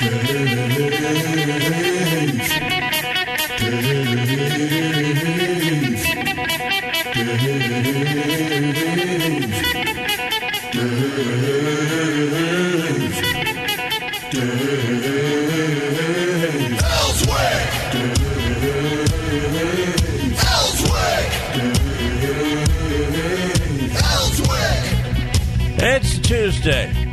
It's Tuesday.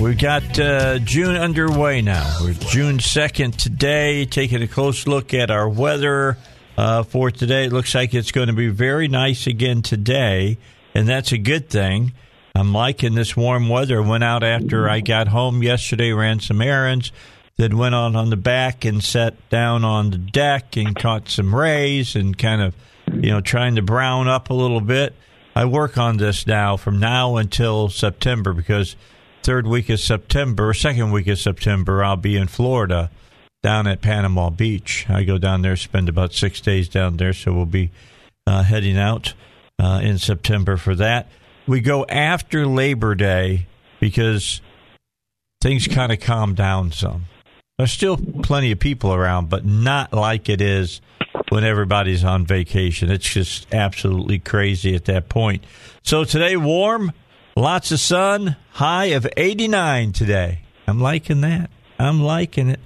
We've got uh, June underway now. We're June 2nd today, taking a close look at our weather uh, for today. It looks like it's going to be very nice again today, and that's a good thing. I'm liking this warm weather. Went out after I got home yesterday, ran some errands, then went on on the back and sat down on the deck and caught some rays and kind of, you know, trying to brown up a little bit. I work on this now from now until September because third week of September, second week of September, I'll be in Florida down at Panama Beach. I go down there, spend about six days down there, so we'll be uh, heading out uh, in September for that. We go after Labor Day because things kind of calm down some. There's still plenty of people around, but not like it is when everybody's on vacation. It's just absolutely crazy at that point. So today, warm, lots of sun, high of 89 today. I'm liking that. I'm liking it.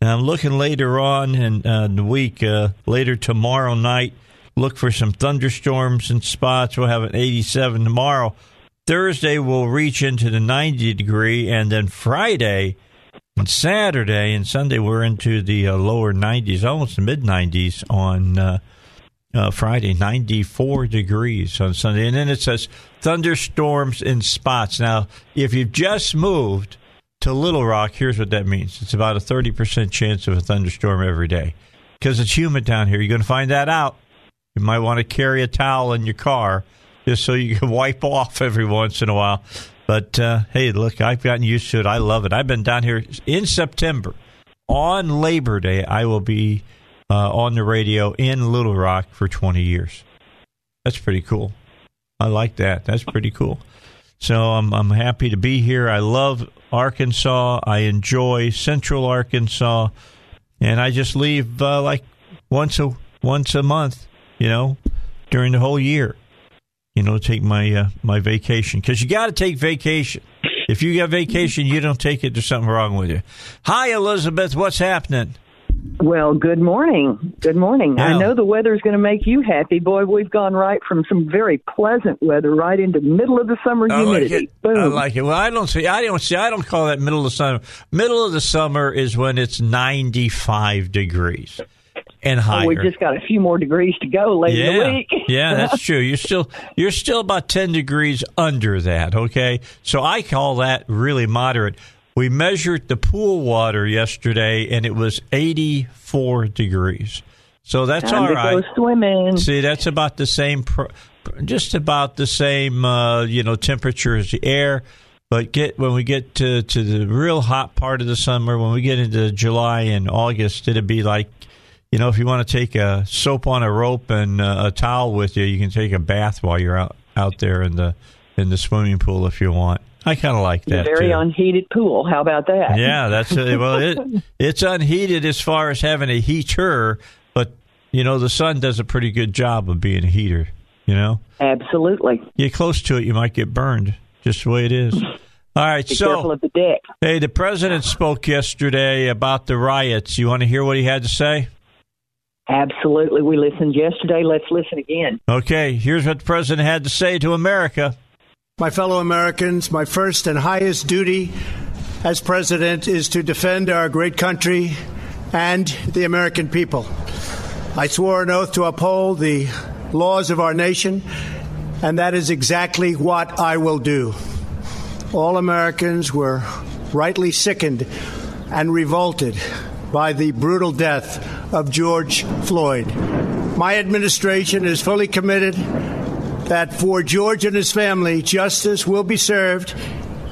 And I'm looking later on in uh, the week, uh, later tomorrow night, look for some thunderstorms and spots. We'll have an 87 tomorrow. Thursday, we'll reach into the 90 degree, and then Friday, and Saturday and Sunday, we're into the uh, lower 90s, almost the mid 90s on uh, uh, Friday, 94 degrees on Sunday. And then it says thunderstorms in spots. Now, if you've just moved to Little Rock, here's what that means it's about a 30% chance of a thunderstorm every day because it's humid down here. You're going to find that out. You might want to carry a towel in your car just so you can wipe off every once in a while. But uh, hey, look, I've gotten used to it. I love it. I've been down here in September on Labor Day. I will be uh, on the radio in Little Rock for 20 years. That's pretty cool. I like that. That's pretty cool. So I'm I'm happy to be here. I love Arkansas. I enjoy Central Arkansas, and I just leave uh, like once a once a month. You know, during the whole year you know, take my uh, my vacation because you got to take vacation. If you got vacation, you don't take it. There's something wrong with you. Hi, Elizabeth. What's happening? Well, good morning. Good morning. Well- I know the weather's going to make you happy, boy. We've gone right from some very pleasant weather right into middle of the summer I like humidity. it. Boom. I like it. Well, I don't see. I don't see. I don't call that middle of the summer. Middle of the summer is when it's 95 degrees and higher. We've just got a few more degrees to go later in the week. yeah, that's true. You're still you're still about ten degrees under that. Okay, so I call that really moderate. We measured the pool water yesterday, and it was 84 degrees. So that's Time all to right. go swimming. See, that's about the same, pr- just about the same, uh, you know, temperature as the air. But get when we get to to the real hot part of the summer, when we get into July and August, it'd be like, you know, if you want to take a soap on a rope and uh, a towel with you, you can take a bath while you're out out there in the in the swimming pool if you want. I kind of like that. very too. unheated pool. How about that? Yeah, that's uh, well. It, it's unheated as far as having a heater, but you know the sun does a pretty good job of being a heater. You know, Absolutely. get close to it, you might get burned. Just the way it is. All right, Be careful so of the hey, the president spoke yesterday about the riots. You want to hear what he had to say? Absolutely. We listened yesterday. Let's listen again. Okay, here's what the president had to say to America. My fellow Americans, my first and highest duty as president is to defend our great country and the American people. I swore an oath to uphold the laws of our nation and that is exactly what I will do. All Americans were rightly sickened and revolted by the brutal death of George Floyd. My administration is fully committed that for George and his family, justice will be served.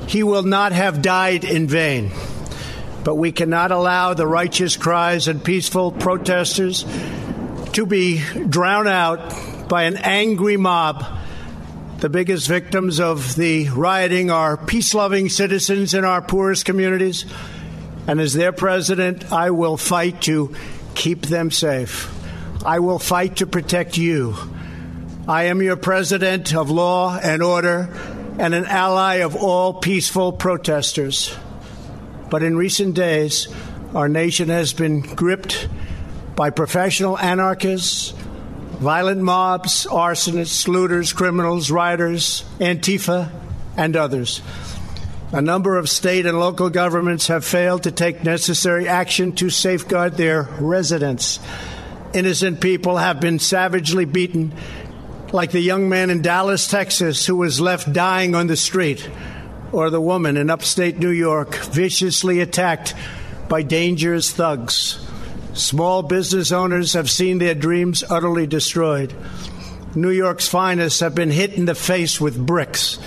He will not have died in vain. But we cannot allow the righteous cries and peaceful protesters to be drowned out by an angry mob. The biggest victims of the rioting are peace loving citizens in our poorest communities. And as their president, I will fight to keep them safe. I will fight to protect you. I am your president of law and order and an ally of all peaceful protesters. But in recent days, our nation has been gripped by professional anarchists, violent mobs, arsonists, looters, criminals, rioters, Antifa, and others. A number of state and local governments have failed to take necessary action to safeguard their residents. Innocent people have been savagely beaten, like the young man in Dallas, Texas, who was left dying on the street, or the woman in upstate New York, viciously attacked by dangerous thugs. Small business owners have seen their dreams utterly destroyed. New York's finest have been hit in the face with bricks.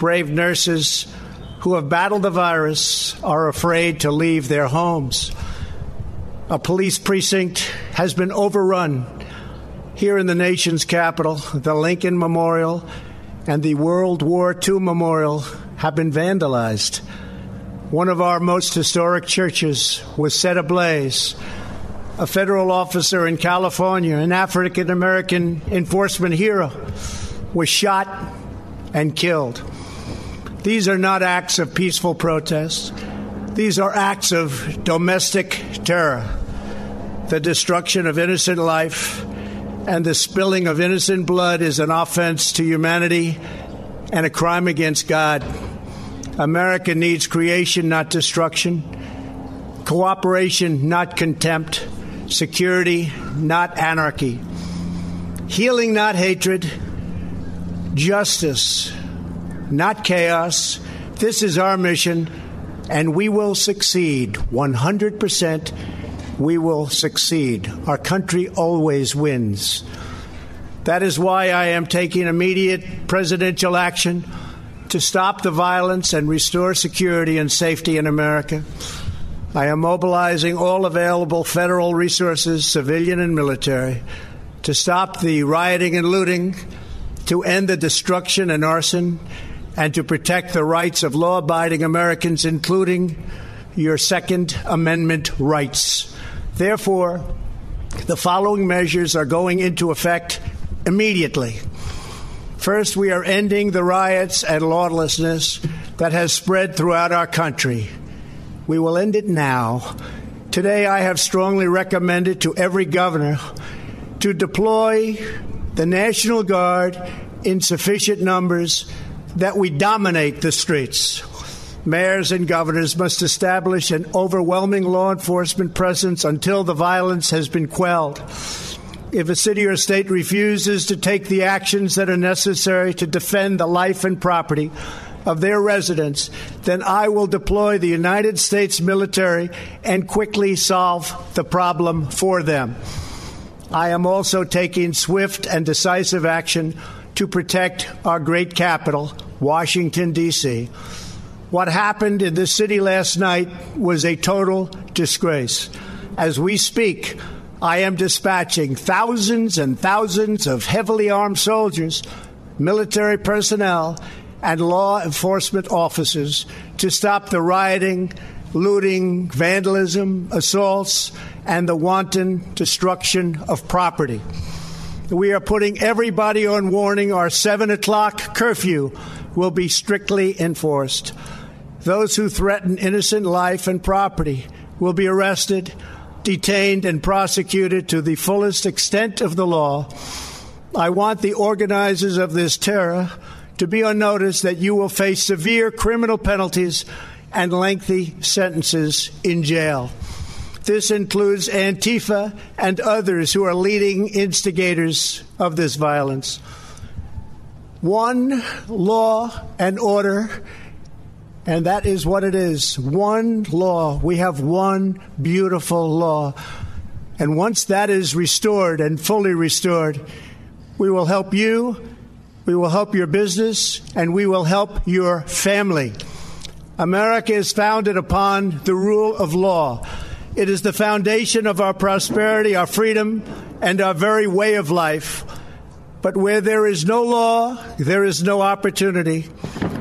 Brave nurses who have battled the virus are afraid to leave their homes. A police precinct has been overrun here in the nation's capital. The Lincoln Memorial and the World War II Memorial have been vandalized. One of our most historic churches was set ablaze. A federal officer in California, an African American enforcement hero, was shot and killed. These are not acts of peaceful protest. These are acts of domestic terror. The destruction of innocent life and the spilling of innocent blood is an offense to humanity and a crime against God. America needs creation, not destruction, cooperation, not contempt, security, not anarchy, healing, not hatred, justice, not chaos. This is our mission, and we will succeed 100% we will succeed. Our country always wins. That is why I am taking immediate presidential action to stop the violence and restore security and safety in America. I am mobilizing all available federal resources, civilian and military, to stop the rioting and looting, to end the destruction and arson, and to protect the rights of law abiding Americans, including your Second Amendment rights. Therefore, the following measures are going into effect immediately. First, we are ending the riots and lawlessness that has spread throughout our country. We will end it now. Today, I have strongly recommended to every governor to deploy the National Guard in sufficient numbers that we dominate the streets mayors and governors must establish an overwhelming law enforcement presence until the violence has been quelled. If a city or state refuses to take the actions that are necessary to defend the life and property of their residents, then I will deploy the United States military and quickly solve the problem for them. I am also taking swift and decisive action to protect our great capital, Washington, D.C. What happened in this city last night was a total disgrace. As we speak, I am dispatching thousands and thousands of heavily armed soldiers, military personnel, and law enforcement officers to stop the rioting, looting, vandalism, assaults, and the wanton destruction of property. We are putting everybody on warning. Our 7 o'clock curfew will be strictly enforced. Those who threaten innocent life and property will be arrested, detained, and prosecuted to the fullest extent of the law. I want the organizers of this terror to be on notice that you will face severe criminal penalties and lengthy sentences in jail. This includes Antifa and others who are leading instigators of this violence. one law and order, and that is what it is one law. We have one beautiful law. And once that is restored and fully restored, we will help you, we will help your business, and we will help your family. America is founded upon the rule of law. It is the foundation of our prosperity, our freedom, and our very way of life. But where there is no law, there is no opportunity.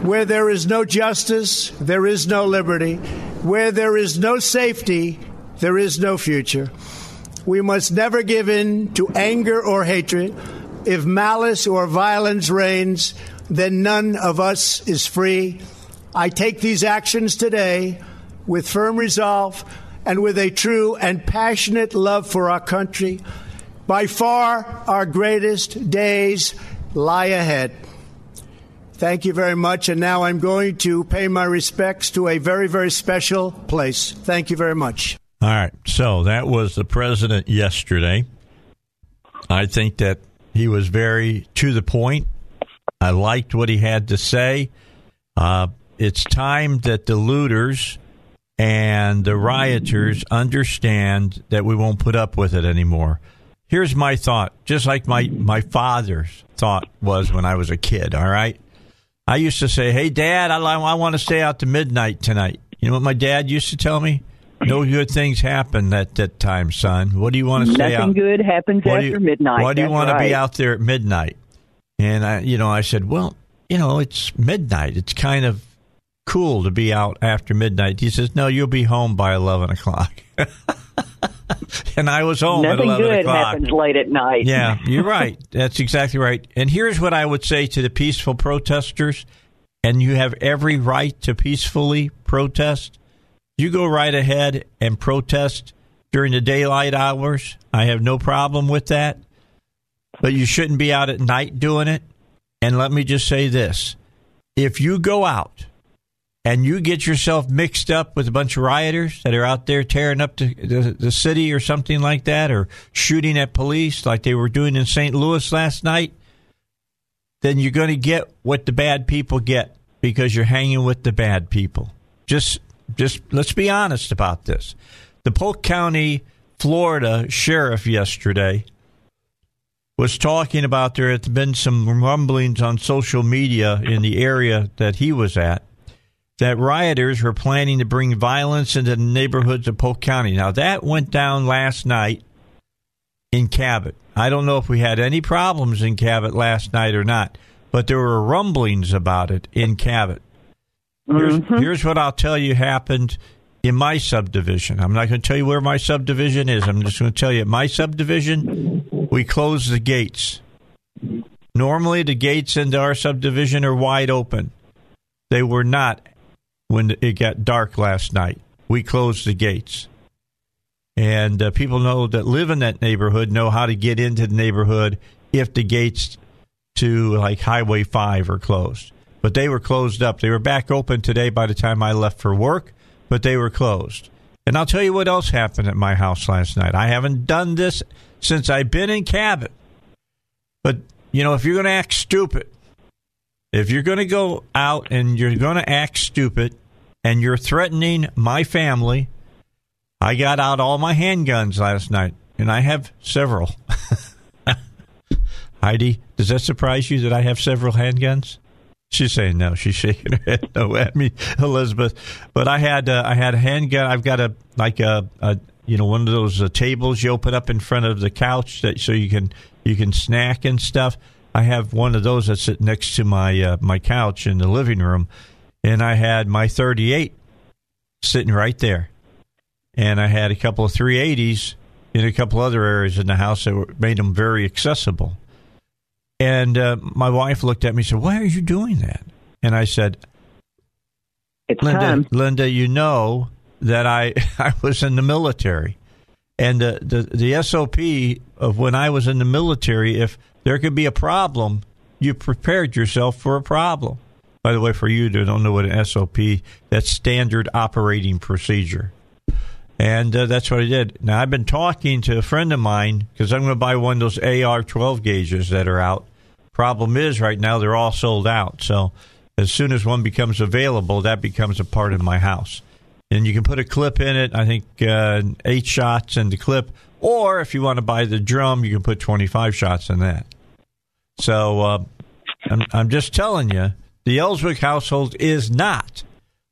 Where there is no justice, there is no liberty. Where there is no safety, there is no future. We must never give in to anger or hatred. If malice or violence reigns, then none of us is free. I take these actions today with firm resolve and with a true and passionate love for our country. By far, our greatest days lie ahead. Thank you very much. And now I'm going to pay my respects to a very, very special place. Thank you very much. All right. So that was the president yesterday. I think that he was very to the point. I liked what he had to say. Uh, it's time that the looters and the rioters understand that we won't put up with it anymore. Here's my thought, just like my, my father's thought was when I was a kid, all right? I used to say, Hey, Dad, I, I want to stay out to midnight tonight. You know what my dad used to tell me? No good things happen at that time, son. What do you want to stay Nothing out? good happens Why after you, midnight. Why do you want to be out there at midnight? And I, you know, I said, well, you know, it's midnight. It's kind of cool to be out after midnight. He says, no, you'll be home by eleven o'clock. and I was home at Nothing eleven good o'clock. happens late at night. Yeah, you're right. That's exactly right. And here's what I would say to the peaceful protesters, and you have every right to peacefully protest. You go right ahead and protest during the daylight hours. I have no problem with that. But you shouldn't be out at night doing it. And let me just say this if you go out and you get yourself mixed up with a bunch of rioters that are out there tearing up the, the, the city or something like that, or shooting at police like they were doing in St. Louis last night, then you're going to get what the bad people get because you're hanging with the bad people. Just, just let's be honest about this. The Polk County, Florida sheriff yesterday was talking about there had been some rumblings on social media in the area that he was at that rioters were planning to bring violence into the neighborhoods of Polk County. Now, that went down last night in Cabot. I don't know if we had any problems in Cabot last night or not, but there were rumblings about it in Cabot. Here's, mm-hmm. here's what I'll tell you happened in my subdivision. I'm not going to tell you where my subdivision is. I'm just going to tell you, my subdivision, we closed the gates. Normally, the gates into our subdivision are wide open. They were not when it got dark last night. We closed the gates. And uh, people know that live in that neighborhood know how to get into the neighborhood if the gates to like Highway 5 are closed. But they were closed up. They were back open today by the time I left for work, but they were closed. And I'll tell you what else happened at my house last night. I haven't done this since I've been in Cabot. But, you know, if you're going to act stupid, if you're going to go out and you're going to act stupid and you're threatening my family, I got out all my handguns last night, and I have several. Heidi, does that surprise you that I have several handguns? She's saying no. She's shaking her head no at me, Elizabeth. But I had uh, I had a handgun. I've got a like a, a you know one of those uh, tables you open up in front of the couch that so you can you can snack and stuff. I have one of those that's next to my uh, my couch in the living room, and I had my 38 sitting right there, and I had a couple of 380s in a couple other areas in the house that were, made them very accessible. And uh, my wife looked at me and said, "Why are you doing that?" And I said, It's Linda, time. Linda, you know that I I was in the military, and the, the the SOP of when I was in the military, if there could be a problem, you prepared yourself for a problem. By the way, for you that don't know what an SOP, that's standard operating procedure. And uh, that's what I did. Now, I've been talking to a friend of mine because I'm going to buy one of those AR 12 gauges that are out Problem is, right now they're all sold out. So as soon as one becomes available, that becomes a part of my house. And you can put a clip in it. I think uh, eight shots in the clip, or if you want to buy the drum, you can put twenty five shots in that. So uh, I'm, I'm just telling you, the Elswick household is not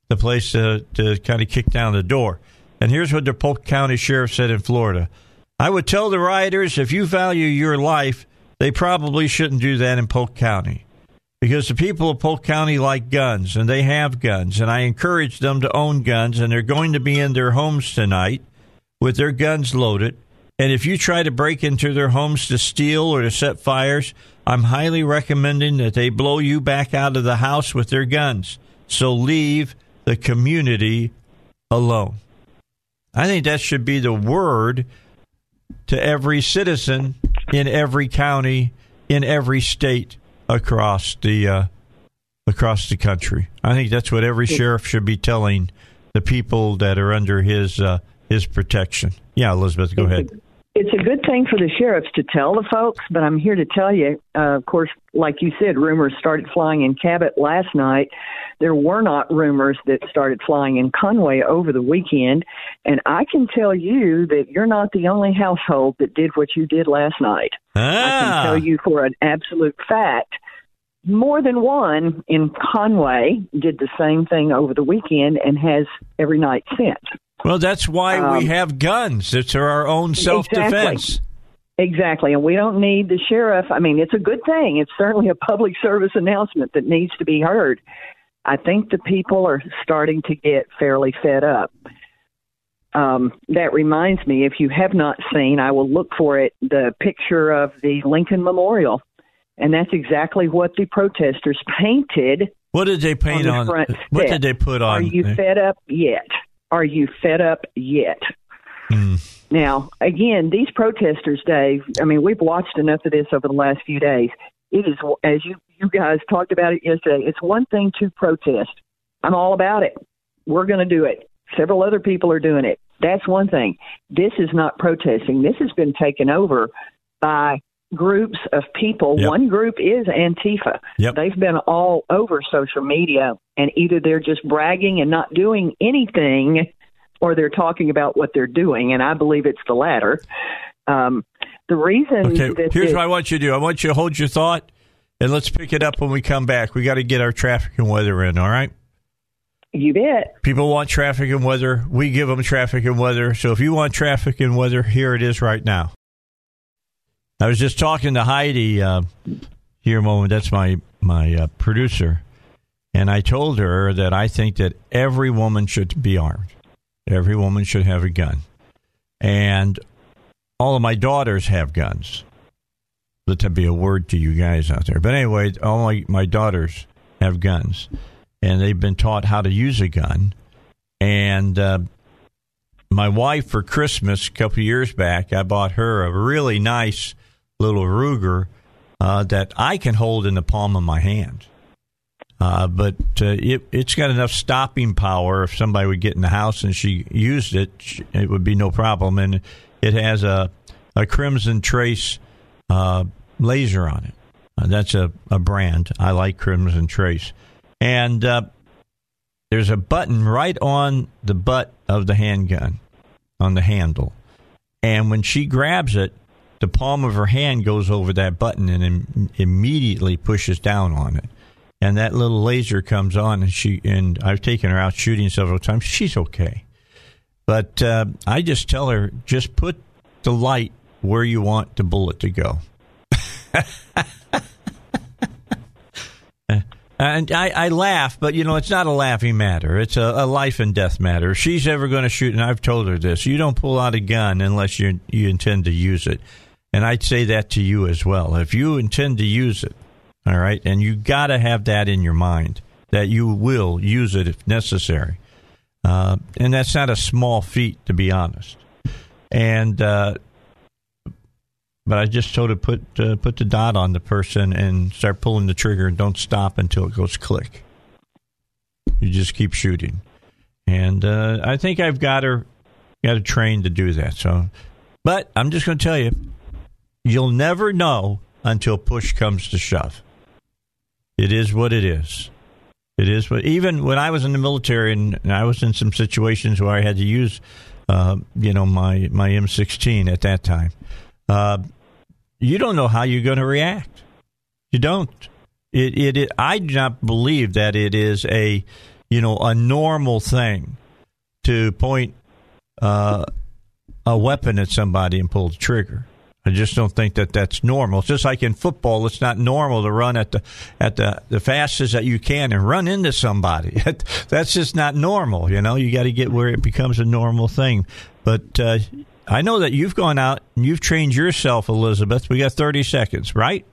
the place to, to kind of kick down the door. And here's what the Polk County Sheriff said in Florida. I would tell the rioters if you value your life, they probably shouldn't do that in Polk County. Because the people of Polk County like guns and they have guns, and I encourage them to own guns, and they're going to be in their homes tonight with their guns loaded. And if you try to break into their homes to steal or to set fires, I'm highly recommending that they blow you back out of the house with their guns. So leave the community alone. I think that should be the word to every citizen in every county, in every state across the uh, across the country. I think that's what every sheriff should be telling the people that are under his uh, his protection. Yeah, Elizabeth, go ahead it's a good thing for the sheriffs to tell the folks, but I'm here to tell you, uh, of course, like you said, rumors started flying in Cabot last night. There were not rumors that started flying in Conway over the weekend. And I can tell you that you're not the only household that did what you did last night. Ah. I can tell you for an absolute fact. More than one in Conway did the same thing over the weekend and has every night since. Well, that's why um, we have guns. It's our own self defense. Exactly. exactly. And we don't need the sheriff. I mean, it's a good thing. It's certainly a public service announcement that needs to be heard. I think the people are starting to get fairly fed up. Um, that reminds me, if you have not seen, I will look for it, the picture of the Lincoln Memorial. And that's exactly what the protesters painted. What did they paint on? on what did they put on? Are you fed up yet? Are you fed up yet? Mm. Now, again, these protesters, Dave, I mean, we've watched enough of this over the last few days. It is, as you, you guys talked about it yesterday, it's one thing to protest. I'm all about it. We're going to do it. Several other people are doing it. That's one thing. This is not protesting. This has been taken over by groups of people. Yep. One group is Antifa. Yep. They've been all over social media, and either they're just bragging and not doing anything, or they're talking about what they're doing. And I believe it's the latter. Um, the reason. Okay, here's what I want you to do. I want you to hold your thought, and let's pick it up when we come back. We got to get our traffic and weather in. All right. You bet. People want traffic and weather. We give them traffic and weather. So if you want traffic and weather, here it is right now. I was just talking to Heidi uh, here a moment. That's my my uh, producer, and I told her that I think that every woman should be armed. Every woman should have a gun, and all of my daughters have guns. Let that be a word to you guys out there. But anyway, all my, my daughters have guns, and they've been taught how to use a gun. And uh, my wife, for Christmas a couple years back, I bought her a really nice little Ruger uh, that I can hold in the palm of my hand. Uh, but uh, it, it's got enough stopping power. If somebody would get in the house and she used it, it would be no problem. And it has a, a Crimson Trace uh, laser on it. Uh, that's a, a brand. I like Crimson Trace. And uh, there's a button right on the butt of the handgun, on the handle. And when she grabs it, the palm of her hand goes over that button and Im- immediately pushes down on it. And that little laser comes on, and she and I've taken her out shooting several times. She's okay, but uh, I just tell her just put the light where you want the bullet to go. And I, I, laugh, but you know it's not a laughing matter. It's a, a life and death matter. If she's ever going to shoot, and I've told her this, you don't pull out a gun unless you you intend to use it. And I'd say that to you as well. If you intend to use it, all right, and you got to have that in your mind that you will use it if necessary. Uh, and that's not a small feat, to be honest. And uh, but I just told her put uh, put the dot on the person and start pulling the trigger and don't stop until it goes click. You just keep shooting, and uh, I think I've got her got her trained to do that. So, but I'm just going to tell you, you'll never know until push comes to shove. It is what it is. It is what even when I was in the military and I was in some situations where I had to use, uh, you know, my my M16 at that time. Uh, you don't know how you're going to react. You don't. It, it, it I do not believe that it is a you know a normal thing to point uh, a weapon at somebody and pull the trigger. I just don't think that that's normal. It's just like in football, it's not normal to run at the at the, the fastest that you can and run into somebody. that's just not normal. You know, you got to get where it becomes a normal thing. But uh, I know that you've gone out and you've trained yourself, Elizabeth. We got thirty seconds, right?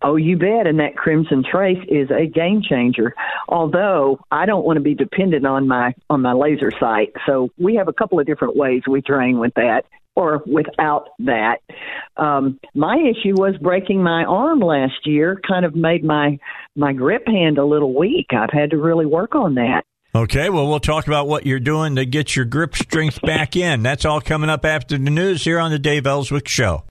Oh, you bet. And that Crimson Trace is a game changer. Although I don't want to be dependent on my on my laser sight, so we have a couple of different ways we train with that or without that. Um, my issue was breaking my arm last year. Kind of made my my grip hand a little weak. I've had to really work on that. Okay, well, we'll talk about what you're doing to get your grip strength back in. That's all coming up after the news here on the Dave Elswick Show.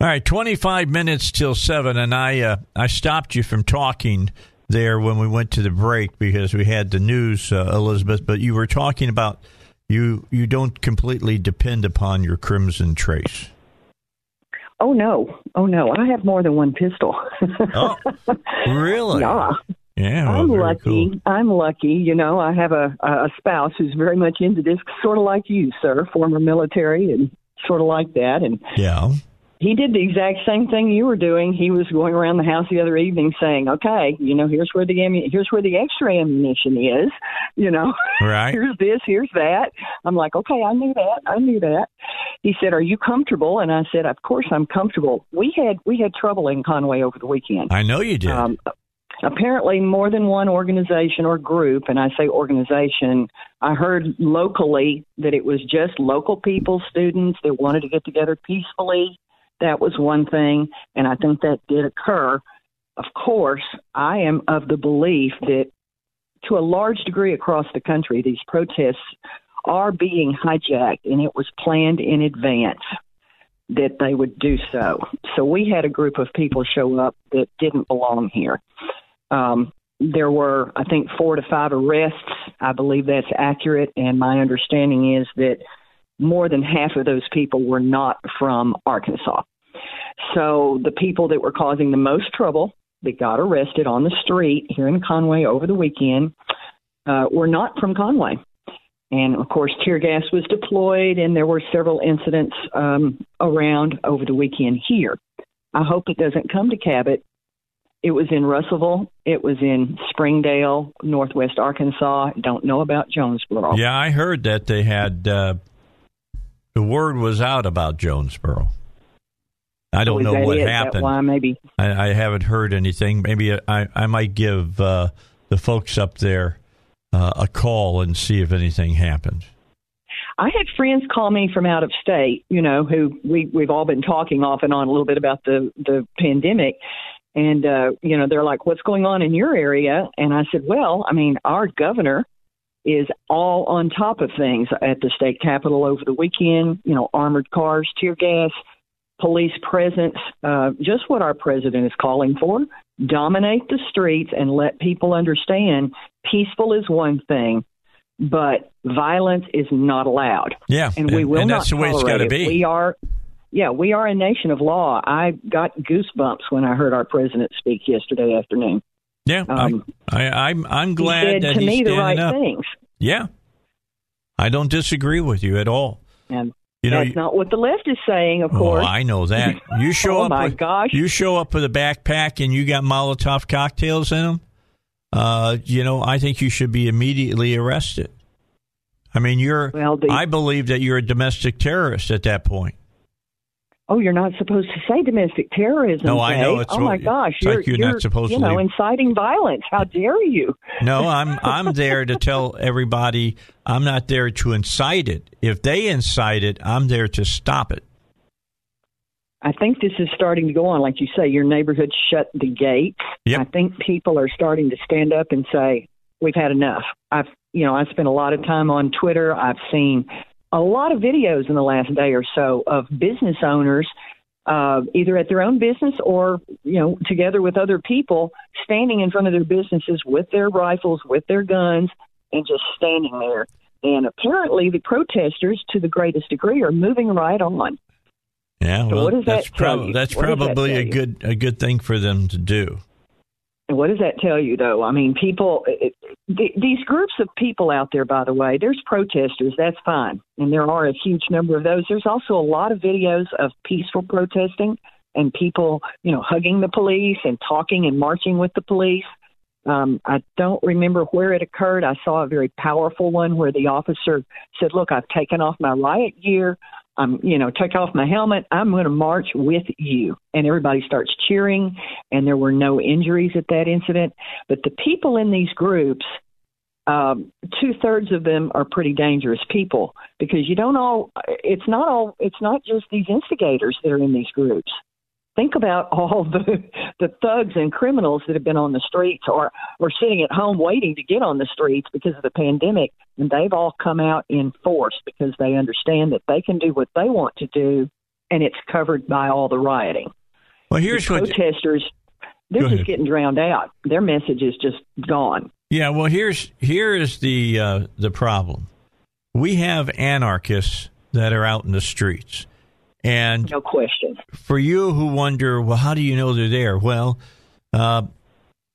All right, 25 minutes till 7, and I, uh, I stopped you from talking there when we went to the break because we had the news, uh, Elizabeth, but you were talking about you, you don't completely depend upon your Crimson Trace. Oh, no. Oh, no. I have more than one pistol. oh, really? Yeah. Yeah, well, I'm lucky. Cool. I'm lucky. You know, I have a a spouse who's very much into this, sort of like you, sir, former military, and sort of like that. And yeah, he did the exact same thing you were doing. He was going around the house the other evening saying, "Okay, you know, here's where the here's where the extra ammunition is. You know, right? here's this, here's that." I'm like, "Okay, I knew that. I knew that." He said, "Are you comfortable?" And I said, "Of course I'm comfortable." We had we had trouble in Conway over the weekend. I know you did. Um, apparently more than one organization or group and i say organization i heard locally that it was just local people students that wanted to get together peacefully that was one thing, and I think that did occur. Of course, I am of the belief that to a large degree across the country, these protests are being hijacked, and it was planned in advance that they would do so. So we had a group of people show up that didn't belong here. Um, there were, I think, four to five arrests. I believe that's accurate, and my understanding is that more than half of those people were not from Arkansas. So the people that were causing the most trouble that got arrested on the street here in Conway over the weekend uh, were not from Conway. And of course, tear gas was deployed, and there were several incidents um, around over the weekend here. I hope it doesn't come to Cabot. It was in Russellville. It was in Springdale, Northwest Arkansas. Don't know about Jonesboro. Yeah, I heard that they had uh, the word was out about Jonesboro. I don't know what it? happened. why maybe I, I, haven't heard anything. Maybe I, I might give uh, the folks up there uh, a call and see if anything happened. I had friends call me from out of state, you know, who we we've all been talking off and on a little bit about the the pandemic, and uh, you know, they're like, "What's going on in your area?" And I said, "Well, I mean, our governor is all on top of things at the state capitol over the weekend. You know, armored cars, tear gas, police presence, uh, just what our president is calling for. Dominate the streets and let people understand peaceful is one thing, but violence is not allowed. Yeah, and we will and not that's the way it's got to be. We are yeah, we are a nation of law. I got goosebumps when I heard our president speak yesterday afternoon. Yeah, um, I, I, I'm I'm glad he said that to me the right up. things. Yeah, I don't disagree with you at all. And you know, that's not what the left is saying, of oh, course. I know that. You show oh up. my with, gosh! You show up with a backpack and you got Molotov cocktails in them. Uh, you know, I think you should be immediately arrested. I mean, you're. Well, the, I believe that you're a domestic terrorist at that point. Oh, you're not supposed to say domestic terrorism. No, I know. It's oh my gosh, you're, like you're, you're, not supposed you to. know, inciting violence. How dare you? No, I'm I'm there to tell everybody I'm not there to incite it. If they incite it, I'm there to stop it. I think this is starting to go on, like you say. Your neighborhood shut the gates. Yep. I think people are starting to stand up and say, "We've had enough." I've, you know, I spent a lot of time on Twitter. I've seen a lot of videos in the last day or so of business owners uh, either at their own business or you know together with other people, standing in front of their businesses with their rifles, with their guns, and just standing there. And apparently, the protesters, to the greatest degree, are moving right on. Yeah, So well, what does that that's, tell that's What probably a good a good thing for them to do. What does that tell you, though? I mean, people, it, th- these groups of people out there, by the way, there's protesters, that's fine. And there are a huge number of those. There's also a lot of videos of peaceful protesting and people, you know, hugging the police and talking and marching with the police. Um, I don't remember where it occurred. I saw a very powerful one where the officer said, Look, I've taken off my riot gear. I'm, you know, take off my helmet. I'm going to march with you. And everybody starts cheering, and there were no injuries at that incident. But the people in these groups, um, two thirds of them are pretty dangerous people because you don't all. It's not all. It's not just these instigators that are in these groups. Think about all the the thugs and criminals that have been on the streets or or sitting at home waiting to get on the streets because of the pandemic, and they've all come out in force because they understand that they can do what they want to do, and it's covered by all the rioting. Well, here's the what. protesters, they're just ahead. getting drowned out. Their message is just gone. Yeah, well, here's here is the uh, the problem. We have anarchists that are out in the streets, and No question. for you who wonder, well, how do you know they're there? Well, uh,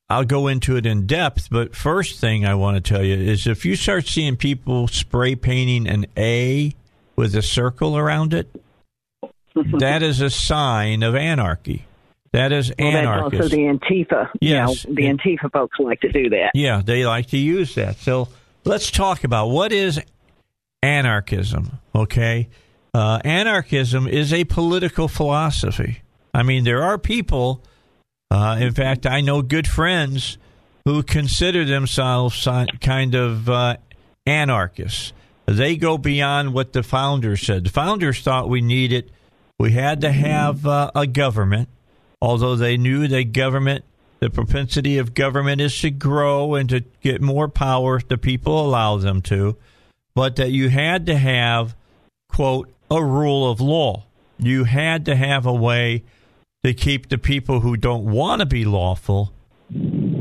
I'll go into it in depth, but first thing I want to tell you is if you start seeing people spray painting an A with a circle around it, that is a sign of anarchy. That is Well, that's also the Antifa. Yes. You know, the Antifa folks like to do that. Yeah, they like to use that. So let's talk about what is anarchism, okay? Uh, anarchism is a political philosophy. I mean, there are people, uh, in fact, I know good friends who consider themselves kind of uh, anarchists. They go beyond what the founders said. The founders thought we needed, we had to have uh, a government, although they knew that government, the propensity of government is to grow and to get more power if the people allow them to, but that you had to have, quote, a rule of law. You had to have a way to keep the people who don't want to be lawful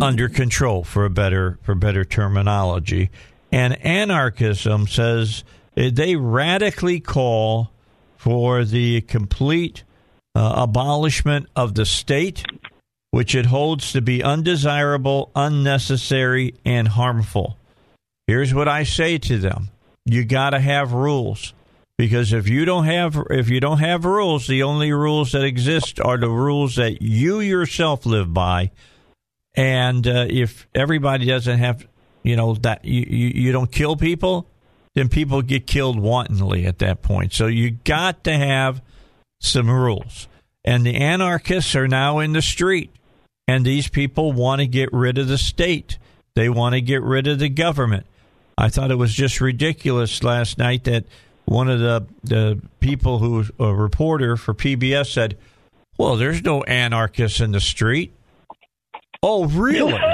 under control for a better for better terminology. And anarchism says eh, they radically call for the complete uh, abolishment of the state which it holds to be undesirable unnecessary and harmful. Here's what i say to them. You got to have rules because if you don't have if you don't have rules the only rules that exist are the rules that you yourself live by. And uh, if everybody doesn't have you know that you, you, you don't kill people then people get killed wantonly at that point. So you got to have some rules. And the anarchists are now in the street. And these people want to get rid of the state. They want to get rid of the government. I thought it was just ridiculous last night that one of the, the people who a reporter for pbs said well there's no anarchists in the street oh really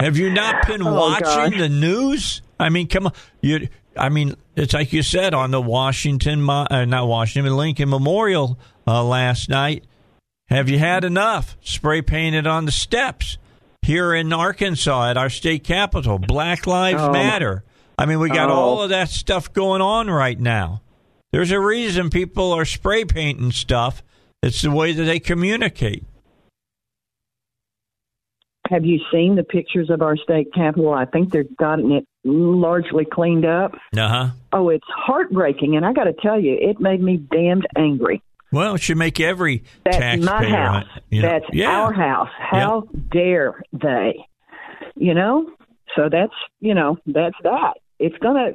have you not been Oh, watching gosh. the news? I mean, come on. You, I mean, it's like you said on the Washington, uh, not Washington, Lincoln Memorial uh, last night. Have you had enough? Spray painted on the steps here in Arkansas at our state capitol. Black Lives Oh. Matter. I mean, we got Oh. all of that stuff going on right now. There's a reason people are spray painting stuff. It's the way that they communicate. Have you seen the pictures of our state capitol? I think they've gotten it largely cleaned up. Uh huh. Oh, it's heartbreaking, and I got to tell you, it made me damned angry. Well, it should make every That's taxpayer. my house. you know- That's yeah. our house. How dare they? You know. So that's you know that's that. It's gonna.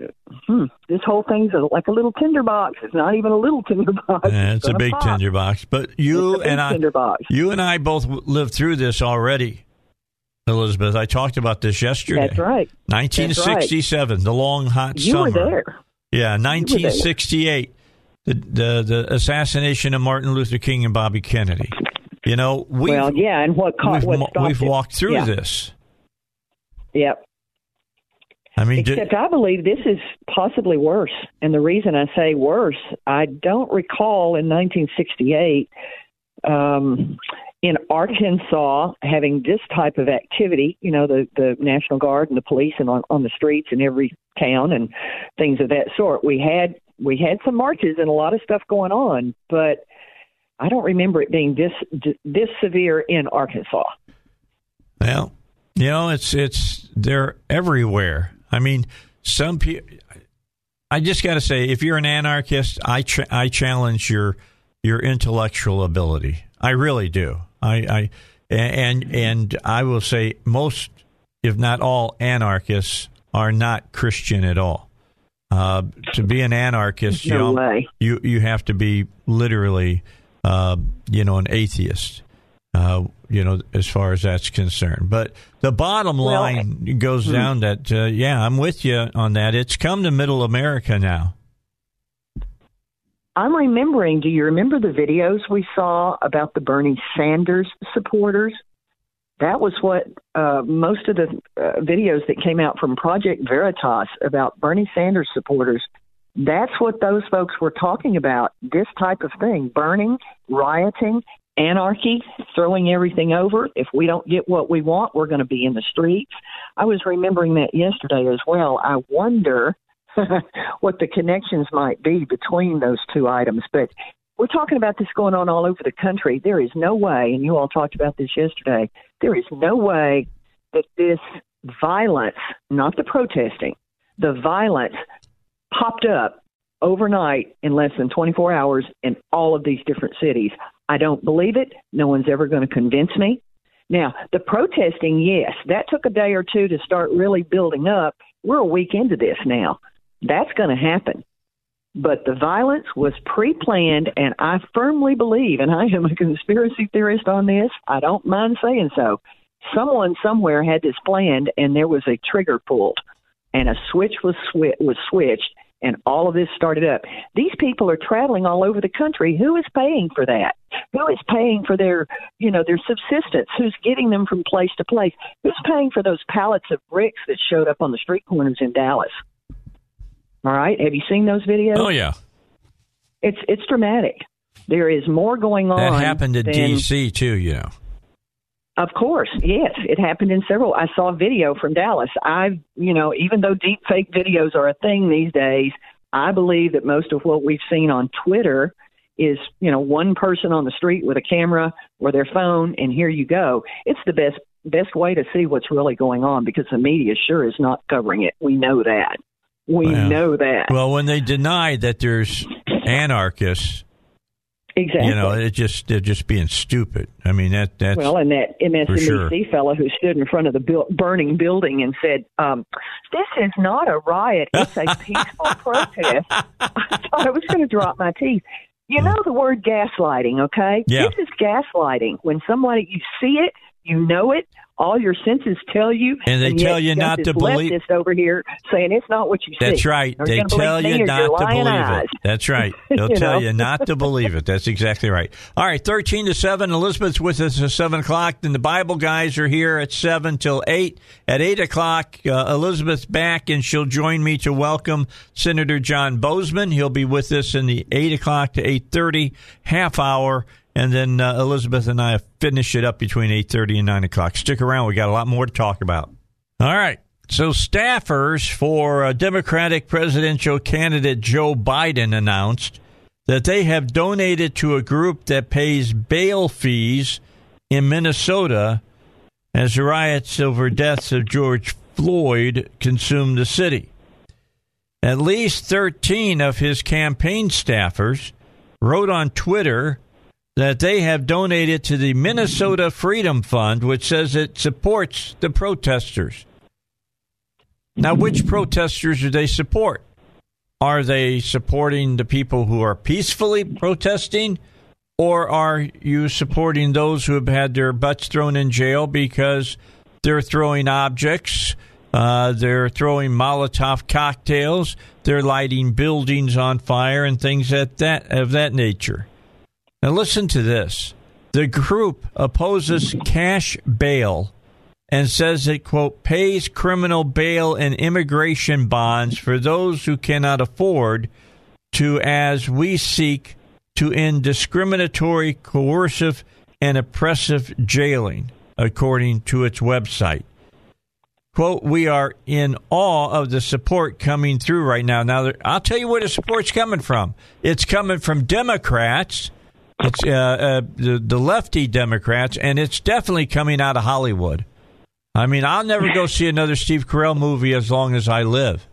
Hmm, this whole thing's a, like a little tinderbox. It's not even a little tinderbox. Yeah, it's a big pop. tinderbox. But you It's and I, tinderbox. you and I both lived through this already, Elizabeth. I talked about this yesterday. That's right. 1967, the long hot You summer. were there. Yeah, there. 1968, the, the the assassination of Martin Luther King and Bobby Kennedy. You know, we've well, yeah, and what caught we've, what we've it. walked through yeah. this. Yep. I mean, except I believe this is possibly worse. And the reason I say worse, I don't recall in 1968 um, in Arkansas having this type of activity. You know, the the National Guard and the police and on on the streets in every town and things of that sort. We had we had some marches and a lot of stuff going on, but I don't remember it being this this severe in Arkansas. Well, you know, it's it's they're everywhere. I mean, some people. I just got to say, if you're an anarchist, I ch- I challenge your your intellectual ability. I really do. I, I and and I will say most, if not all, anarchists are not Christian at all. Uh, to be an anarchist, no you, know, you you have to be literally, uh, you know, an atheist. Uh, you know, as far as that's concerned. But the bottom Well, line goes hmm. down that uh, yeah, I'm with you on that. It's come to Middle America now. I'm remembering. Do you remember the videos we saw about the Bernie Sanders supporters? That was what uh, most of the uh, videos that came out from Project Veritas about Bernie Sanders supporters. That's what those folks were talking about. This type of thing: burning, rioting, anarchy, throwing everything over. If we don't get what we want, we're going to be in the streets. I was remembering that yesterday as well. I wonder what the connections might be between those two items. But we're talking about this going on all over the country. There is no way, and you all talked about this yesterday, there is no way that this violence, not the protesting, the violence popped up overnight in less than 24 hours in all of these different cities. I don't believe it. No one's ever going to convince me. Now, the protesting, yes, that took a day or two to start really building up. We're a week into this now. That's going to happen. But the violence was pre planned, and I firmly believe, and I am a conspiracy theorist on this, I don't mind saying so. Someone somewhere had this planned, and there was a trigger pulled, and a switch was, swi- was switched, and all of this started up. These people are traveling all over the country. Who is paying for that? Who is paying for their, you know, their subsistence? Who's getting them from place to place? Who's paying for those pallets of bricks that showed up on the street corners in Dallas? All right, have you seen those videos? Oh yeah, It's it's dramatic. There is more going on. that happened in than- D.C. too. You know. Of course, yes, it happened in several. I saw a video from Dallas. I, you know, even though deep fake videos are a thing these days, I believe that most of what we've seen on Twitter is, you know, one person on the street with a camera or their phone, and here you go. It's the best best way to see what's really going on because the media sure is not covering it. We know that. We Well, know that. Well, when they deny that there's anarchists, exactly. you know, it just they're just being stupid. I mean that that's Well, and that MSNBC sure. fellow who stood in front of the bu- burning building and said, um, "This is not a riot; it's a peaceful protest." I thought I was going to drop my teeth. You know the word gaslighting, okay? Yeah. This is gaslighting. When somebody you see it, you know it, all your senses tell you, And they yet tell you not to believe- leftist over here saying it's not what you see. That's right. You're They tell you not to believe eyes. it. That's right. They'll You tell know? you not to believe it. That's exactly right. All right, 13 to 7. Elizabeth's with us at 7 o'clock. Then the Bible guys are here at 7 till 8. At 8 o'clock, uh, Elizabeth's back, and she'll join me to welcome Senator John Boozman. He'll be with us in the 8 o'clock to 8.30 half hour. And then uh, Elizabeth and I finish it up between 8.30 and 9 o'clock. Stick around. We got a lot more to talk about. All right. So, staffers for uh, Democratic presidential candidate Joe Biden announced that they have donated to a group that pays bail fees in Minnesota as riots over deaths of George Floyd consumed the city. At least 13 of his campaign staffers wrote on Twitter that they have donated to the Minnesota Freedom Fund, which says it supports the protesters. Now, which protesters do they support? Are they supporting the people who are peacefully protesting? Or are you supporting those who have had their butts thrown in jail because they're throwing objects, uh, they're throwing Molotov cocktails, they're lighting buildings on fire, and things at that of that nature? Now, listen to this. The group opposes cash bail and says it, quote, pays criminal bail and immigration bonds for those who cannot afford to, as we seek to end discriminatory, coercive, and oppressive jailing, according to its website. Quote, we are in awe of the support coming through right now. Now, I'll tell you where the support's coming from. It's coming from Democrats, it's uh, uh, the, the lefty Democrats, and it's definitely coming out of Hollywood. I mean, I'll never go see another Steve Carell movie as long as I live.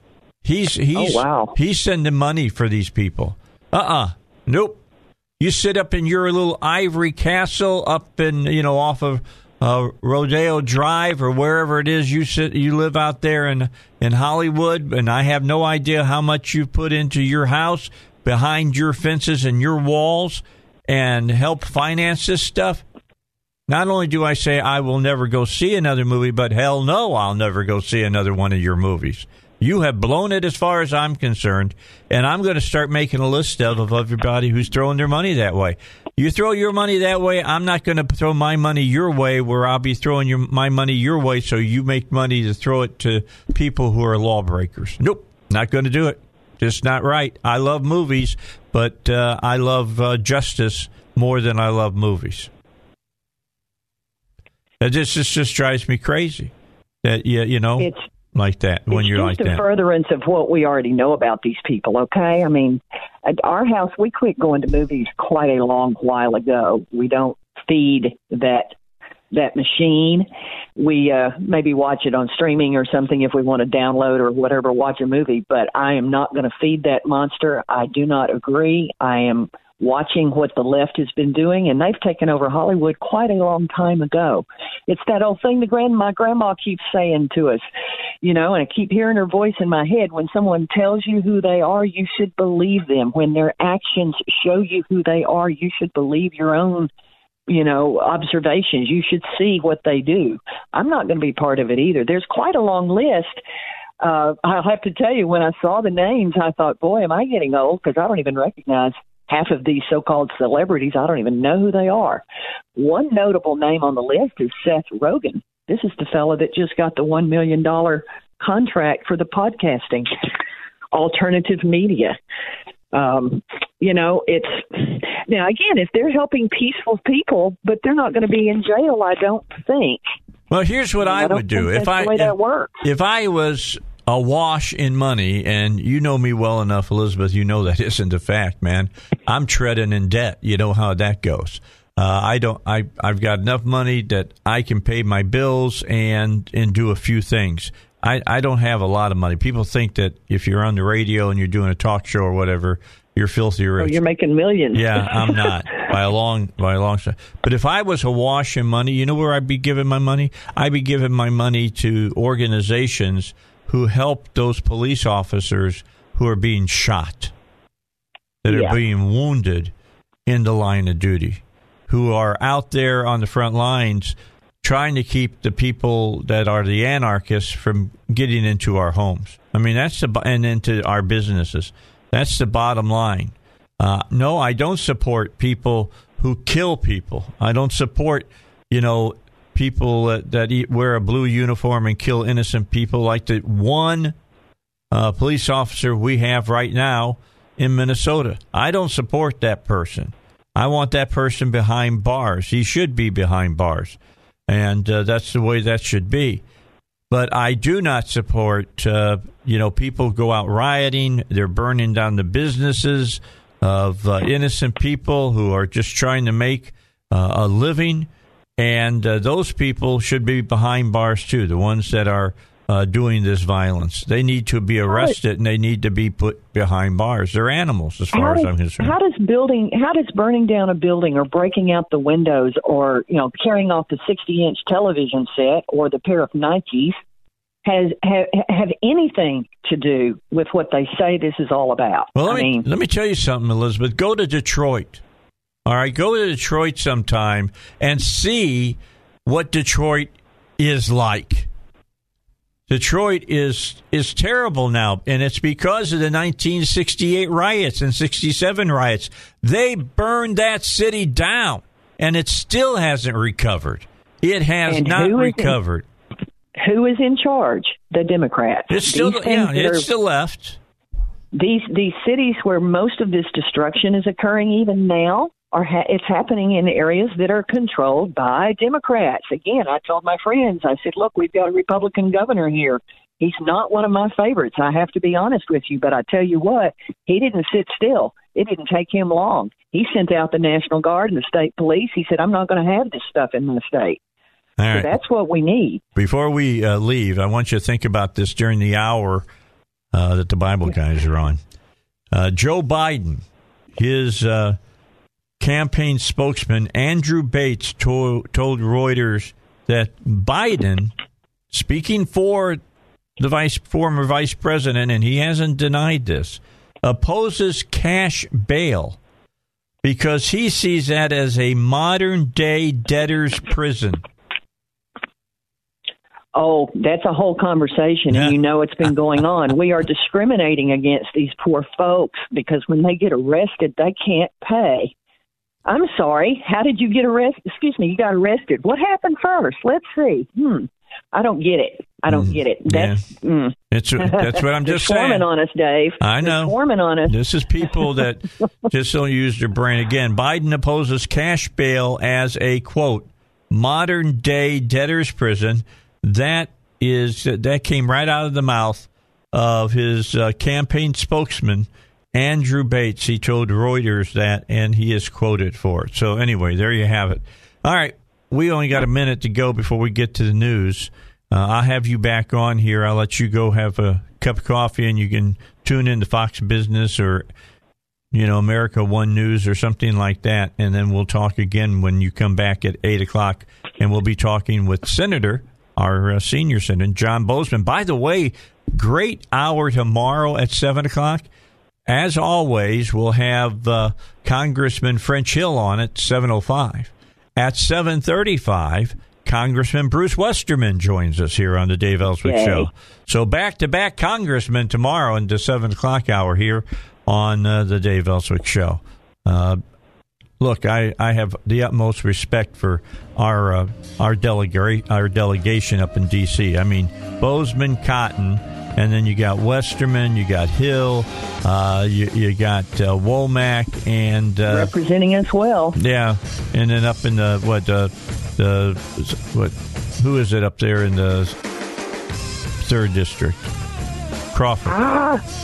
He's he's oh, wow. he's sending money for these people. Uh uh-uh. uh Nope. You sit up in your little ivory castle up in you know off of uh, Rodeo Drive or wherever it is you sit you live out there in in Hollywood, and I have no idea how much you put into your house behind your fences and your walls and help finance this stuff. Not only do I say I will never go see another movie, but hell no, I'll never go see another one of your movies. You have blown it as far as I'm concerned, and I'm going to start making a list of, of everybody who's throwing their money that way. You throw your money that way, I'm not going to throw my money your way, where I'll be throwing your my money your way, so you make money to throw it to people who are lawbreakers. Nope, not going to do it. Just not right. I love movies, but uh, I love uh, justice more than I love movies. It just, just just drives me crazy. That you, you know, it's like that when you're like that. furtherance of what we already know about these people. Okay, I mean, at our house we quit going to movies quite a long while ago. We don't feed that that machine. We uh, maybe watch it on streaming or something if we want to download or whatever, watch a movie. But I am not going to feed that monster. I do not agree. I am watching what the left has been doing, and they've taken over Hollywood quite a long time ago. It's that old thing the grand my grandma keeps saying to us, you know, and I keep hearing her voice in my head. When someone tells you who they are, you should believe them. When their actions show you who they are, you should believe your own you know, observations. You should see what they do. I'm not going to be part of it either. There's quite a long list. Uh, I'll have to tell you, when I saw the names, I thought, boy, am I getting old because I don't even recognize half of these so-called celebrities. I don't even know who they are. One notable name on the list is Seth Rogen. This is the fellow that just got the one million dollar contract for the podcasting alternative media. Um, you know, it's now again, if they're helping peaceful people, but they're not going to be in jail, I don't think. Well, here's what I, I would do if I if, if I was awash in money, and you know me well enough, Elizabeth. You know that isn't a fact, man. I'm treading in debt. You know how that goes. Uh, I don't. I I've got enough money that I can pay my bills and and do a few things. I I don't have a lot of money. People think that if you're on the radio and you're doing a talk show or whatever, you're filthy oh, rich. Oh, you're making millions. Yeah, I'm not by a long by a long shot. But if I was awash in money, you know where I'd be giving my money? I'd be giving my money to organizations who help those police officers who are being shot, that Yeah. are being wounded in the line of duty, who are out there on the front lines trying to keep the people that are the anarchists from getting into our homes. I mean, that's the and into our businesses. That's the bottom line. Uh, no, I don't support people who kill people. I don't support, you know, people that, that eat, wear a blue uniform and kill innocent people like the one uh, police officer we have right now in Minnesota. I don't support that person. I want that person behind bars. He should be behind bars. And uh, that's the way that should be. But I do not support, uh, you know, people go out rioting. They're burning down the businesses of uh, innocent people who are just trying to make uh, a living. And uh, those people should be behind bars too, the ones that are uh, doing this violence. They need to be arrested and they need to be put behind bars. They're animals, as far as I'm concerned. How does building, how does burning down a building or breaking out the windows or you know carrying off the sixty-inch television set or the pair of Nikes has have, have anything to do with what they say this is all about? Well, let I me mean, let me tell you something, Elizabeth. Go to Detroit. All right, go to Detroit sometime and see what Detroit is like. Detroit is is terrible now, and it's because of the 1968 riots and 67 riots. They burned that city down, and it still hasn't recovered. It has And not who is in- recovered. who is in charge? The Democrats. It's still these yeah, it's are, still left. these these cities where most of this destruction is occurring even now are ha- it's happening in areas that are controlled by Democrats. Again, I told my friends, I said, "Look, we've got a Republican governor here. He's not one of my favorites. I have to be honest with you, but I tell you what, he didn't sit still. It didn't take him long. He sent out the National Guard and the state police. He said, "I'm not going to have this stuff in my state." All So that's what we need. Before we uh, leave, I want you to think about this during the hour uh, that the Bible guys are on. Uh, Joe Biden, his uh, campaign spokesman, Andrew Bates, to- told Reuters that Biden, speaking for the vice former vice president, and he hasn't denied this, opposes cash bail because he sees that as a modern day debtor's prison. Oh, that's a whole conversation, Yeah. and you know it's been going on. We are discriminating against these poor folks because when they get arrested, they can't pay. I'm sorry. How did you get arrested? Excuse me, you got arrested. What happened first? Let's see. Hmm. I don't get it. I don't get it. That's mm. It's that's what I'm just swarming saying. on us, Dave. I know. swarming on us. This is people that just don't use their brain. Again, Biden opposes cash bail as a quote modern day debtor's prison. That is that came right out of the mouth of his uh, campaign spokesman Andrew Bates. He told Reuters that, and he is quoted for it. So anyway, there you have it. All right, we only got a minute to go before we get to the news. Uh, I'll have you back on here. I'll let you go have a cup of coffee, and you can tune in to Fox Business or you know America One News or something like that, and then we'll talk again when you come back at eight o'clock, and we'll be talking with Senator, our uh, senior senator, John Boozman. By the way, great hour tomorrow at seven o'clock. As always, we'll have uh, Congressman French Hill on at seven o five. At seven thirty five, Congressman Bruce Westerman joins us here on the Dave Elswick Yay. Show. So back to back Congressman tomorrow in the seven o'clock hour here on uh, the Dave Elswick Show. Uh, look, I, I have the utmost respect for our uh, our delegate our delegation up in D.C. I mean, Boozman, Cotton, and then you got Westerman, you got Hill, uh, you, you got uh, Womack, and uh, Representing us well. yeah, and then up in the what uh, the what who is it up there in the third district? Crawford.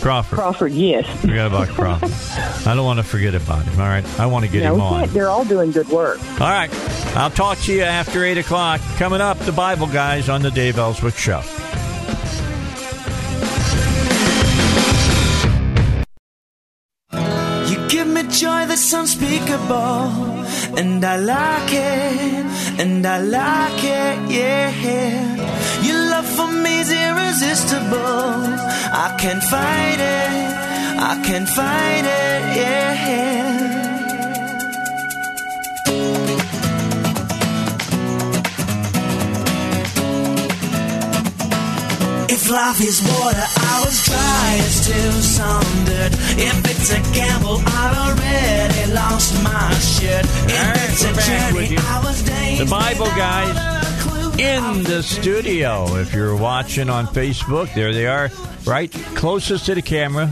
Crawford. Crawford, yes. Forgot about Crawford. I don't want to forget about him. All right, I want to get No, him on. They're all doing good work. All right, I'll talk to you after eight o'clock. Coming up, the Bible guys on the Dave Elswick Show. Joy that's unspeakable, and I like it, and I like it, yeah. Your love for me is irresistible. I can't fight it, I can't fight it, yeah. If life is water, I was dry as still sundered. If it's a gamble, I'd already lost my shirt. If right, it's a journey. I was The Bible guys in the studio. If you're watching on Facebook, there they are, right closest to the camera.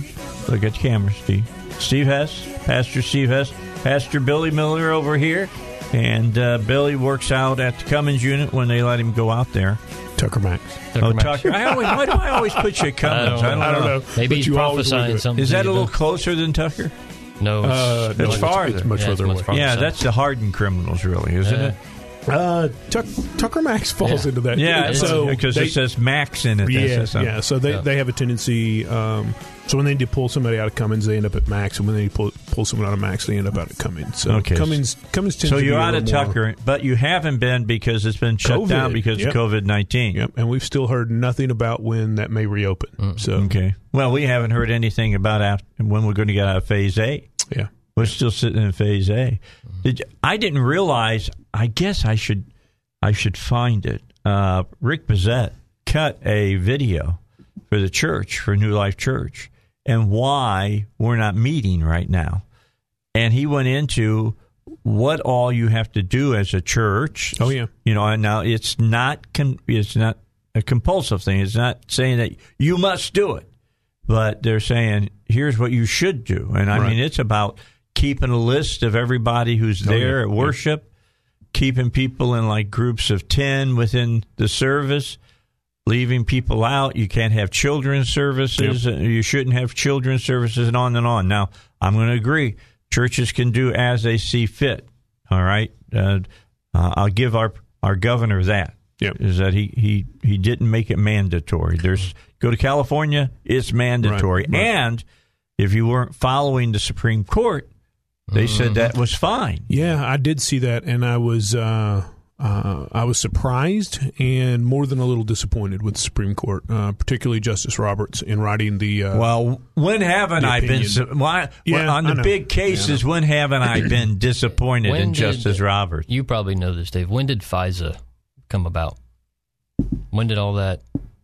Look at the camera, Steve. Steve Hess, Pastor Steve Hess, Pastor Billy Miller over here, and uh, Billy works out at the Cummins unit when they let him go out there. Tucker Max. oh, Max. Tucker! I always, why do I always put you at Cummins? I don't I don't know. Maybe but he's you always prophesying something. Is that a little though. closer than Tucker? No, it's, Uh, it's no, It's it's, farther. it's much Yeah, it's further much away. Yeah, that's the hardened criminals, really, isn't Yeah. it? Uh, Tuck, Tucker Max falls Yeah. into that. Yeah, so because they- it says Max in it. Yeah, says yeah. So they, Yeah. they have a tendency. Um, so when they need to pull somebody out of Cummins, they end up at Max, and when they pull pull someone out of Max, they end up out at Cummins. So Okay. Cummins Cummins tends So to you're be a out of little more- Tucker, but you haven't been because it's been shut COVID, down because yep. of COVID nineteen. Yep, and we've still heard nothing about when that may reopen. So Okay. Well, we haven't heard anything about after, when we're going to get out of Phase A. yeah, We're still sitting in Phase A. Did you, I didn't realize. I guess I should. I should find it. Uh, Rick Bazette cut a video for the church for New Life Church and why we're not meeting right now. And he went into what all you have to do as a church. Oh, yeah. You know, and now it's not con- it's not a compulsive thing. It's not saying that you must do it, but they're saying here's what you should do. And I Right. mean, it's about keeping a list of everybody who's Oh, there yeah. at worship, keeping people in like groups of 10 within the service, leaving people out. You can't have children's services. Uh, You shouldn't have children's services, and on and on. Now, I'm going to agree. Churches can do as they see fit. All right. Uh, uh, I'll give our our governor that. Yep. Is that he, he, he didn't make it mandatory. There's go to California, it's mandatory. Right, right. And if you weren't following the Supreme Court, they said that was fine. Yeah, I did see that, and I was uh, uh, I was surprised and more than a little disappointed with the Supreme Court, uh, particularly Justice Roberts in writing the. Uh, Well, when haven't I been opinion. su- why, Yeah, on the big cases? When haven't I been disappointed in did- Justice Roberts? You probably know this, Dave. When did FISA come about? When did all that?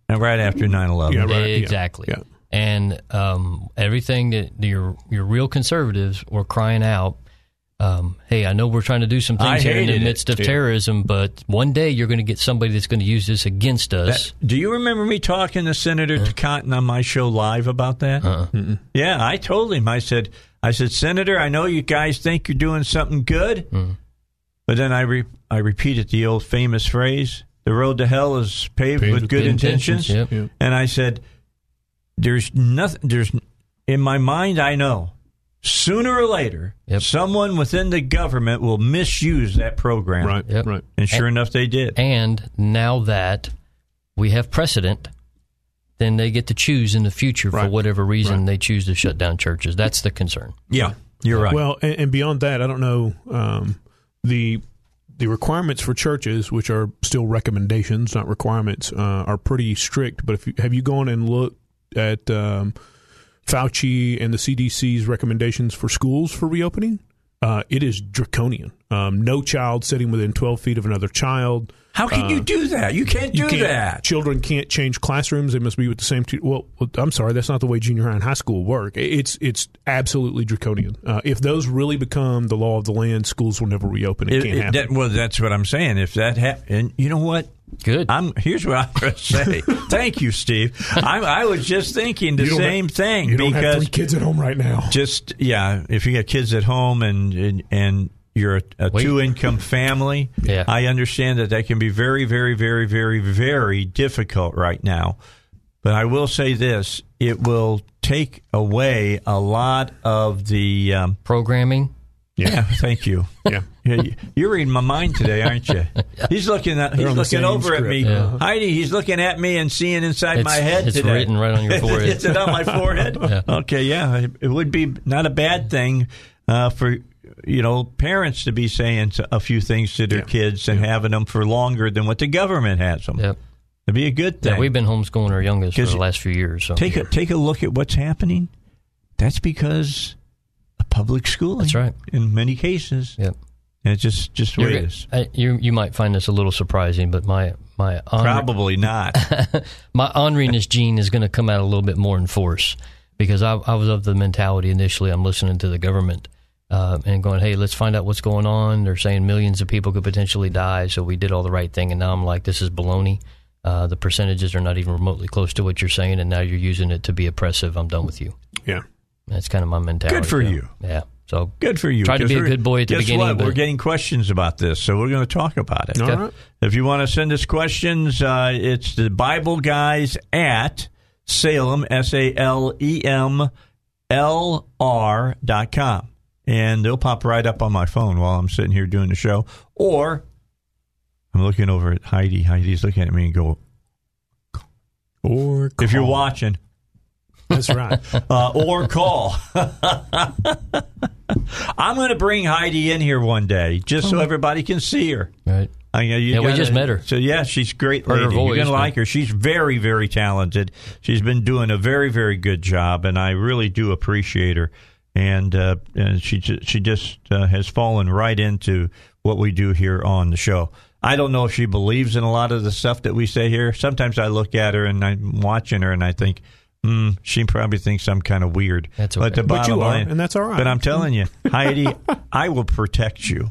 And right after 9-11. Yeah, right, exactly. yeah. And um, everything that your your real conservatives were crying out. Um, hey, I know we're trying to do some I things here in the midst of terrorism, but one day you're going to get somebody that's going to use this against us. That- do you remember me talking to Senator Cotton on my show live about that? Uh-uh. Yeah, I told him. I said, I said, Senator, I know you guys think you're doing something good, Mm. but then I re- I repeated the old famous phrase: "The road to hell is paved, with, good, intentions." Yep. Yeah. And I said, "There's nothing. There's in my mind. I know sooner or later, Yep. someone within the government will misuse that program." right, Yep. right. And sure enough, they did. And now that we have precedent, then they get to choose in the future for whatever reason Right. they choose to shut down churches. That's the concern. yeah, you're right. Well, and, and beyond that, I don't know um, the the requirements for churches, which are still recommendations, not requirements, uh, are pretty strict. But if you, have you gone and looked at um, Fauci and the CDC's recommendations for schools for reopening? Uh, it is draconian. Um, no child sitting within 12 feet of another child. How can you do that? You can't do You can't- that. Children can't change classrooms; they must be with the same. Well, well, I'm sorry, that's not the way junior high and high school work. It's it's absolutely draconian. Uh, if those really become the law of the land, schools will never reopen. It, It- can't it- happen. that- well, that's what I'm saying. If that happens, and you know what? Good. I'm here's what I'm going to say. Thank you, Steve. I'm, I was just thinking the same have- thing You don't have because three kids at home right now. just yeah, if you got kids at home and and, and you're a, a two income family, Yeah. I understand that that can be very, very, very, very, very difficult right now. But I will say this: it will take away a lot of the. Um, Programming. yeah, thank you. Yeah. Yeah, you- You're reading my mind today, aren't you? He's looking at he's They're on the looking same over at me, Yeah. Heidi. He's looking at me and seeing inside It's, my head it's today. written right on your forehead. it's on my forehead? Yeah. Okay, yeah. It would be not a bad thing uh, for you know parents to be saying a few things to their Yeah. kids and having them for longer than what the government has them. Yep. It'd be a good thing. Yeah, we've been homeschooling our youngest for the last few years. So take a take a look at what's happening. That's because of public schooling. That's right. In many cases, Yep. And it's just just the way You're it. I- you you might find this a little surprising, but my my honor, Probably not. my honoriness gene is going to come out a little bit more in force because I, I was of the mentality initially. I'm listening to the government uh, and going, "Hey, let's find out what's going on." They're saying millions of people could potentially die, so we did all the right thing. And now I'm like, "This is baloney." Uh, the percentages are not even remotely close to what you're saying, and now you're using it to be oppressive. I'm done with you. Yeah. That's kind of my mentality. Good for so, you. Yeah. So Good for you. Tried to be a we're- good boy at the guess beginning, What? but- We're getting questions about this, so we're going to talk about it. All right. If you want to send us questions, uh, it's the Bible Guys at Salem, S A L E M L R dot com. And they'll pop right up on my phone while I'm sitting here doing the show. Or I'm looking over at Heidi. Heidi's looking at me and go, Or if you're watching, that's right. uh, or call. I'm going to bring Heidi in here one day just so everybody can see her. right. I mean, you Yeah, we gotta- just met her. So yeah, she's great Heard lady. You're gonna like her. She's very, very talented. She's been doing a very, very good job, and I really do appreciate her. And uh, and she she just uh, has fallen right into what we do here on the show. I don't know if she believes in a lot of the stuff that we say here. Sometimes I look at her and I'm watching her and I think, hmm, she probably thinks I'm kind of weird. That's But okay. the But bottom you are, line, and that's all right. But I'm telling you, Heidi, I will protect you.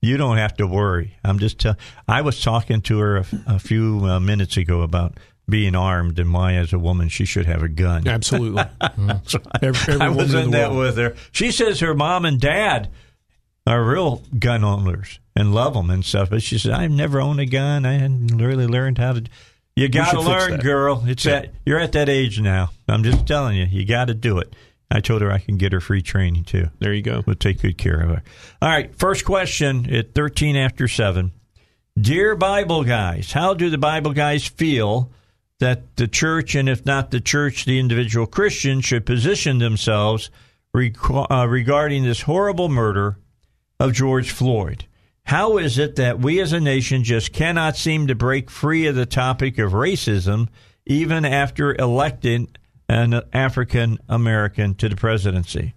You don't have to worry. I'm just. Tell- I was talking to her a, a few uh, minutes ago about being armed and why, as a woman, she should have a gun. Absolutely. So I- Every- every I was in in the that world. with her. She says her mom and dad are real gun owners and love them and stuff. But she said, I've never owned a gun. I hadn't really learned how to. You got to learn, girl. It's Yeah. at you're at that age now. I'm just telling you, you got to do it. I told her I can get her free training too. There you go. We'll take good care of her. All right, first question at 13 after 7. Dear Bible guys, how do the Bible guys feel that the church, and if not the church, the individual Christian, should position themselves uh, regarding this horrible murder of George Floyd? How is it that we as a nation just cannot seem to break free of the topic of racism even after electing an African American to the presidency?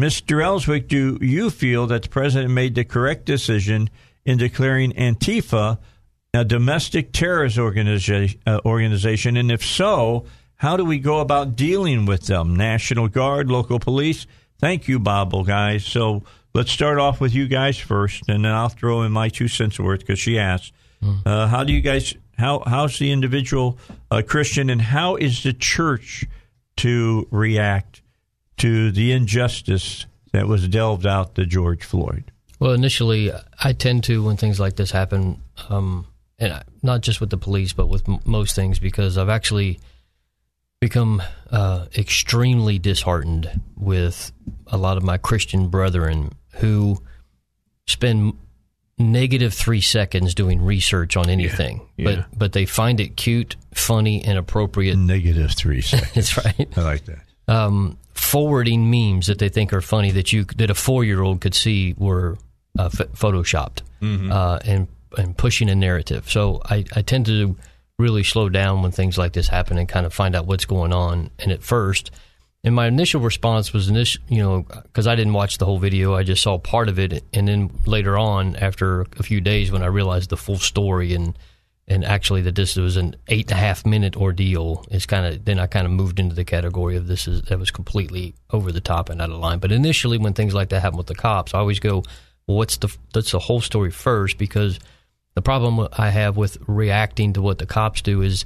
Mr. Elswick, do you feel that the president made the correct decision in declaring Antifa a domestic terrorist organiza- uh, organization? And if so, how do we go about dealing with them? National Guard, local police? Thank you, Bible guys. So let's start off with you guys first, and then I'll throw in my two cents worth because she asked. Uh, how do you guys? How how's the individual uh, Christian, and how is the church to react to the injustice that was delved out to George Floyd? Well, initially, I tend to when things like this happen, um, and I- not just with the police, but with m- most things, because I've actually become uh, extremely disheartened with a lot of my Christian brethren who spend negative three seconds doing research on anything, Yeah. but but they find it cute, funny, and appropriate. Negative three seconds. That's right I like that. um, forwarding memes that they think are funny that you that a four year old could see were uh, ph photoshopped uh, and and pushing a narrative. So I, I tend to really slow down when things like this happen and kind of find out what's going on. And at first, and my initial response was initial, you know, because I didn't watch the whole video, I just saw part of it, and then later on, after a few days, when I realized the full story and and actually that this was an eight and a half minute ordeal is kind of then I kind of moved into the category of this is that was completely over the top and out of line. But initially, when things like that happen with the cops, I always go, what's the that's the whole story first because the problem I have with reacting to what the cops do is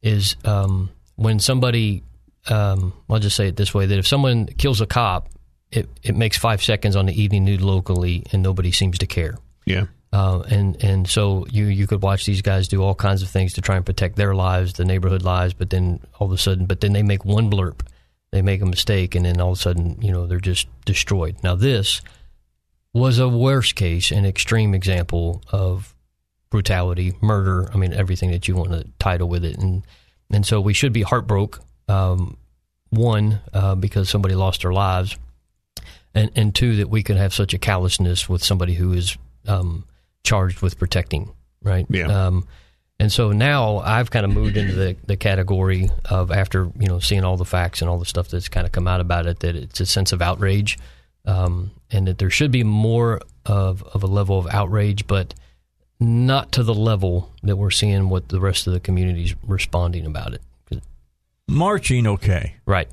is um, when somebody um, I'll just say it this way that if someone kills a cop, it, it makes five seconds on the evening news locally and nobody seems to care. Yeah. Uh, and and so you you could watch these guys do all kinds of things to try and protect their lives, the neighborhood lives, but then all of a sudden, but then they make one blurb, they make a mistake, and then all of a sudden, you know, they're just destroyed. Now this was a worst case an extreme example of brutality, murder. I mean, everything that you want to title with it, and and so we should be heartbroken. Um, one, uh, because somebody lost their lives, and and two, that we could have such a callousness with somebody who is um, charged with protecting, right? Yeah. Um, and so now I've kind of moved into the, the category of after you know seeing all the facts and all the stuff that's kind of come out about it that it's a sense of outrage, um, and that there should be more of of a level of outrage, but not to the level that we're seeing what the rest of the community's responding about it. Marching, okay. Right.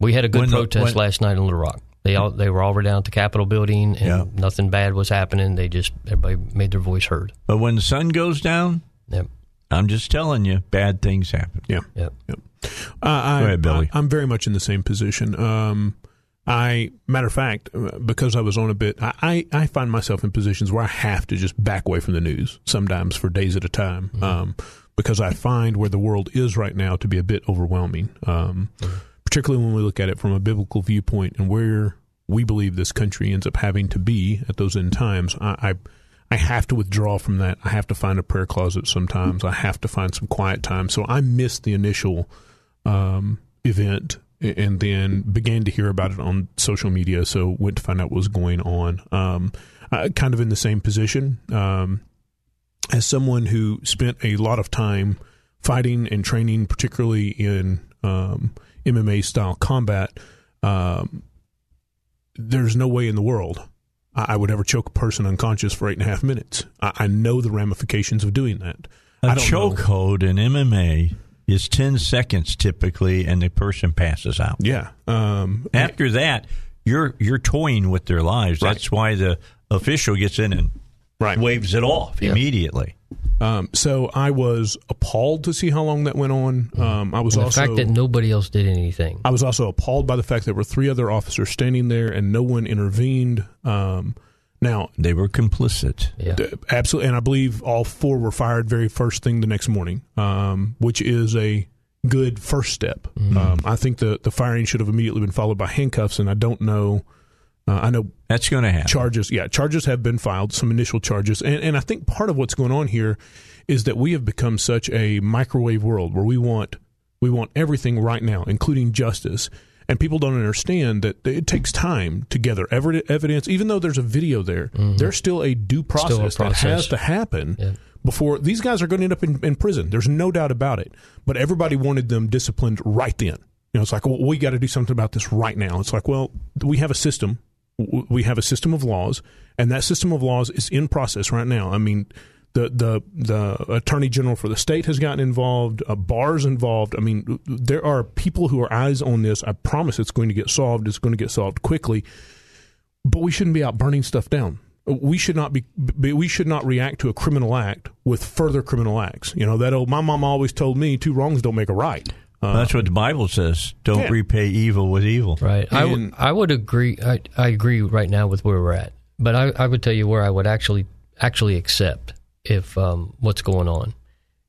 We had a good When the- protest when- last night in Little Rock. They all they were all over down at the Capitol building, and Yeah. nothing bad was happening. They just everybody made their voice heard. But when the sun goes down, Yep. I'm just telling you, bad things happen. Yeah. Yep. Yep. Uh, I, Go ahead, Billy. I, am very much in the same position. Um, I, matter of fact, because I was on a bit, I, I, I find myself in positions where I have to just back away from the news sometimes for days at a time, um, because I find where the world is right now to be a bit overwhelming, um, particularly when we look at it from a biblical viewpoint and where we believe this country ends up having to be at those end times. I, I I have to withdraw from that. I have to find a prayer closet sometimes. I have to find some quiet time. So I missed the initial um, event and then began to hear about it on social media. So went to find out what was going on. Um, I, kind of in the same position um, as someone who spent a lot of time fighting and training, particularly in um, MMA style combat. Um, there's no way in the world I I would ever choke a person unconscious for eight and a half minutes. I, I know the ramifications of doing that. A I don't know. chokehold in MMA is 10 seconds typically, and the person passes out. Yeah. Um, After that, you're you're toying with their lives. Right. That's why the official gets in and Right. waves it off Yeah. immediately. Um, so I was appalled to see how long that went on. Um, I was And the also fact that nobody else did anything. I was also appalled by the fact that there were three other officers standing there and no one intervened. Um, now, They were complicit. Yeah. d- absolutely, and I believe all four were fired very first thing the next morning, um, which is a good first step. Um, I think the the firing should have immediately been followed by handcuffs, and I don't know. Uh, I know That's going to happen. charges yeah charges have been filed some initial charges and, and i think part of what's going on here is that we have become such a microwave world where we want we want everything right now including justice and people don't understand that it takes time to gather evi- evidence. Even though there's a video there there's still a due process, Mm-hmm. A that has to happen Yeah. before these guys are going to end up in, in prison. There's no doubt about it. But everybody wanted them disciplined right then. You know it's like well, we got to do something about this right now. It's like well we have a system. We have a system of laws, and that system of laws is in process right now. I mean, the the the attorney general for the state has gotten involved, uh, bars involved. I mean, there are people who are eyes on this. I promise it's going to get solved. It's going to get solved quickly, but we shouldn't be out burning stuff down. We should not be. be- We should not react to a criminal act with further criminal acts. You know that old. My mom always told me, two wrongs don't make a right. Uh, That's what the Bible says. Don't Yeah. repay evil with evil. Right. I, w- And- I would agree. I, I agree right now with where we're at. But I, I would tell you where I would actually actually accept if um, what's going on,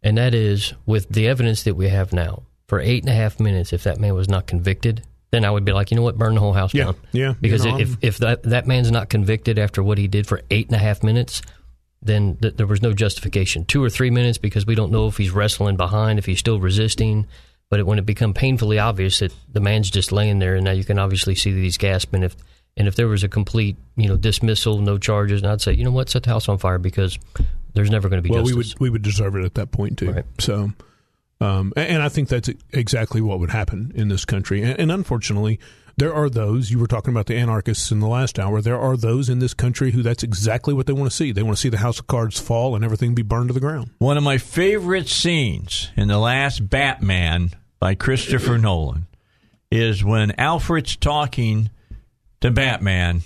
and that is with the evidence that we have now. For eight and a half minutes, if that man was not convicted, then I would be like, you know what, burn the whole house Yeah, down. yeah. Because You know, if I'm- if that that man's not convicted after what he did for eight and a half minutes, then th- there was no justification. Two or three minutes because we don't know if he's wrestling behind, if he's still resisting. But it, when it become painfully obvious that the man's just laying there, and now you can obviously see that he's gasping. If and if there was a complete, you know, dismissal, no charges, and I'd say, you know what, set the house on fire because there's never going to be well, we would we would deserve it at that point too. Right. So, um, and, and I think that's exactly what would happen in this country. And, and unfortunately, there are those you were talking about the anarchists in the last hour. There are those in this country who that's exactly what they want to see. They want to see the house of cards fall and everything be burned to the ground. One of my favorite scenes in the last Batman by Christopher Nolan is when Alfred's talking to Batman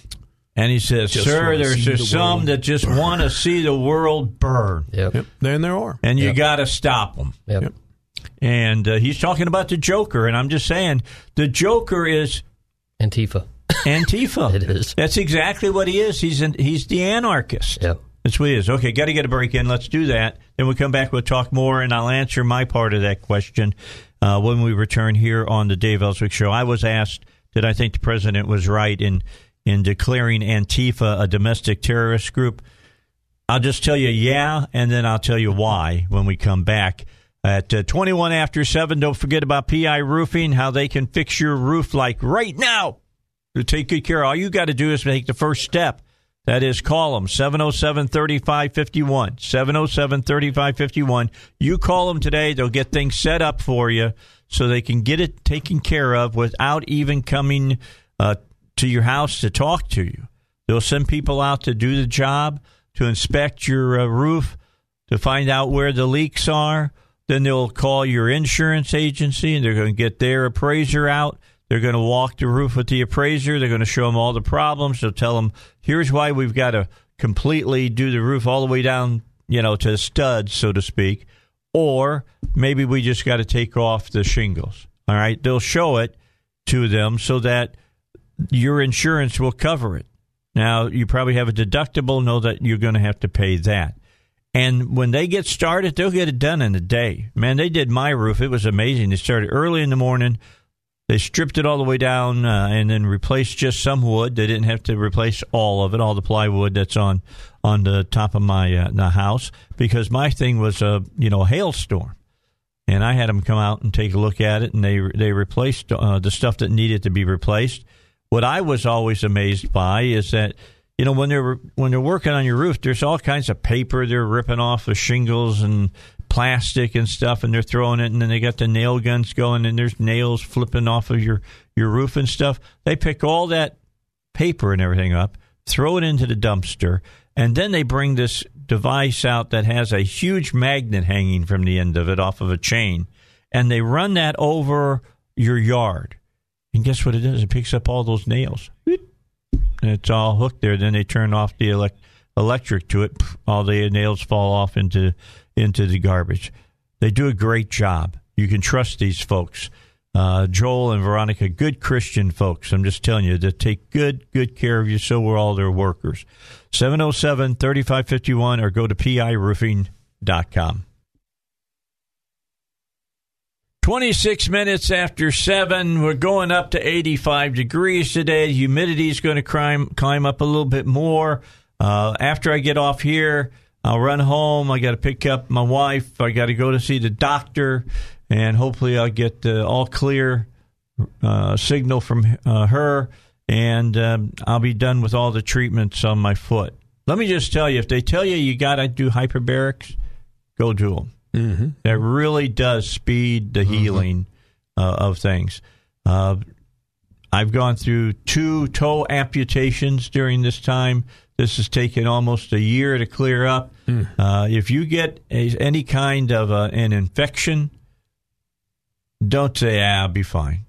and he says, Just Sir, there's just the some world that just want to see the world burn. Yep. Yep. And there are. And you Yep. got to stop them. Yep. Yep. And uh, he's talking about the Joker. And I'm just saying, the Joker is Antifa. Antifa. It is. That's exactly what he is. He's an, he's the anarchist. Yep. That's what he is. Okay, got to get a break in. Let's do that. Then we'll come back. We'll talk more, and I'll answer my part of that question uh, when we return here on the Dave Elswick Show. I was asked, did I think the president was right in in declaring Antifa a domestic terrorist group? I'll just tell you, yeah, and then I'll tell you why when we come back. At uh, 21 after 7, don't forget about PI Roofing, how they can fix your roof like right now to take good care. All you got to do is make the first step. That is, call them 707 3551. 707 3551. You call them today. They'll get things set up for you so they can get it taken care of without even coming uh, to your house to talk to you. They'll send people out to do the job, to inspect your uh, roof, to find out where the leaks are. Then they'll call your insurance agency and they're going to get their appraiser out. They're going to walk the roof with the appraiser. They're going to show them all the problems. They'll tell them, here's why we've got to completely do the roof all the way down, you know, to studs, so to speak. Or maybe we just got to take off the shingles. All right. They'll show it to them so that your insurance will cover it. Now, you probably have a deductible, know that you're going to have to pay that. And when they get started, they'll get it done in a day. Man, they did my roof. It was amazing. They started early in the morning. They stripped it all the way down uh, and then replaced just some wood. They didn't have to replace all of it, all the plywood that's on on the top of my uh, the house, because my thing was a you know hailstorm, and I had them come out and take a look at it, and they they replaced uh, the stuff that needed to be replaced. What I was always amazed by is that you know when they're when they're working on your roof, there's all kinds of paper they're ripping off the shingles and plastic and stuff, and they're throwing it, and then they got the nail guns going, and there's nails flipping off of your your roof and stuff. They pick all that paper and everything up, throw it into the dumpster, and then they bring this device out that has a huge magnet hanging from the end of it off of a chain, and they run that over your yard. And guess what it does? It picks up all those nails. And it's all hooked there. Then they turn off the elect electric to it, all the nails fall off into into the garbage. They do a great job. You can trust these folks. Uh, Joel and Veronica, good Christian folks. I'm just telling you to take good, good care of you. So we're all their workers. 707 3551 or go to piroofing.com. 26 minutes after 7. We're going up to 85 degrees today. Humidity is going to climb, climb up a little bit more. Uh, after I get off here, I'll run home. I got to pick up my wife. I got to go to see the doctor, and hopefully I'll get uh, all clear uh, signal from uh, her, and um, I'll be done with all the treatments on my foot. Let me just tell you, if they tell you you got to do hyperbarics, go do them. Mm-hmm. That really does speed the healing uh, of things. Uh, I've gone through two toe amputations during this time. This has taken almost a year to clear up. Uh, if you get a, any kind of a, an infection, don't say, ah, I'll be fine.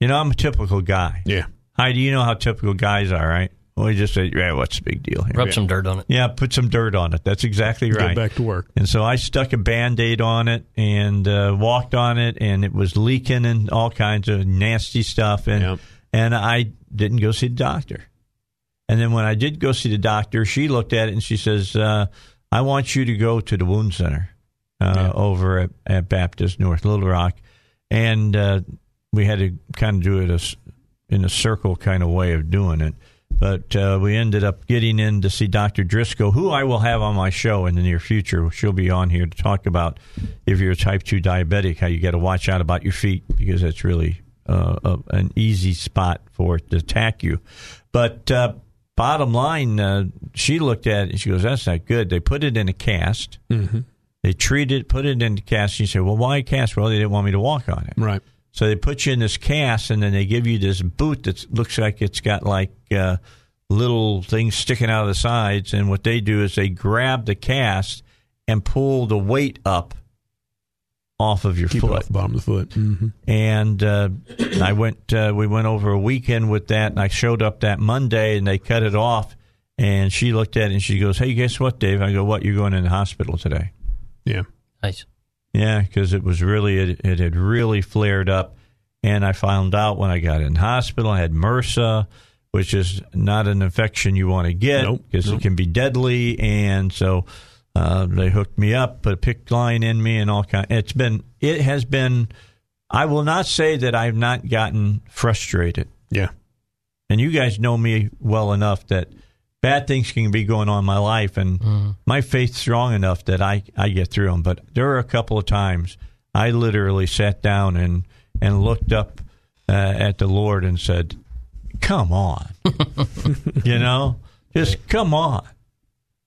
You know, I'm a typical guy. Yeah. Heidi, you know how typical guys are, right? We just say, yeah, what's the big deal here? Rub some dirt on it. Yeah, put some dirt on it. That's exactly right. Get back to work. And so I stuck a band aid on it and uh, walked on it, and it was leaking and all kinds of nasty stuff. And Yep. and I didn't go see the doctor. And then when I did go see the doctor, she looked at it and she says, uh, "I want you to go to the wound center uh, Yeah. over at, at Baptist North Little Rock." And uh, we had to kind of do it as, in a circle kind of way of doing it. But uh, we ended up getting in to see Dr. Driscoll, who I will have on my show in the near future. She'll be on here to talk about if you're a type 2 diabetic, how you got to watch out about your feet because that's really uh, a, an easy spot for it to attack you. But uh, bottom line, uh, she looked at it and she goes, That's not good. They put it in a cast. Mm-hmm. They treated it, put it in the cast. She said, Well, why a cast? Well, they didn't want me to walk on it. Right. So they put you in this cast, and then they give you this boot that looks like it's got like uh, little things sticking out of the sides. And what they do is they grab the cast and pull the weight up off of your Keep it foot. off the bottom of the foot. Mm-hmm. And uh, I went. Uh, we went over a weekend with that, and I showed up that Monday, and they cut it off. And she looked at it, and she goes, "Hey, guess what, Dave?" I go, "What? You're going in the hospital today?" Yeah. Nice. Yeah, because it was really it, it had really flared up, and I found out when I got in hospital I had MRSA, which is not an infection you want to get because nope. it can be deadly, and so uh, they hooked me up, put a PICC line in me, and all kind. It's been it has been. I will not say that I've not gotten frustrated, Yeah. and you guys know me well enough that bad things can be going on in my life, and my faith's strong enough that I, I get through them. But there were a couple of times I literally sat down and, and looked up uh, at the Lord and said, Come on. you know, just come on.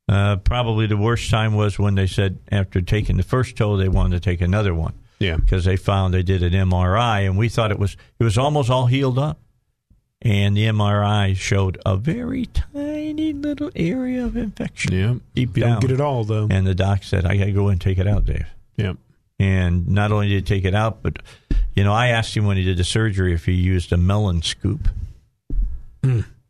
Uh, probably the worst time was when they said after taking the first toe, they wanted to take another one Yeah. because they found they did an MRI and we thought it was it was almost all healed up, and the MRI showed a very tiny little area of infection Yeah. deep You down. don't get it all though. And the doc said, "I got to go and take it out, Dave." yeah. And not only did he take it out, but you know, I asked him when he did the surgery if he used a melon scoop.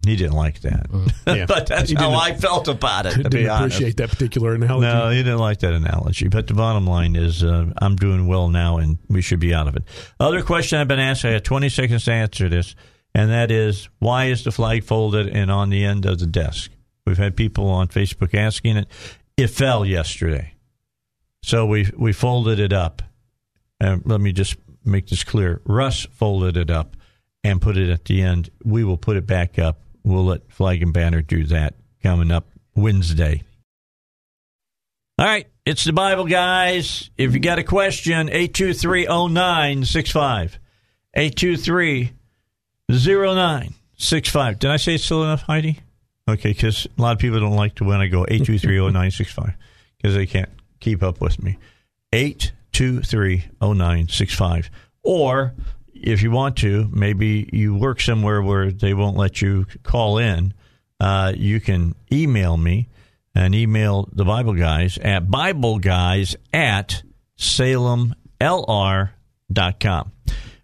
He didn't like that, Yeah. but that's He how I felt about it. To Didn't be honest, appreciate that particular analogy. no, he didn't like that analogy. But the bottom line is, uh, I'm doing well now, and we should be out of it. Other question I've been asked, I have 20 seconds to answer this, and that is, why is the flag folded and on the end of the desk? We've had people on Facebook asking it. It fell yesterday, so we we folded it up. And let me just make this clear: Russ folded it up and put it at the end. We will put it back up. We'll let Flag and Banner do that coming up Wednesday. All right, it's the Bible, guys. If you got a question, 823-0965. 823-0965. Did I say it still enough, Heidi? Okay, because a lot of people don't like to when I go 823-0965 because they can't keep up with me. 823-0965. Or if you want to, maybe you work somewhere where they won't let you call in, uh, you can email me and email the Bible guys at BibleGuys at salemlr.com.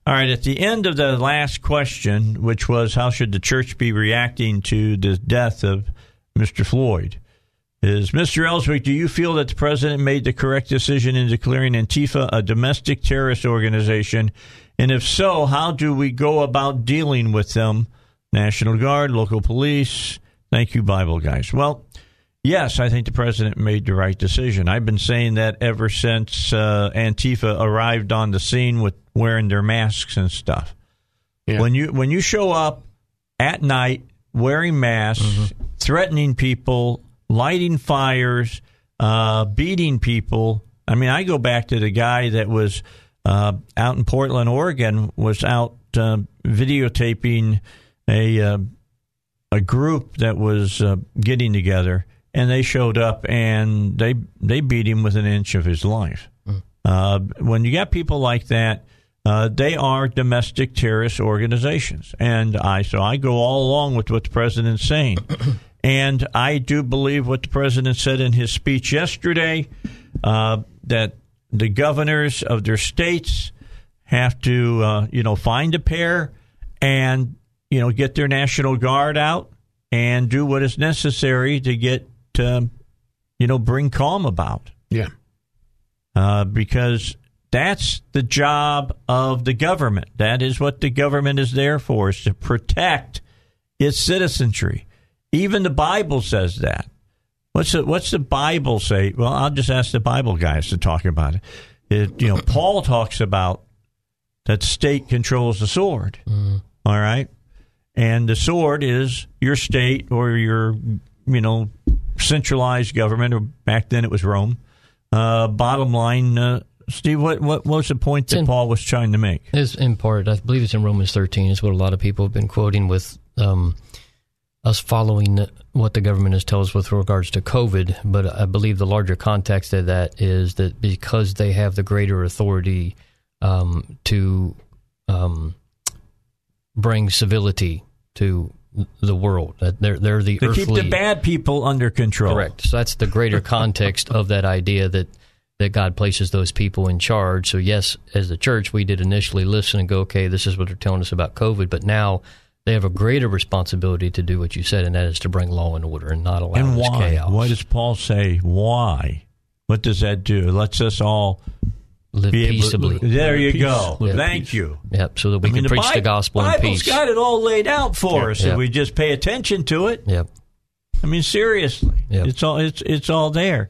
All right, at the end of the last question, which was how should the church be reacting to the death of Mr. Floyd? is Mr. Elswick, do you feel that the president made the correct decision in declaring Antifa a domestic terrorist organization? And if so, how do we go about dealing with them? National Guard, local police. Thank you, Bible guys. Well, yes, I think the president made the right decision. I've been saying that ever since uh, Antifa arrived on the scene with wearing their masks and stuff. Yeah. When you when you show up at night wearing masks, threatening people, lighting fires, uh, beating people. I mean, I go back to the guy that was uh, out in Portland, Oregon, was out uh, videotaping a uh, a group that was uh, getting together, and they showed up and they they beat him with an inch of his life. Uh, when you got people like that, uh, they are domestic terrorist organizations, and I so I go all along with what the president's saying, and I do believe what the president said in his speech yesterday uh, that the governors of their states have to uh, you know find a pair and you know get their national guard out and do what is necessary to get um, you know bring calm about Yeah. uh, because that's the job of the government. That is what the government is there for, is to protect its citizenry. Even the Bible says that. What's the, what's the Bible say? Well, I'll just ask the Bible guys to talk about it. it you know, Paul talks about that state controls the sword. All right, and the sword is your state or your you know centralized government, back then it was Rome. Uh, bottom line, uh, Steve, what, what what was the point that in- Paul was trying to make? It's in part, I believe it's in Romans 13. It's what a lot of people have been quoting with um, us following what the government has told us with regards to COVID. But I believe the larger context of that is that because they have the greater authority um, to um, bring civility to the world, they're they're the To keep the bad people under control. Correct. So that's the greater context of that idea that that God places those people in charge. So yes, as the church, we did initially listen and go, okay, this is what they're telling us about COVID, but now they have a greater responsibility to do what you said, and that is to bring law and order and not allow And why? chaos. What does Paul say? Why? What does that do? It lets us all Live be able- peaceably. there you Peace. go. Live Thank peace. you. Yep. So that we I mean, can preach Bi- the gospel in Bible's peace. got it all laid out for us Yeah. if we just pay attention to it. Yep. I mean, seriously, Yep. it's all it's it's all there.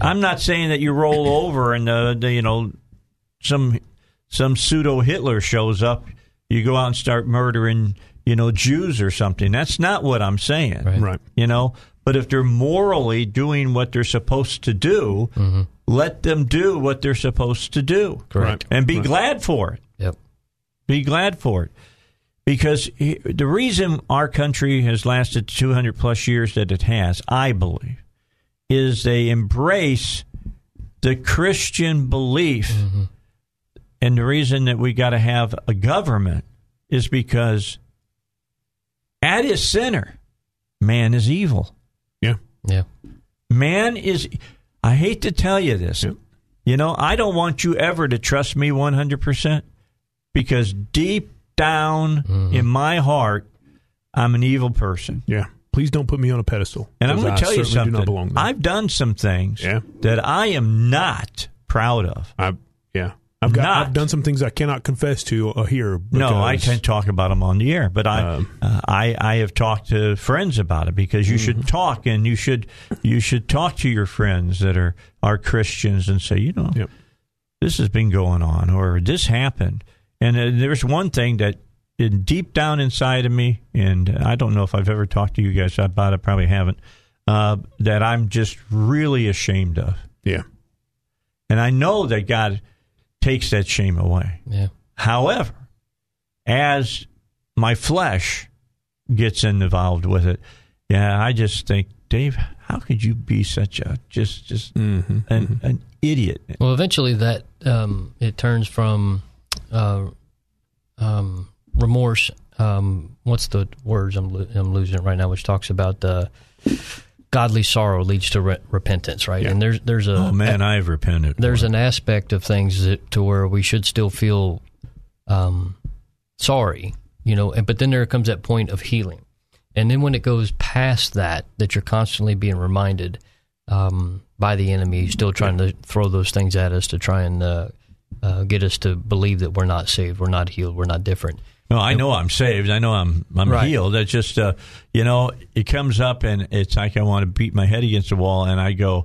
I'm not saying that you roll over and uh, the, you know some some pseudo Hitler shows up, you go out and start murdering you know Jews or something. That's not what I'm saying. Right. Right. You know, but if they're morally doing what they're supposed to do, let them do what they're supposed to do, Correct. and be Right. glad for it Yep. be glad for it because he- the reason our country has lasted 200 plus years that it has i believe is they embrace the christian belief mm-hmm. and the reason that we got to have a government is because at its center man is evil Yeah. Yeah. man is i hate to tell you this Yep. you know i don't want you ever to trust me 100% because deep down Mm-hmm. in my heart i'm an evil person Yeah. Please don't put me on a pedestal. and I'm going to tell you Do something there. i've done some things Yeah. that i am not proud of I, yeah. I've got. Not. I've done some things I cannot confess to uh, here. no, I can't talk about them on the air, but I, Um, uh, I, I have talked to friends about it because you should talk and you should, you should talk to your friends that are are Christians and say, you know, Yep. this has been going on or this happened. And uh, there's one thing that in deep down inside of me, and I don't know if I've ever talked to you guys about it, probably haven't, uh, that I'm just really ashamed of. Yeah. And I know that God takes that shame away. Yeah. However, as my flesh gets involved with it, yeah, I just think, Dave, how could you be such a just just Mm-hmm. an, an idiot? Well, eventually that um, it turns from uh, um, remorse. Um, what's the words I'm, lo- I'm losing it right now? Which talks about uh, godly sorrow leads to re- repentance, right? Yeah. And there's there's a Oh man, I've repented. there's an aspect of things that, to where we should still feel um, sorry, you know. And, but then there comes that point of healing, and then when it goes past that, that you're constantly being reminded um, by the enemy, still trying to throw those things at us to try and uh, uh, get us to believe that we're not saved, we're not healed, we're not different. No, I know I'm saved. I know I'm I'm Right. healed. It's just uh, you know, it comes up and it's like I want to beat my head against the wall, and I go,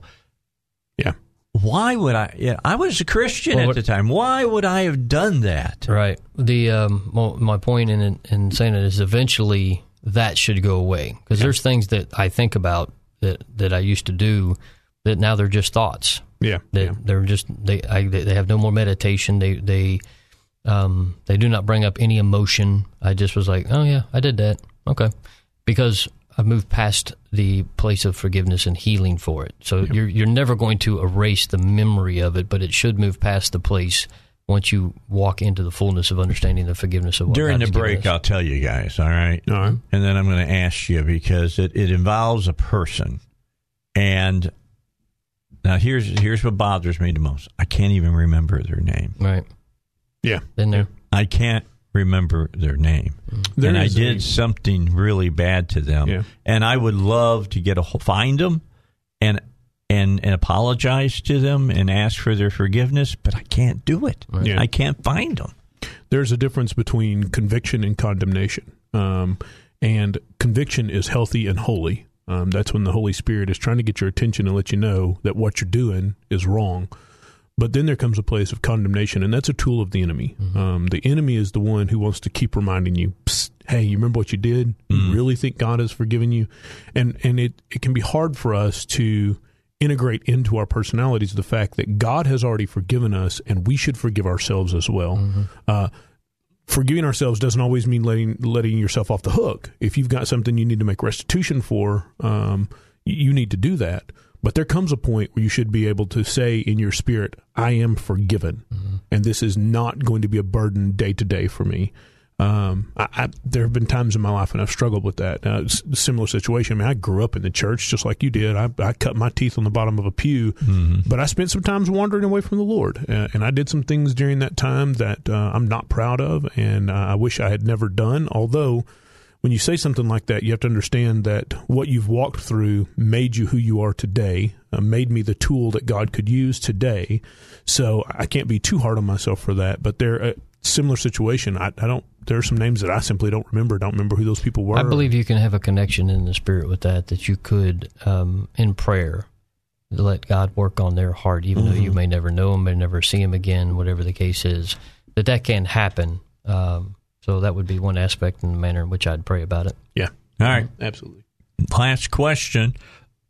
Yeah. why would I? Yeah, I was a Christian Well, at the time. Why would I have done that? Right. The um, well, my point in in saying it is eventually that should go away because there's things that I think about that that I used to do that now they're just thoughts. Yeah. They, yeah. They're just they I, they they have no more meditation. They they um they do not bring up any emotion. I just was like, oh yeah, I did that. Okay, because I've moved past the place of forgiveness and healing for it. So you're you're never going to erase the memory of it, but it should move past the place once you walk into the fullness of understanding the forgiveness of what During God the break. I'll tell you guys. All right. All right. And then I'm going to ask you because it, it involves a person. And now here's here's what bothers me the most. I can't even remember their name. right, Yeah. been there. I can't remember their name. There and I did a- something really bad to them. Yeah. And I would love to get a ho- find them and and and apologize to them and ask for their forgiveness, but I can't do it. Yeah. I can't find them. there's a difference between conviction and condemnation. Um, and conviction is healthy and holy. Um, that's when the Holy Spirit is trying to get your attention and let you know that what you're doing is wrong. But then there comes a place of condemnation, and that's a tool of the enemy. Um, the enemy is the one who wants to keep reminding you, "Hey, you remember what you did? You really think God has forgiven you?" And and it it can be hard for us to integrate into our personalities the fact that God has already forgiven us, and we should forgive ourselves as well. Uh, forgiving ourselves doesn't always mean letting letting yourself off the hook. If you've got something you need to make restitution for, um, you need to do that. But there comes a point where you should be able to say in your spirit, "I am forgiven," and this is not going to be a burden day to day for me. Um, I, I, there have been times in my life and I've struggled with that. Uh, it's a similar situation. I mean, I grew up in the church just like you did. I, I cut my teeth on the bottom of a pew, but I spent some times wandering away from the Lord, uh, and I did some things during that time that uh, I'm not proud of, and uh, I wish I had never done. Although, when you say something like that, you have to understand that what you've walked through made you who you are today, uh, made me the tool that God could use today. So I can't be too hard on myself for that. But they're a similar situation. I, I don't. There are some names that I simply don't remember. Don't remember who those people were. I believe you can have a connection in the spirit with that. That you could, um, in prayer, let God work on their heart, even though you may never know Him, may never see Him again, whatever the case is. That that can happen. Um, so that would be one aspect in the manner in which I'd pray about it. Yeah, All right. Mm-hmm. absolutely. Last question.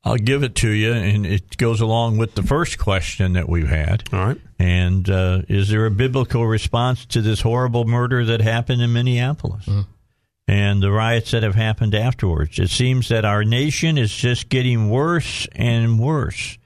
I'll give it to you, and it goes along with the first question that we've had. All right. And uh, is there a biblical response to this horrible murder that happened in Minneapolis mm-hmm. and the riots that have happened afterwards? It seems that our nation is just getting worse and worse.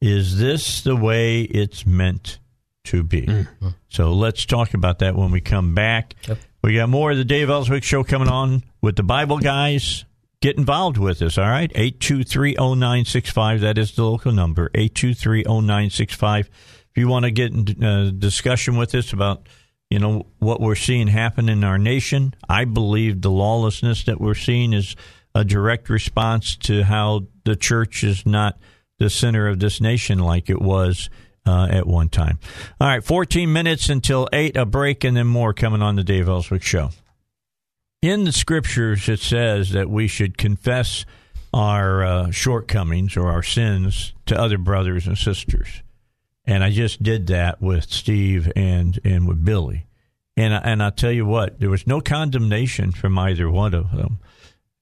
Is this the way it's meant to be? Mm. Mm. So let's talk about that when we come back. Yep. We got more of the Dave Elswick Show coming on with the Bible guys. Get involved with us, all right? 823-0965. That is the local number, 823-0965. If you want to get in uh, discussion with us about, you know, what we're seeing happen in our nation, I believe the lawlessness that we're seeing is a direct response to how the church is not the center of this nation like it was uh, at one time. All right, 14 minutes until 8, a break, and then more coming on the Dave Elswick Show. In the scriptures, it says that we should confess our uh, shortcomings or our sins to other brothers and sisters. And I just did that with Steve and, and with Billy. And, I- and I'll tell you what, there was no condemnation from either one of them.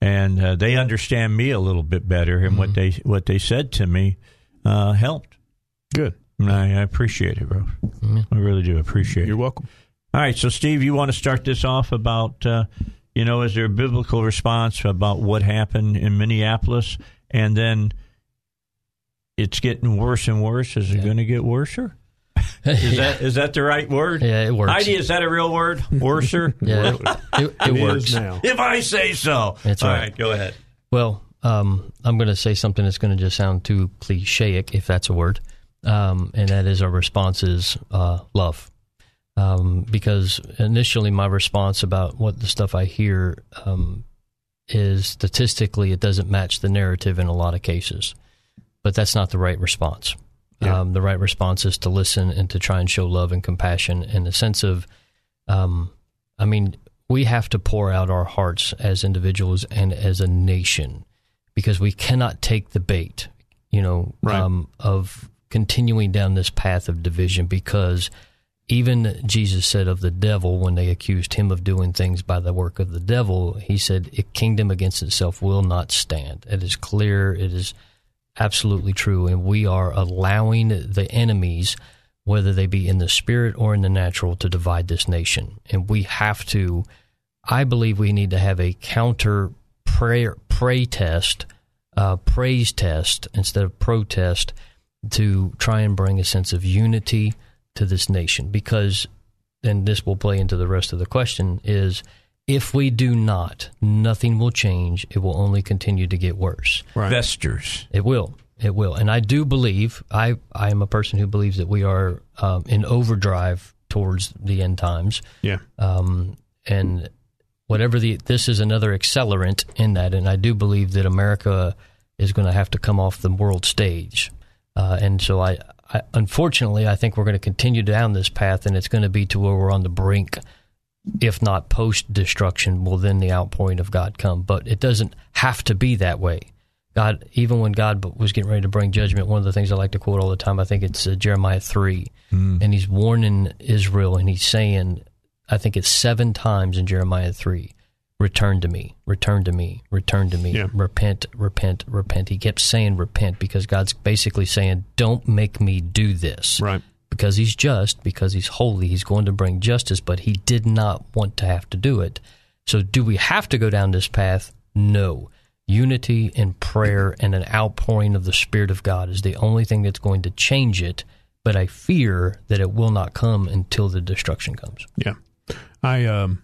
And uh, they understand me a little bit better, and what they what they said to me uh, helped. Good. And I, I appreciate it, bro. I really do appreciate it. You're welcome. All right, so Steve, you want to start this off about, uh, you know, is there a biblical response about what happened in Minneapolis, and then it's getting worse and worse? Is it going to get worser? Is that is that the right word? Yeah, it works. Heidi, is that a real word? Worser? Yeah, it, it, It is works. now. if I say so. That's All right. Go ahead. Well, um, I'm going to say something that's going to just sound too clichéic, if that's a word, um, and that is our response is uh, love. Um, because initially, my response about what the stuff I hear um, is statistically, it doesn't match the narrative in a lot of cases. but that's not the right response. Yeah. Um, the right response is to listen and to try and show love and compassion in the sense of, um, I mean, we have to pour out our hearts as individuals and as a nation because we cannot take the bait, you know, Right. um, of continuing down this path of division because even Jesus said of the devil when they accused him of doing things by the work of the devil, he said, A kingdom against itself will not stand. It is clear, it is absolutely true, and we are allowing the enemies, whether they be in the spirit or in the natural, to divide this nation. And we have to, I believe we need to have a counter prayer, pray test, uh, praise test instead of protest to try and bring a sense of unity to this nation. Because and this will play into the rest of the question is if we do not nothing will change. It will only continue to get worse. Right. Investors. it will. It will. And i do believe i i am a person who believes that we are um, in overdrive towards the end times. Yeah. um, and whatever the this is another accelerant in that. And i do believe that america is going to have to come off the world stage uh, and so I, I unfortunately i think we're going to continue down this path and it's going to be to where we're on the brink. If not post destruction will then the outpouring of god come. But it doesn't have to be that way. God even when god was getting ready to bring judgment one of the things i like to quote all the time i think it's uh, jeremiah 3 and he's warning israel and he's saying I think it's seven times in Jeremiah 3 return to me, return to me, return to me, Yeah. repent, repent, repent. He kept saying repent because God's basically saying, don't make me do this. Right. Because he's just, because he's holy, he's going to bring justice, but he did not want to have to do it. So, do we have to go down this path? No. Unity and prayer and an outpouring of the Spirit of God is the only thing that's going to change it. But I fear that it will not come until the destruction comes. Yeah, I um,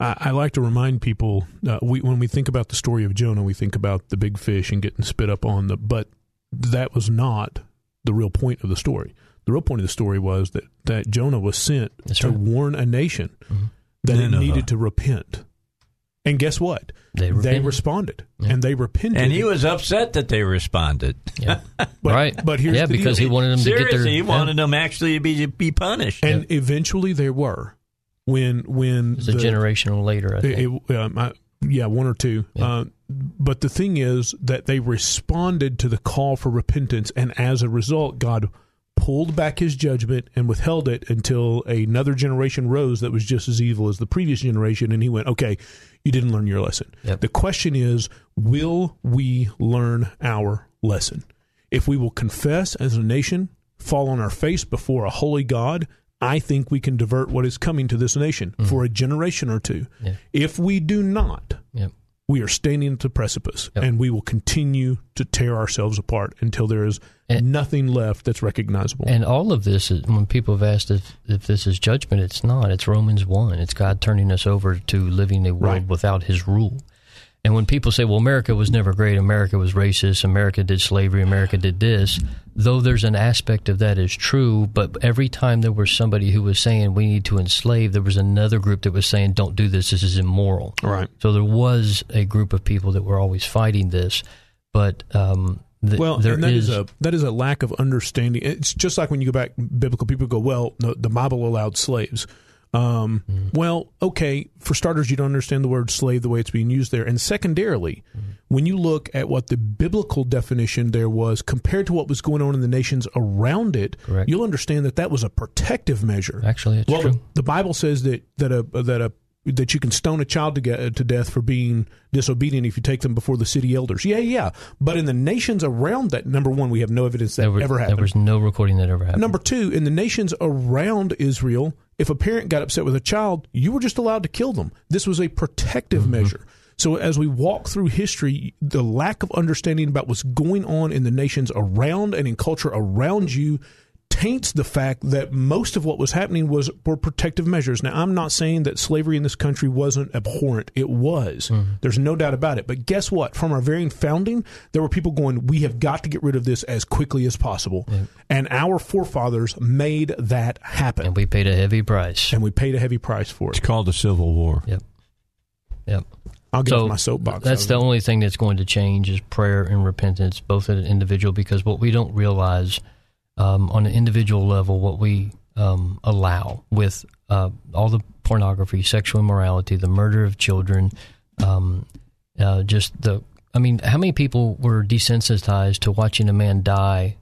I, I like to remind people uh, we when we think about the story of Jonah, we think about the big fish and getting spit up on the, but that was not the real point of the story. The real point of the story was that that Jonah was sent That's to right. Mm-hmm. warn a nation that it needed to repent. And guess what? They repented. responded, Yeah. and they repented. And he was upset that they responded. Yeah. But- right. but here's yeah, the because deal. he wanted them to get their. Seriously, he yeah. wanted them actually to be be punished. and eventually they were. When when It was a the- generation later. I think. It, um, I, yeah, one or two. Yeah. Uh, but the thing is that they responded to the call for repentance, and as a result, God pulled back His judgment and withheld it until another generation rose that was just as evil as the previous generation, and He went, "Okay, you didn't learn your lesson." Yep. The question is, will we learn our lesson? If we will confess as a nation, fall on our face before a holy God, I think we can divert what is coming to this nation for a generation or two. Mm-hmm. Yeah. If we do not, Yep. we are standing at the precipice Yep. and we will continue to tear ourselves apart until there is And- nothing left that's recognizable. And all of this is when people have asked if, if this is judgment, it's not. It's Romans 1. It's God turning us over to living a world Right. without his rule. And when people say, well, America was never great, America was racist, America did slavery, America did this, though there's an aspect of that is true, but every time there was somebody who was saying we need to enslave, there was another group that was saying don't do this, this is immoral. right. So there was a group of people that were always fighting this, but um, th- Well, there and that is is a that is a lack of understanding. It's just like when you go back biblical people go, well, the, the Bible allowed slaves. Um, Well, okay, for starters, you don't understand the word slave the way it's being used there, and secondarily, when you look at what the biblical definition there was compared to what was going on in the nations around it, Correct. you'll understand that that was a protective measure. Actually, it's well, true. The, the Bible says that that a that a that you can stone a child to get to death for being disobedient if you take them before the city elders. Yeah, yeah. But in the nations around that, number one, we have no evidence that there, was, ever happened. there was no recording that ever happened. Number two, in the nations around Israel, if a parent got upset with a child, you were just allowed to kill them. This was a protective Mm-hmm. measure. So as we walk through history, the lack of understanding about what's going on in the nations around and in culture around you taints the fact that most of what was happening was were protective measures. Now, I'm not saying that slavery in this country wasn't abhorrent. It was. Mm-hmm. There's no doubt about it. But guess what? From our very founding, there were people going, "We have got to get rid of this as quickly as possible." And our forefathers made that happen. and we paid a heavy price. and we paid a heavy price for it. it's called the civil war. Yep. Yep. I'll get So my soapbox. That's the only thing that's going to change is prayer and repentance, both at an individual. Because what we don't realize um, on an individual level, what we um, allow with uh, all the pornography, sexual immorality, the murder of children, um, uh, just the. I mean, how many people were desensitized to watching a man die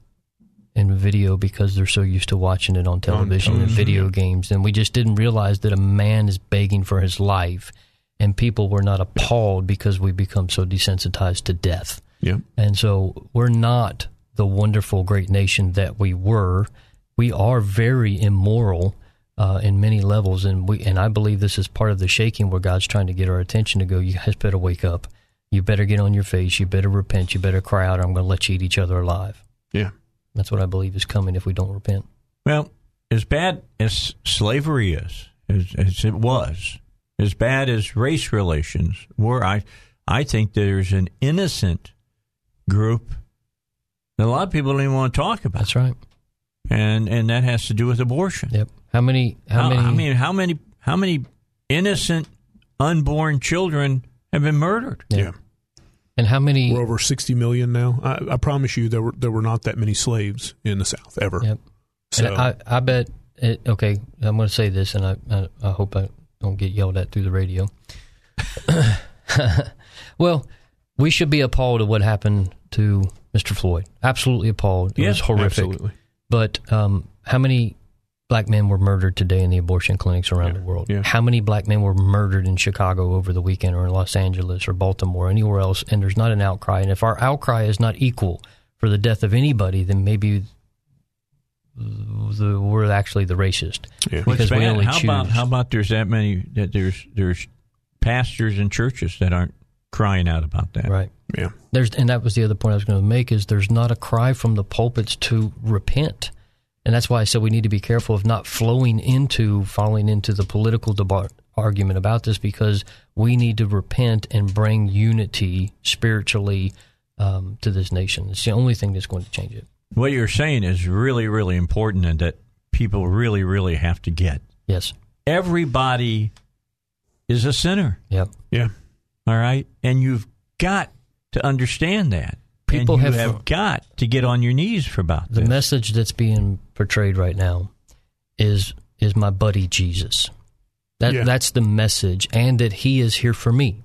in video because they're so used to watching it on television and video games, and we just didn't realize that a man is begging for his life, and people were not appalled because we become so desensitized to death. Yeah. And so we're not the wonderful, great nation that we were. We are very immoral uh, in many levels, and we and I believe this is part of the shaking where God's trying to get our attention to go. You guys better wake up. You better get on your face. You better repent. You better cry out. Or I'm going to let you eat each other alive. Yeah. That's what I believe is coming if we don't repent. Well, as bad as slavery is, as, as it was, as bad as race relations were, I, I think there's an innocent group that a lot of people don't even want to talk about. That's right. And and that has to do with abortion. Yep. How many? How, many? I mean, how many? How many innocent unborn children have been murdered? Yeah. And how many? We're over 60 million now. I, I promise you, there were there were not that many slaves in the South ever. Yep. So And I, I bet. It, okay, I'm going to say this, and I, I, I hope I don't get yelled at through the radio. well, we should be appalled at what happened to Mr. Floyd. Absolutely appalled. It Yeah, was horrific. absolutely. But um, how many black men were murdered today in the abortion clinics around the world? yeah. How many black men were murdered in Chicago over the weekend, or in Los Angeles, or Baltimore, or anywhere else? And there's not an outcry. And if our outcry is not equal for the death of anybody, then maybe the, we're actually the racist. Yeah. Because we only how about choose. how about there's that many that there's there's pastors and churches that aren't crying out about that. Right. Yeah. There's, and that was the other point I was going to make is there's not a cry from the pulpits to repent, and that's why I said we need to be careful of not flowing into falling into the political debate argument about this because we need to repent and bring unity spiritually um, to this nation. It's the only thing that's going to change it. What you're saying is really really important, and that people really really have to get. Yes. Everybody is a sinner. Yep. Yeah. All right, and you've got to understand that. People and you have- have, got to get on your knees for about The this. message that's being portrayed right now is is my buddy Jesus. That Yeah. that's the message, and that He is here for me.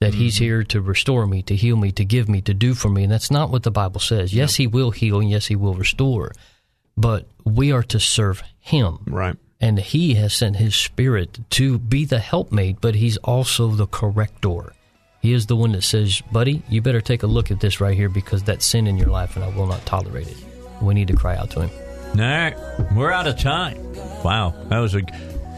That He's Mm-hmm. here to restore me, to heal me, to give me, to do for me, and that's not what the Bible says. Yes, He will heal, and yes, He will restore, but we are to serve Him, Right. and He has sent His Spirit to be the helpmate, but He's also the corrector. He is the one that says, "Buddy, you better take a look at this right here because that's sin in your life, and I will not tolerate it." We need to cry out to Him. All right, we're out of time. Wow, that was a.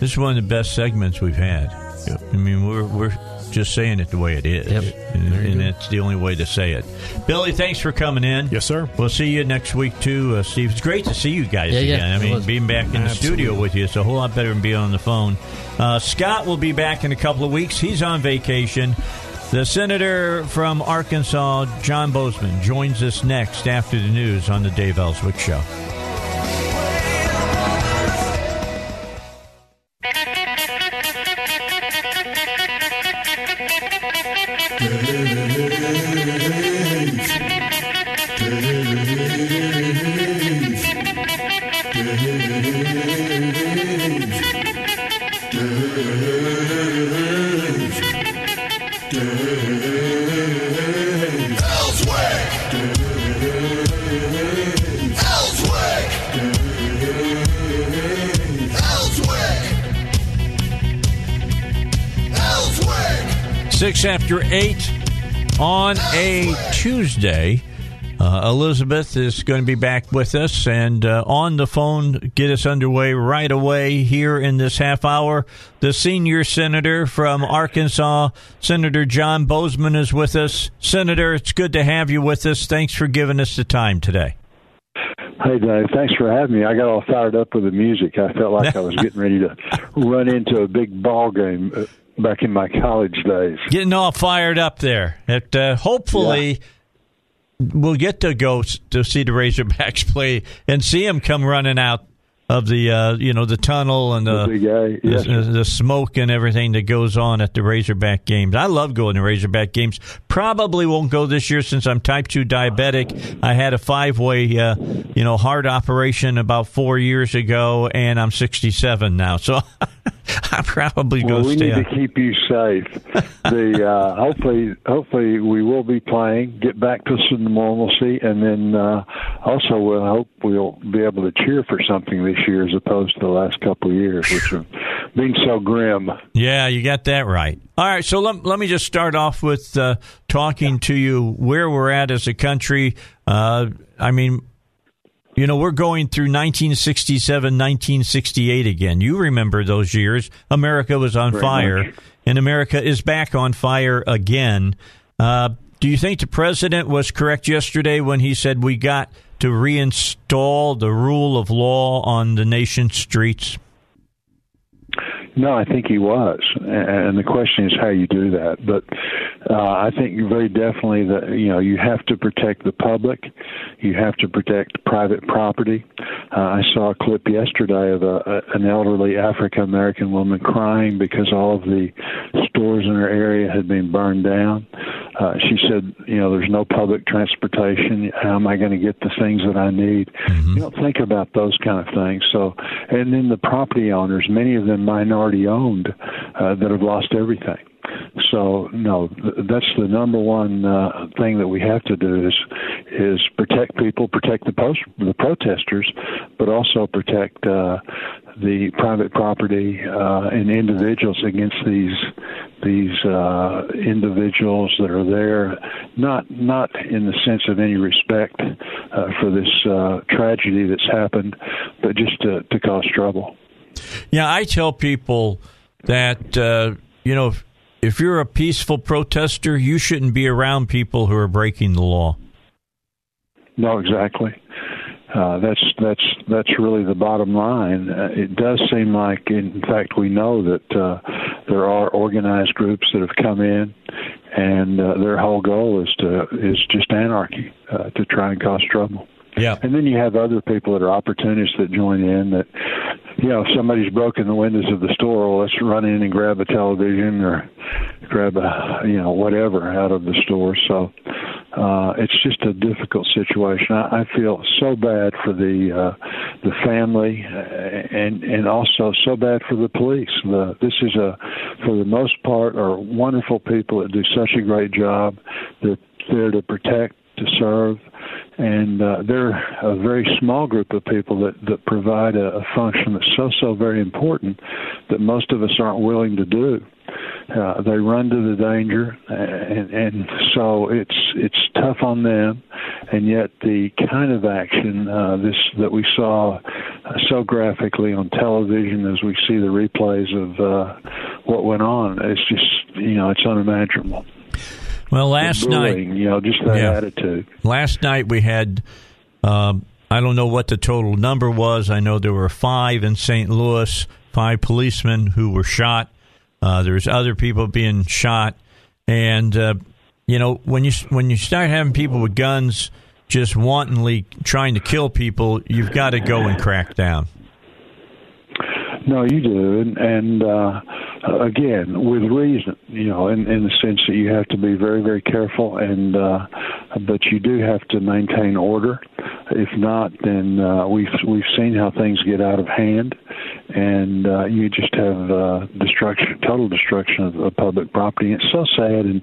This is one of the best segments we've had. Yep. I mean, we're we're just saying it the way it is, Yep. and, There you and go. that's the only way to say it. Billy, thanks for coming in. Yes, sir. We'll see you next week too, uh, Steve. It's great to see you guys Yeah, yeah, again. I mean, was. being back in the studio with you is a whole lot better than being on the phone. Uh, Scott will be back in a couple of weeks. He's on vacation. The senator from Arkansas, John Boozman, joins us next after the news on the Dave Elswick Show. Six after eight on a Tuesday. Uh, Elizabeth is going to be back with us and uh, on the phone, get us underway right away here in this half hour. The senior senator from Arkansas, Senator John Boozman, is with us. Senator, it's good to have you with us. Thanks for giving us the time today. Hey Dave, thanks for having me. I got all fired up with the music. I felt like I was getting ready to run into a big ball game uh, back in my college days. Getting all fired up there. It, uh, hopefully, we'll get to go to see the Razorbacks play and see them come running out of the uh, you know the tunnel and the The yes, the, the smoke and everything that goes on at the Razorback games. I love going to Razorback games. Probably won't go this year since I'm type two diabetic. I had a five way uh, you know heart operation about four years ago, and I'm 67 now, so I probably Well, go we stay. need to keep you safe. the uh, hopefully, hopefully we will be playing, get back to some normalcy, and then uh, also we'll hope we'll be able to cheer for something this year as opposed to the last couple of years, which have been so grim. Yeah, you got that right. All right, so let, let me just start off with uh, talking to you where we're at as a country. Uh, I mean, you know, we're going through 1967, 1968 again. You remember those years. America was on Very fire, much. and America is back on fire again. Uh, do you think the president was correct yesterday when he said we got to reinstall the rule of law on the nation's streets? No, I think he was, and the question is how you do that. But uh, I think very definitely that you know you have to protect the public, you have to protect private property. Uh, I saw a clip yesterday of a, a, an elderly African American woman crying because all of the stores in her area had been burned down. Uh, she said, you know, there's no public transportation. How am I going to get the things that I need? You don't think about those kind of things. So, and then the property owners, many of them minority owned, uh, that have lost everything. So no, that's the number one uh, thing that we have to do is is protect people, protect the post the protesters, but also protect uh, the private property uh, and individuals against these these uh, individuals that are there, not not in the sense of any respect uh, for this uh, tragedy that's happened, but just to, to cause trouble. Yeah, I tell people that uh, you know if, you're a peaceful protester, you shouldn't be around people who are breaking the law. No, exactly. Uh, that's that's that's really the bottom line. Uh, it does seem like, in fact, we know that uh, there are organized groups that have come in, and uh, their whole goal is to is just anarchy uh, to try and cause trouble. Yeah. And then you have other people that are opportunists that join in that, you know, if somebody's broken the windows of the store, well, let's run in and grab a television or grab a, you know, whatever out of the store. So uh, it's just a difficult situation. I, I feel so bad for the uh, the family uh, and and also so bad for the police. The, this is a, for the most part, are wonderful people that do such a great job. They're there to protect, to serve, and uh, they're a very small group of people that, that provide a, a function that's so so very important that most of us aren't willing to do. Uh, they run to the danger, and, and so it's it's tough on them. And yet, the kind of action uh, this that we saw uh, so graphically on television, as we see the replays of uh, what went on, it's just you know it's unimaginable. Well, last night, you know, just that Yeah. attitude. last night we had. Um, I don't know what the total number was. I know there were five in St. Louis, five policemen who were shot. Uh, there's other people being shot, and uh, you know when you when you start having people with guns just wantonly trying to kill people, you've got to go and crack down. No, you do, and, and uh, again, with reason, you know, in, in the sense that you have to be very, very careful, and uh, but you do have to maintain order. If not, then uh, we've we've seen how things get out of hand, and uh, you just have uh, destruction, total destruction of, of public property. It's so sad in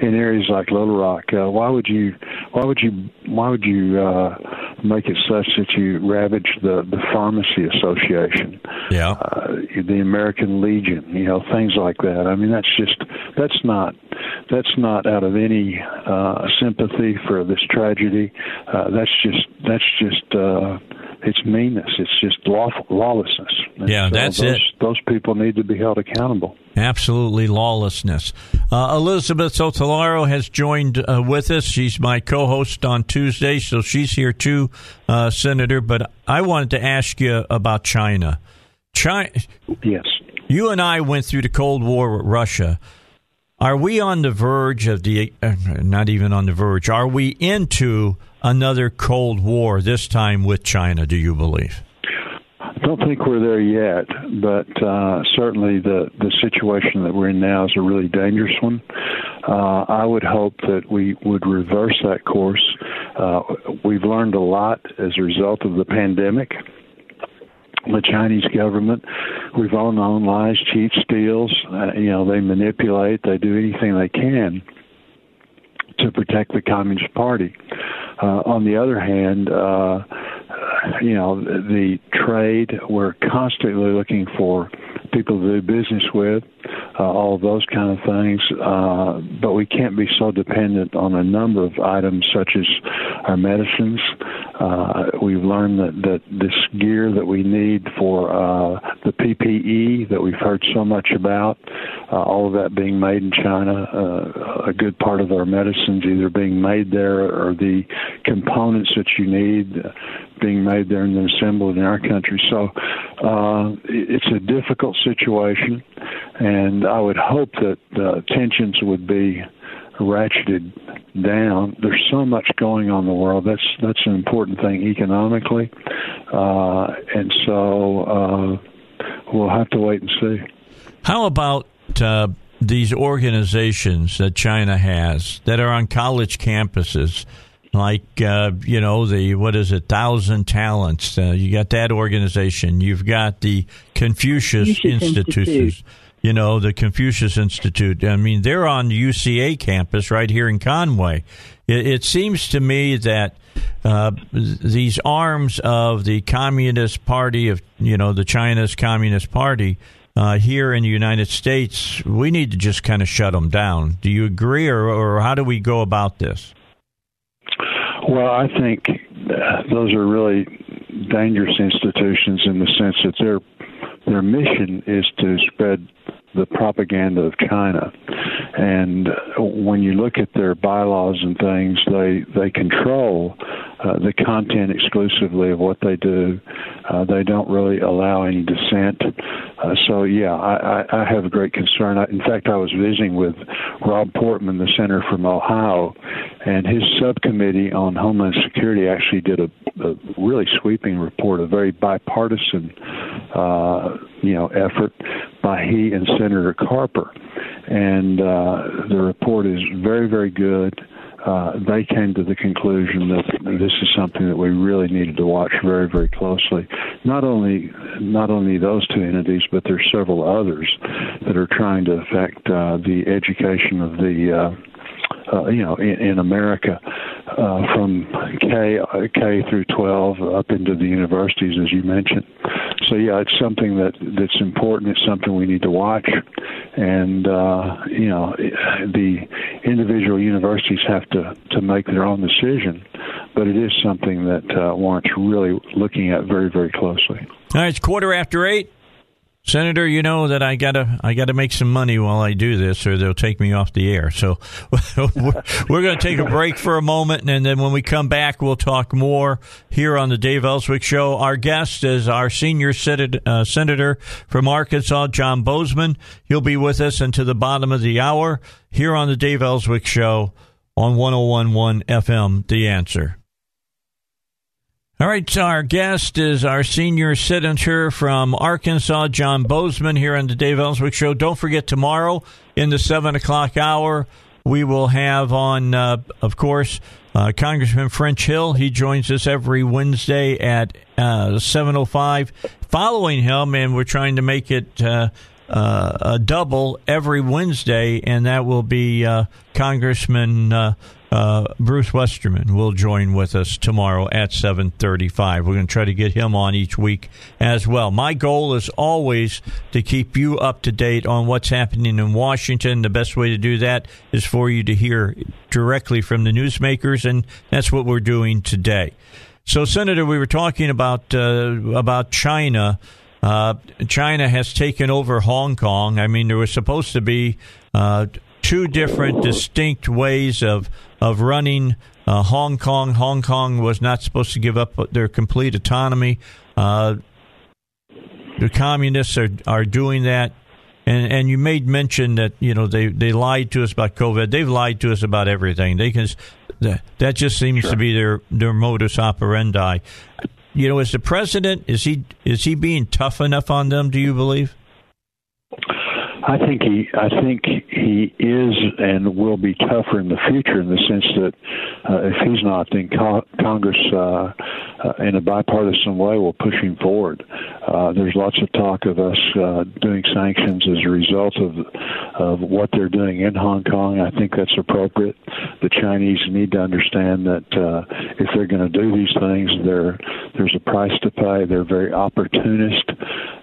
in areas like Little Rock. Uh, why would you? Why would you? Why would you uh, make it such that you ravage the the pharmacy association? Yeah. uh, the American Legion, you know, things like that. I mean, that's just that's not that's not out of any uh, sympathy for this tragedy. Uh, that's just that's just uh, it's meanness. It's just law, lawlessness. And Yeah, so that's those, it. Those people need to be held accountable. Absolutely lawlessness. Uh, Elizabeth Sotallaro has joined uh, with us. She's my co host on Tuesday, so she's here too, uh, Senator. But I wanted to ask you about China. China. Yes. You and I went through the Cold War with Russia. Are we on the verge of the, uh, not even on the verge, are we into another Cold War, this time with China, do you believe? I don't think we're there yet, but uh, certainly the the situation that we're in now is a really dangerous one. Uh, I would hope that we would reverse that course. Uh, we've learned a lot as a result of the pandemic the Chinese government. We've all known lies, cheats, steals. Uh, you know, they manipulate. They do anything they can to protect the Communist Party. Uh, on the other hand, uh, you know, the trade, we're constantly looking for people to do business with, uh, all those kind of things. Uh, but we can't be so dependent on a number of items such as our medicines. Uh, we've learned that, that this gear that we need for uh, the PPE that we've heard so much about, uh, all of that being made in China, uh, a good part of our medicines either being made there or the components that you need being made there and then assembled in our country. So uh, it's a difficult situation, and I would hope that uh, tensions would be ratcheted down. There's so much going on in the world. That's that's an important thing economically, uh, and so uh, we'll have to wait and see. How about uh, these organizations that China has that are on college campuses? like uh, you know the what is it thousand talents uh, you got that organization you've got the confucius, confucius institute. institute you know the confucius institute i mean they're on the uca campus right here in conway it, it seems to me that uh, these arms of the communist party of you know the china's communist party uh, here in the United States, we need to just kind of shut them down. Do you agree, or, or how do we go about this? Well, I think uh, those are really dangerous institutions in the sense that their their mission is to spread the propaganda of China. And when you look at their bylaws and things, they they control uh, the content exclusively of what they do. Uh, they don't really allow any dissent. Uh, so yeah, I, I, I have a great concern. I, in fact, I was visiting with Rob Portman, the senator from Ohio, and his subcommittee on Homeland Security actually did a, a really sweeping report, a very bipartisan, uh, you know, effort by he and Senator Carper, and uh, the report is very, very good uh, they came to the conclusion that this is something that we really needed to watch very, very closely. Not only not only those two entities, but there's several others that are trying to affect uh, the education of the uh, you know, in, in America, uh, from K K through 12 up into the universities, as you mentioned. So yeah, it's something that that's important. It's something we need to watch, and uh, you know, the individual universities have to to make their own decision, but it is something that uh, warrants really looking at very very closely. All right, it's quarter after eight. Senator, you know that I gotta I gotta make some money while I do this, or they'll take me off the air. So we're, we're going to take a break for a moment, and then when we come back, we'll talk more here on the Dave Elswick Show. Our guest is our senior uh, senator from Arkansas, John Boozman. He'll be with us until the bottom of the hour here on the Dave Elswick Show on 101.1 FM. The Answer. All right, so our guest is our senior senator from Arkansas, John Boozman, here on the Dave Elswick Show. Don't forget, tomorrow in the 7 o'clock hour, we will have on, uh, of course, uh, Congressman French Hill. He joins us every Wednesday at uh, 7.05. Following him, and we're trying to make it uh, a double every Wednesday, and that will be uh, Congressman uh, uh, Bruce Westerman will join with us tomorrow at 7:35. We're going to try to get him on each week as well. My goal is always to keep you up to date on what's happening in Washington. The best way to do that is for you to hear directly from the newsmakers, and that's what we're doing today. So, Senator, we were talking about uh, about China. Uh, China has taken over Hong Kong. I mean, there was supposed to be uh, two different distinct ways of of running uh, Hong Kong. Hong Kong was not supposed to give up their complete autonomy. Uh, the communists are are doing that. And and you made mention that you know they, they lied to us about COVID. They've lied to us about everything. They can that, that just seems sure. to be their their modus operandi. You know, is the president is he is he being tough enough on them? Do you believe? I think he, I think he is and will be tougher in the future in the sense that uh, if he's not, then co- Congress, uh, uh, in a bipartisan way, will push him forward. Uh, there's lots of talk of us uh, doing sanctions as a result of of what they're doing in Hong Kong. I think that's appropriate. The Chinese need to understand that uh, if they're going to do these things, there there's a price to pay. They're very opportunist,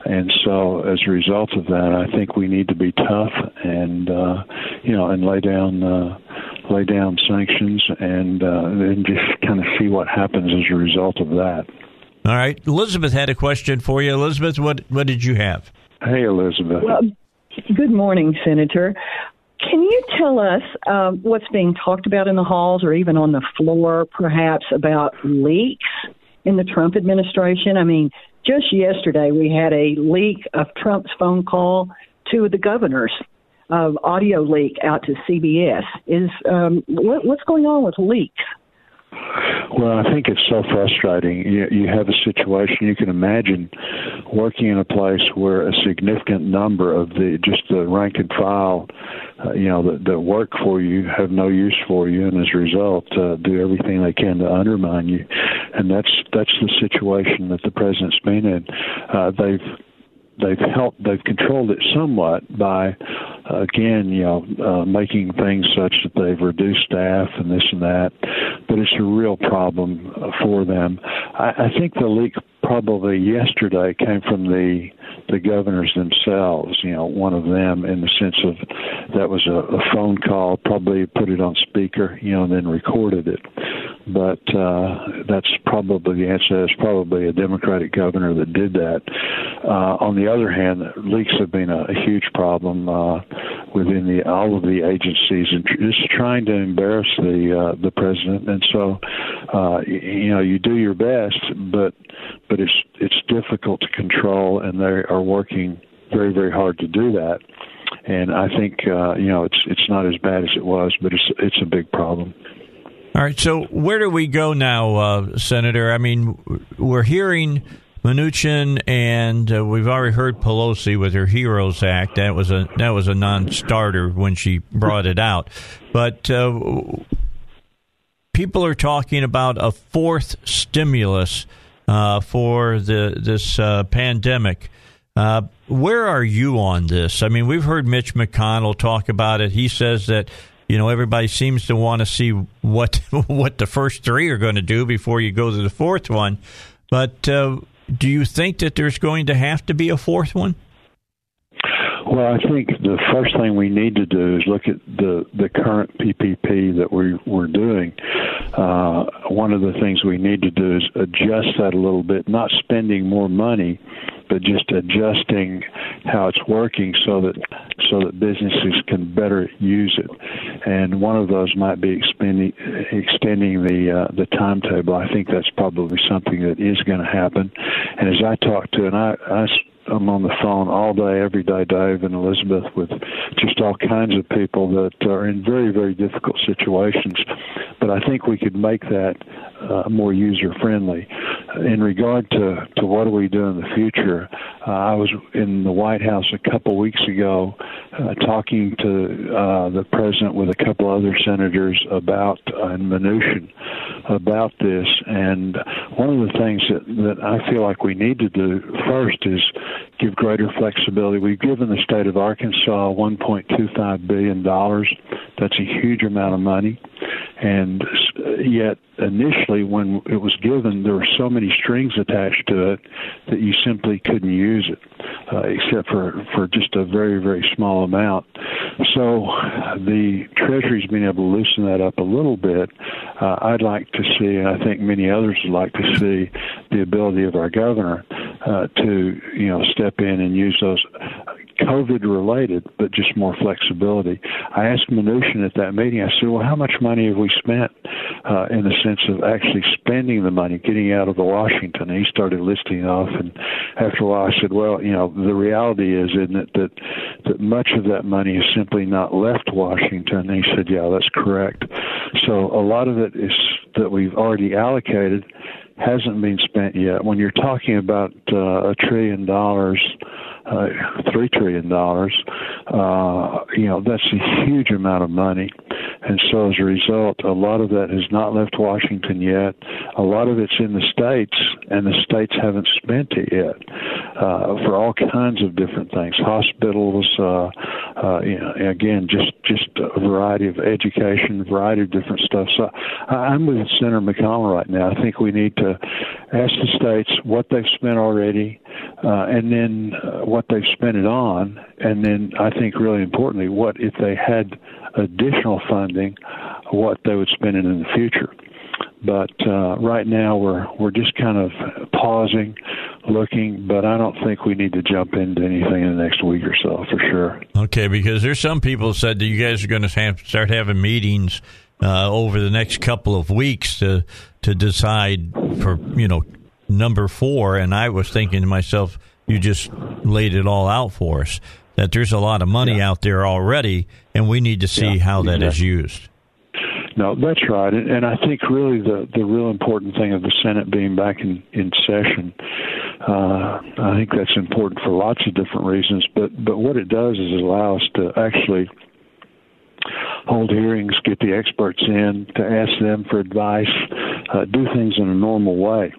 and so as a result of that, I think we need to be tough and uh, you know and lay down uh, lay down sanctions and uh, then just kind of see what happens as a result of that. All right, Elizabeth had a question for you. Elizabeth, what what did you have? Hey, Elizabeth. Well, good morning, Senator. Can you tell us um, what's being talked about in the halls or even on the floor, perhaps, about leaks in the Trump administration? I mean, just yesterday we had a leak of Trump's phone call to the governors of audio leak out to CBS. Is um, what, what's going on with leaks? Well, I think it's so frustrating. You, you have a situation you can imagine working in a place where a significant number of the just the rank and file, uh, you know, that, that work for you have no use for you, and as a result, uh, do everything they can to undermine you. And that's that's the situation that the president's been in. Uh, they've they've helped they've controlled it somewhat by again you know uh, making things such that they've reduced staff and this and that but it's a real problem for them. I, I think the leak probably yesterday came from the the governors themselves you know one of them in the sense of that was a, a phone call probably put it on speaker you know and then recorded it but uh, that's probably the answer. It's probably a Democratic governor that did that. Uh, on the other hand, leaks have been a, a huge problem uh, within the all of the agencies, and just trying to embarrass the uh, the president. And so, uh, you know, you do your best, but but it's it's difficult to control, and they are working very very hard to do that. And I think uh, you know it's it's not as bad as it was, but it's it's a big problem. All right. So where do we go now, uh, Senator? I mean, we're hearing Mnuchin, and uh, we've already heard Pelosi with her Heroes Act. That was a that was a non-starter when she brought it out. But uh, people are talking about a fourth stimulus uh, for the this uh, pandemic. Uh, where are you on this? I mean, we've heard Mitch McConnell talk about it. He says that you know everybody seems to want to see what what the first three are going to do before you go to the fourth one. But uh, do you think that there's going to have to be a fourth one? Well, I think the first thing we need to do is look at the the current PPP that we we're doing. Uh, one of the things we need to do is adjust that a little bit, not spending more money, but just adjusting how it's working so that so that businesses can better use it. And one of those might be extending extending the uh, the timetable. I think that's probably something that is going to happen. And as I talk to, and I, I I'm on the phone all day, every day, Dave and Elizabeth, with just all kinds of people that are in very, very difficult situations. But I think we could make that uh, more user friendly. In regard to, to what do we do in the future, uh, I was in the White House a couple weeks ago uh, talking to uh, the president with a couple other senators about uh, and Mnuchin about this. And one of the things that, that I feel like we need to do first is give greater flexibility. We've given the state of Arkansas $1.25 billion. That's a huge amount of money. And yet, initially, when it was given, there were so many strings attached to it that you simply couldn't use it, uh, except for, for just a very, very small amount. So the Treasury's been able to loosen that up a little bit. Uh, I'd like to see, and I think many others would like to see, the ability of our governor uh, to, you know, step in and use those COVID related, but just more flexibility. I asked Mnuchin at that meeting, I said, well, how much money have we spent uh, in the sense of actually spending the money, getting out of the Washington? And he started listing off. And after a while, I said, well, you know, the reality is, isn't it, that, that much of that money has simply not left Washington? And he said, yeah, that's correct. So a lot of it is that we've already allocated hasn't been spent yet. When you're talking about uh, a trillion dollars, uh, three trillion dollars, uh, you know that's a huge amount of money, and so as a result, a lot of that has not left Washington yet. A lot of it's in the states, and the states haven't spent it yet uh, for all kinds of different things, hospitals, uh, uh, you know, again, just just a variety of education, a variety of different stuff. So I'm with Senator McConnell right now. I think we need to ask the states what they've spent already, uh, and then uh, what they've spent it on, and then I think really importantly, what if they had additional funding, what they would spend it in the future. But uh, right now we're we're just kind of pausing, looking. But I don't think we need to jump into anything in the next week or so for sure. Okay, because there's some people said that you guys are going to have, start having meetings uh, over the next couple of weeks to to decide for you know number four. And I was thinking to myself, you just laid it all out for us. That there's a lot of money yeah. out there already, and we need to see yeah, how that exactly. is used. No, that's right, and, and I think really the the real important thing of the Senate being back in in session, uh, I think that's important for lots of different reasons. But but what it does is allow us to actually hold hearings, get the experts in, to ask them for advice, uh, do things in a normal way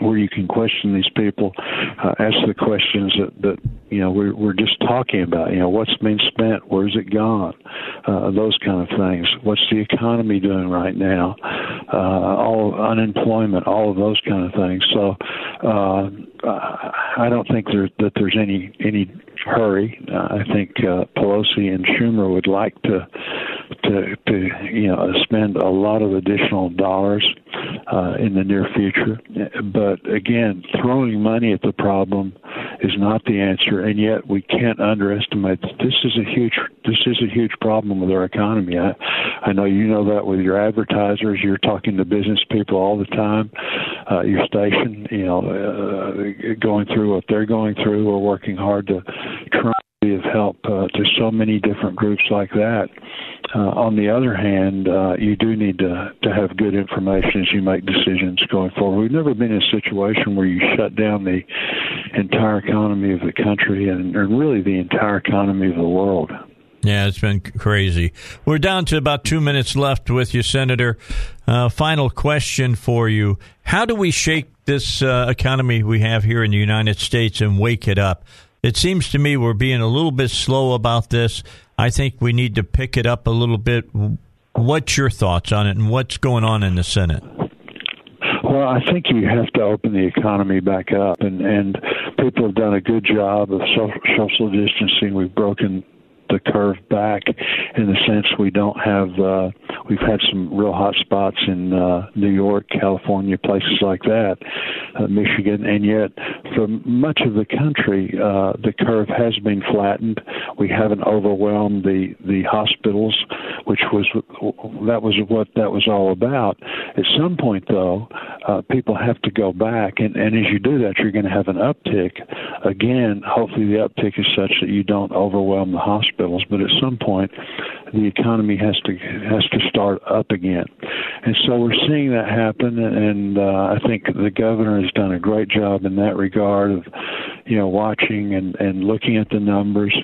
where you can question these people, uh, ask the questions that, that you know we're we're just talking about. You know, what's been spent, where's it gone, uh, those kind of things. What's the economy doing right now? Uh, all unemployment, all of those kind of things. So uh, I don't think there, that there's any any hurry. Uh, I think uh, Pelosi and Schumer would like to to to you know spend a lot of additional dollars uh, in the near future. But again, throwing money at the problem is not the answer, and yet we can't underestimate that this is a huge this is a huge problem with our economy. I, I know you know that with your advertisers. You're talking to business people all the time. Uh, your station, you know, uh, going through what they're going through. We're working hard to try of help uh, to so many different groups like that. Uh, on the other hand, uh, you do need to, to have good information as you make decisions going forward. We've never been in a situation where you shut down the entire economy of the country and, and really the entire economy of the world. Yeah, it's been crazy. We're down to about two minutes left with you, Senator. Uh, final question for you. How do we shake this uh, economy we have here in the United States and wake it up? It seems to me we're being a little bit slow about this. I think we need to pick it up a little bit. What's your thoughts on it and what's going on in the Senate? Well, I think you have to open the economy back up, and and people have done a good job of social distancing. We've broken the curve back in the sense we don't have uh, we've had some real hot spots in uh, New York, California, places like that, uh, Michigan, and yet for much of the country uh, the curve has been flattened. We haven't overwhelmed the the hospitals, which was that was what that was all about. At some point, though, uh, people have to go back, and, and as you do that, you're going to have an uptick. Again, hopefully the uptick is such that you don't overwhelm the hospital hospitals, but at some point the economy has to has to start up again, and so we're seeing that happen. And uh, I think the governor has done a great job in that regard of, you know, watching and and looking at the numbers,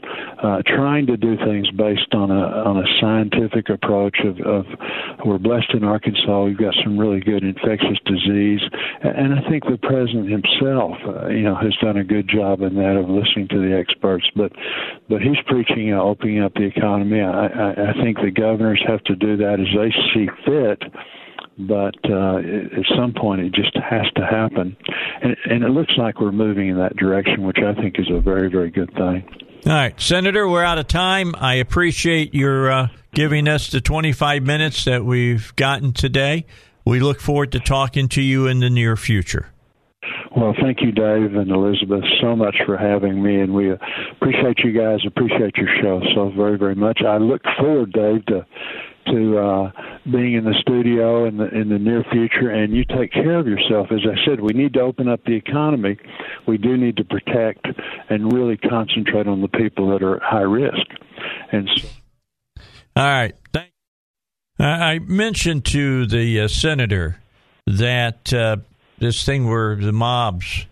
uh, trying to do things based on a on a scientific approach. Of, of we're blessed in Arkansas. We've got some really good infectious disease, and I think the president himself, uh, you know, has done a good job in that of listening to the experts. But but he's preaching uh, opening up the economy. I, I, I think the governors have to do that as they see fit but uh, at some point it just has to happen. And, and, it looks like we're moving in that direction, which I think is a very, very good thing. All right, Senator, we're out of time. I appreciate your uh, giving us the 25 minutes that we've gotten today. We look forward to talking to you in the near future. Well, thank you, Dave and Elizabeth, so much for having me, and we appreciate you guys. Appreciate your show so very, very much. I look forward, Dave, to to uh, being in the studio in the in the near future. And you take care of yourself. As I said, we need to open up the economy. We do need to protect and really concentrate on the people that are at high risk. And so, all right, thank. I mentioned to the uh, senator that uh, this thing where the mobs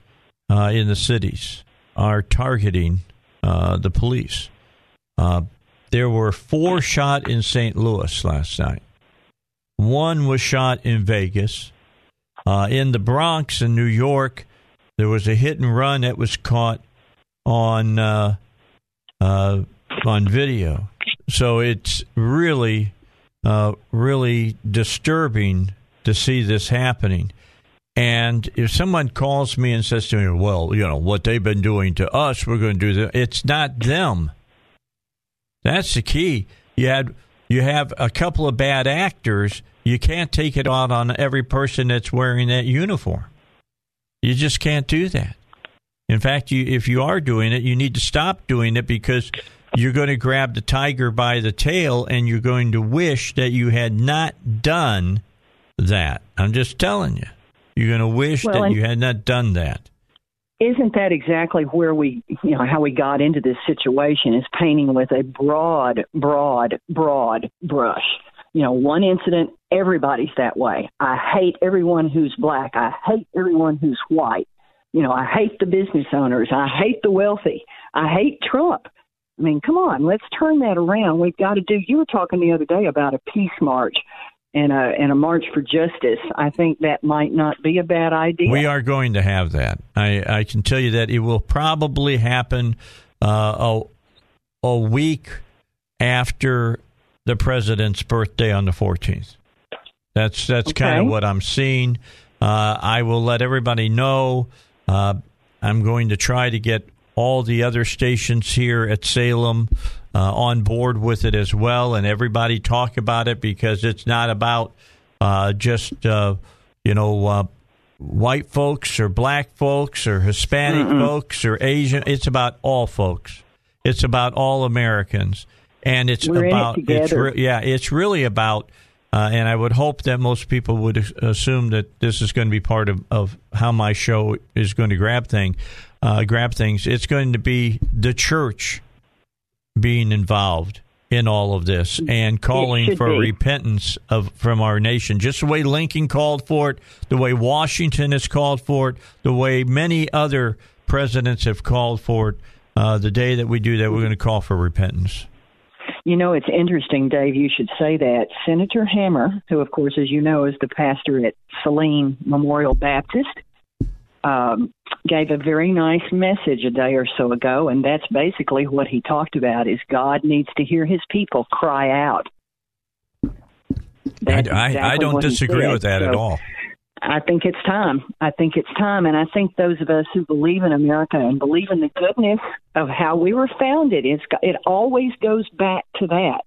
uh, in the cities are targeting uh, the police. There were four shot in St. Louis last night. One was shot in Vegas. Uh, in the Bronx in New York, there was a hit and run that was caught on uh, uh, on video. So it's really, uh, really disturbing to see this happening. And if someone calls me and says to me, "Well, you know what they've been doing to us, we're going to do that," it's not them. That's the key. You had you have a couple of bad actors. You can't take it out on every person that's wearing that uniform. You just can't do that. In fact, you, if you are doing it, you need to stop doing it because you're going to grab the tiger by the tail and you're going to wish that you had not done that. I'm just telling you. You're going to wish Well, that and- you had not done that. Isn't that exactly where we you know how we got into this situation is painting with a broad broad broad brush. You know one incident everybody's that way. I hate everyone who's black. I hate everyone who's white. You know i hate the business owners. I hate the wealthy. I hate trump. I mean come on let's turn that around. We've got to do you were talking the other day about a peace march and a and a march for justice i think that might not be a bad idea We are going to have that. I, I can tell you that it will probably happen uh, a, a week after the president's birthday on the 14th. That's that's kind of what I'm seeing. Uh, I will let everybody know. Uh, I'm going to try to get all the other stations here at Salem uh, on board with it as well, and everybody talk about it because it's not about uh, just uh, you know uh, white folks or black folks or Hispanic folks or Asian. It's about all folks. It's about all Americans, and it's We're in it about it's re- yeah, it's really about. Uh, and I would hope that most people would assume that this is going to be part of, of how my show is going to grab thing, uh, grab things. It's going to be the church being involved in all of this and calling for be. repentance of from our nation, just the way Lincoln called for it, the way Washington has called for it, the way many other presidents have called for it. Uh, the day that we do that, we're going to call for repentance. You know, it's interesting, Dave. You should say that. Senator Hammer, who, of course, as you know, is the pastor at Saline Memorial Baptist, um, gave a very nice message a day or so ago, and that's basically what he talked about: is God needs to hear His people cry out. I, That's I, I exactly don't disagree said. with that at all. I think it's time. I think it's time. And I think those of us who believe in America and believe in the goodness of how we were founded, it's, it always goes back to that.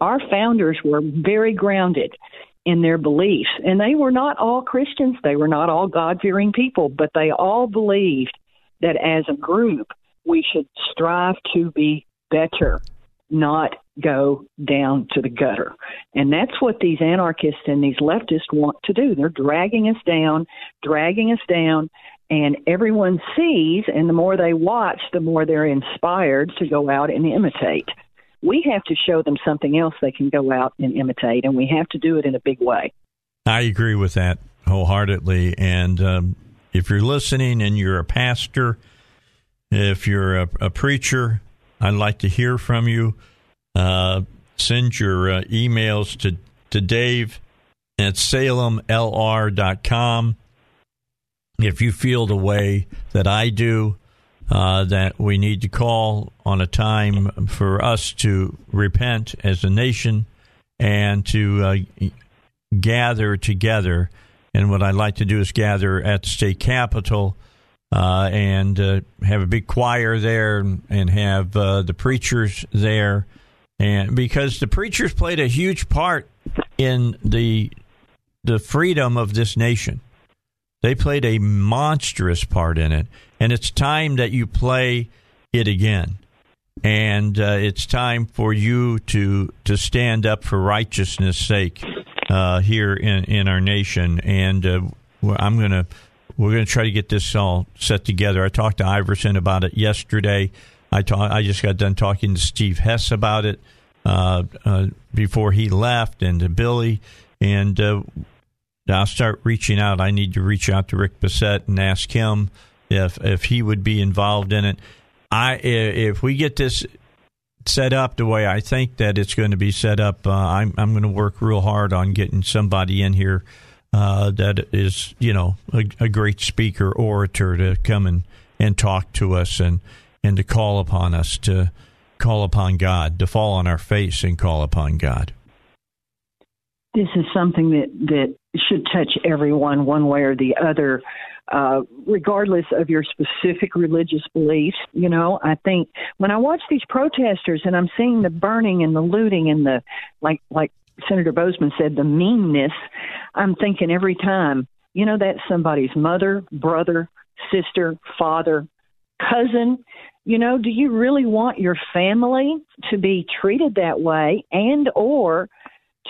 Our founders were very grounded in their beliefs. And they were not all Christians, they were not all God fearing people, but they all believed that as a group, we should strive to be better, not go down to the gutter. And that's what these anarchists and these leftists want to do. They're dragging us down, dragging us down, and everyone sees, and the more they watch, the more they're inspired to go out and imitate. We have to show them something else they can go out and imitate, and we have to do it in a big way. I agree with that wholeheartedly. And um, if you're listening and you're a pastor, if you're a, a preacher, I'd like to hear from you. Uh, send your uh, emails to, to Dave at salemlr.com. If you feel the way that I do, uh, that we need to call on a time for us to repent as a nation and to uh, gather together. And what I'd like to do is gather at the state capitol uh, and uh, have a big choir there and have uh, the preachers there. And because the preachers played a huge part in the the freedom of this nation, they played a monstrous part in it, and it's time that you play it again. And uh, it's time for you to to stand up for righteousness' sake uh, here in, in our nation. And uh, I'm gonna we're gonna try to get this all set together. I talked to Iverson about it yesterday. I talk, I just got done talking to Steve Hess about it uh, uh, before he left, and to Billy. And uh, I'll start reaching out. I need to reach out to Rick Bissett and ask him if if he would be involved in it. I if we get this set up the way I think that it's going to be set up, uh, I'm I'm going to work real hard on getting somebody in here uh, that is you know a, a, great speaker orator to come and and talk to us and and to call upon us to call upon God to fall on our face and call upon God. This is something that that should touch everyone one way or the other. Uh, regardless of your specific religious beliefs. You know, I think when I watch these protesters and I'm seeing the burning and the looting and the like, like Senator Boozman said, the meanness. I'm thinking every time, you know, that's somebody's mother, brother, sister, father, cousin. You know, do you really want your family to be treated that way and or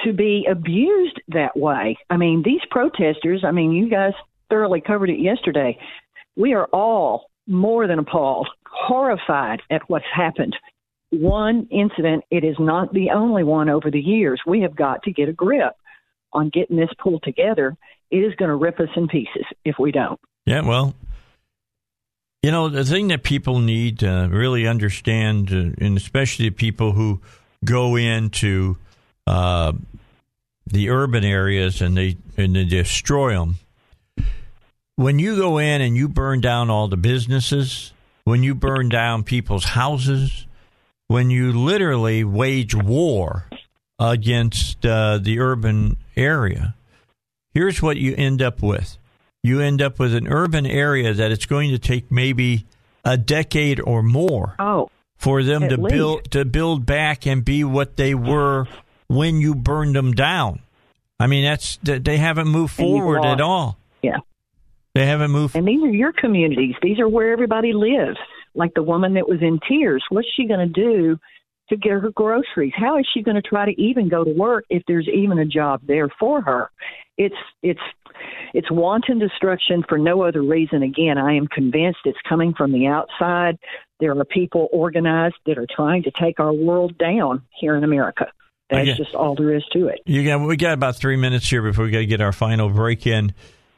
to be abused that way? I mean, these protesters, I mean, you guys thoroughly covered it yesterday. We are all more than appalled, horrified at what's happened. One incident, it is not the only one over the years. We have got to get a grip on getting this pulled together. It is going to rip us in pieces if we don't. Yeah, well, you know, the thing that people need to really understand, uh, and especially people who go into uh, the urban areas and they and they destroy them, when you go in and you burn down all the businesses, when you burn down people's houses, when you literally wage war against uh, the urban area, here's what you end up with. You end up with an urban area that it's going to take maybe a decade or more oh, for them to least. build to build back and be what they were when you burned them down. I mean, that's they haven't moved forward at all. Yeah. They haven't moved. And these are your communities. These are where everybody lives. Like the woman that was in tears. What's she going to do to get her groceries? How is she going to try to even go to work if there's even a job there for her? It's it's it's wanton destruction for no other reason. Again, I am convinced it's coming from the outside. There are people organized that are trying to take our world down here in America. That's Okay. just all there is to it. You got we got about three minutes here before we got to get our final break in.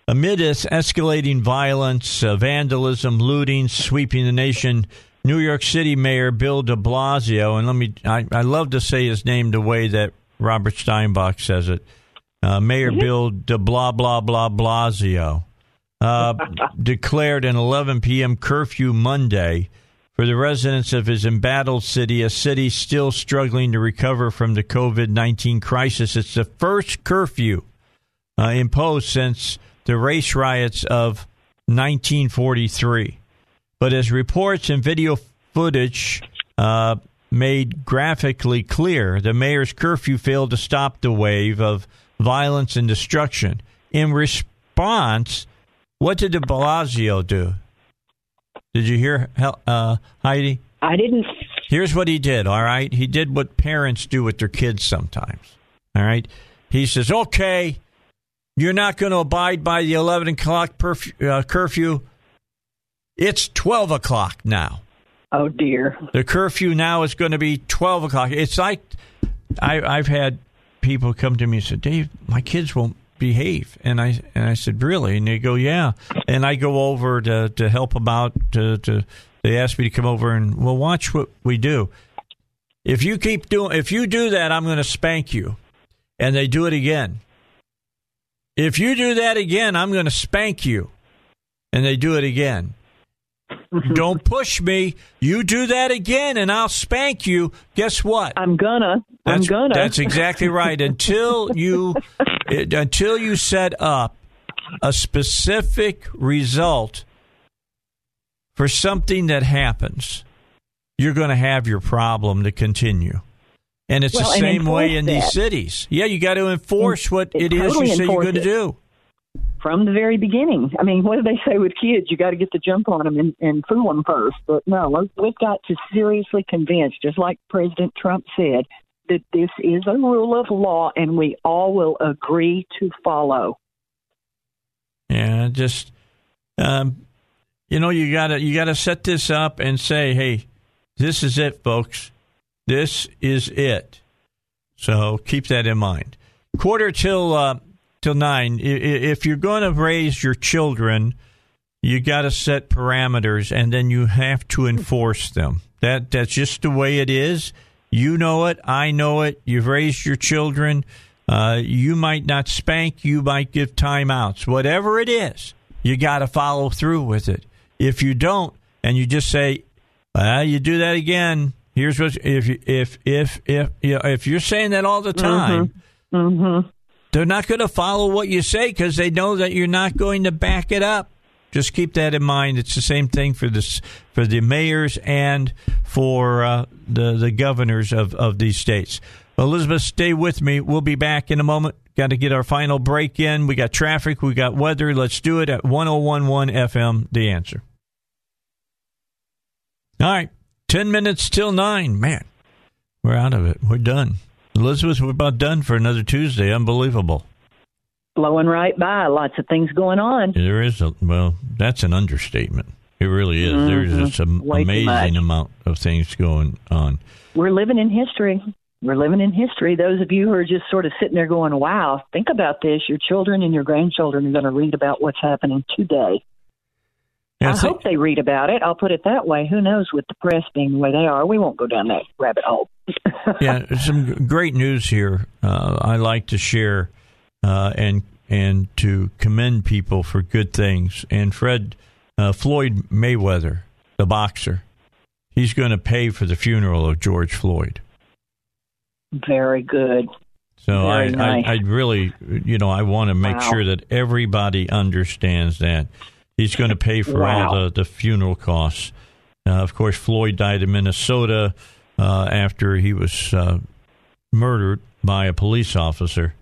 Amid this escalating violence, uh, vandalism, looting, sweeping the nation, New York City Mayor Bill De Blasio, and let me, I, I love to say his name the way that Robert Steinbach says it. Uh, Mayor Bill De Blah Blah Blah Blasio uh, declared an 11 p.m. curfew Monday for the residents of his embattled city, a city still struggling to recover from the COVID 19 crisis. It's the first curfew uh, imposed since the race riots of 1943. But as reports and video footage uh, made graphically clear, the mayor's curfew failed to stop the wave of violence and destruction. In response, what did de Blasio do? Did you hear, uh, Heidi? I didn't. Here's what he did, all right? He did what parents do with their kids sometimes, all right? He says, okay, you're not going to abide by the 11 o'clock perf- uh, curfew. It's 12 o'clock now. Oh dear. The curfew now is going to be 12 o'clock. It's like I, I've had people come to me and say, Dave, my kids won't behave. And I and I said, really? And they go, yeah. And I go over to, to help them out. To, to They asked me to come over and, well, watch what we do. If you keep doing, if you do that, I'm going to spank you. And they do it again. If you do that again, I'm going to spank you. And they do it again. Don't push me. You do that again, and I'll spank you. Guess what? I'm gonna. I'm That's, gonna. That's exactly right. Until you, it, until you set up a specific result for something that happens, you're going to have your problem to continue. And it's Well, the same way in these cities. Yeah, you got to enforce what it it is totally you say you're going to do. From the very beginning. I mean, what do they say with kids? You got to get the jump on them and, and fool them first. But no, we've- got to seriously convince, just like President Trump said, that this is a rule of law and we all will agree to follow. Yeah, just um, you know, you gotta you gotta set this up and say, hey, this is it, folks. This is it. So keep that in mind. Quarter till uh, till nine. If you're going to raise your children, you got to set parameters, and then you have to enforce them. That that's just the way it is. You know it. I know it. You've raised your children. Uh, you might not spank. You might give timeouts. Whatever it is, you got to follow through with it. If you don't, and you just say, well, you do that again. Here's what if if if if you know, if you're saying that all the time, Mm-hmm. Mm-hmm. They're not going to follow what you say because they know that you're not going to back it up. Just keep that in mind. It's the same thing for this for the mayors and for uh, the the governors of of these states. Elizabeth, stay with me. We'll be back in a moment. Got to get our final break in. We got traffic. We got weather. Let's do it at 1011 FM, The Answer. All right. 10 minutes till 9. Man, we're out of it. We're done. Elizabeth, we're about done for another Tuesday. Unbelievable. Blowing right by. Lots of things going on. There is a, well, that's an understatement. It really is. There's Mhm. just an Way amazing amount of things going on. We're living in history. We're living in history. Those of you who are just sort of sitting there going, wow, think about this. Your children and your grandchildren are going to read about what's happening today. Yeah, I thi- hope they read about it. I'll put it that way. Who knows with the press being the way they are? We won't go down that rabbit hole. yeah, some great news here. Uh, I like to share uh, and and to commend people for good things. And Fred uh, Floyd Mayweather, the boxer, he's going to pay for the funeral of George Floyd. Very good. So I, nice. I, I really, you know, I want to make Wow. sure that everybody understands that he's going to pay for all the, the funeral costs. Uh, of course, Floyd died in Minnesota uh, after he was uh, murdered by a police officer,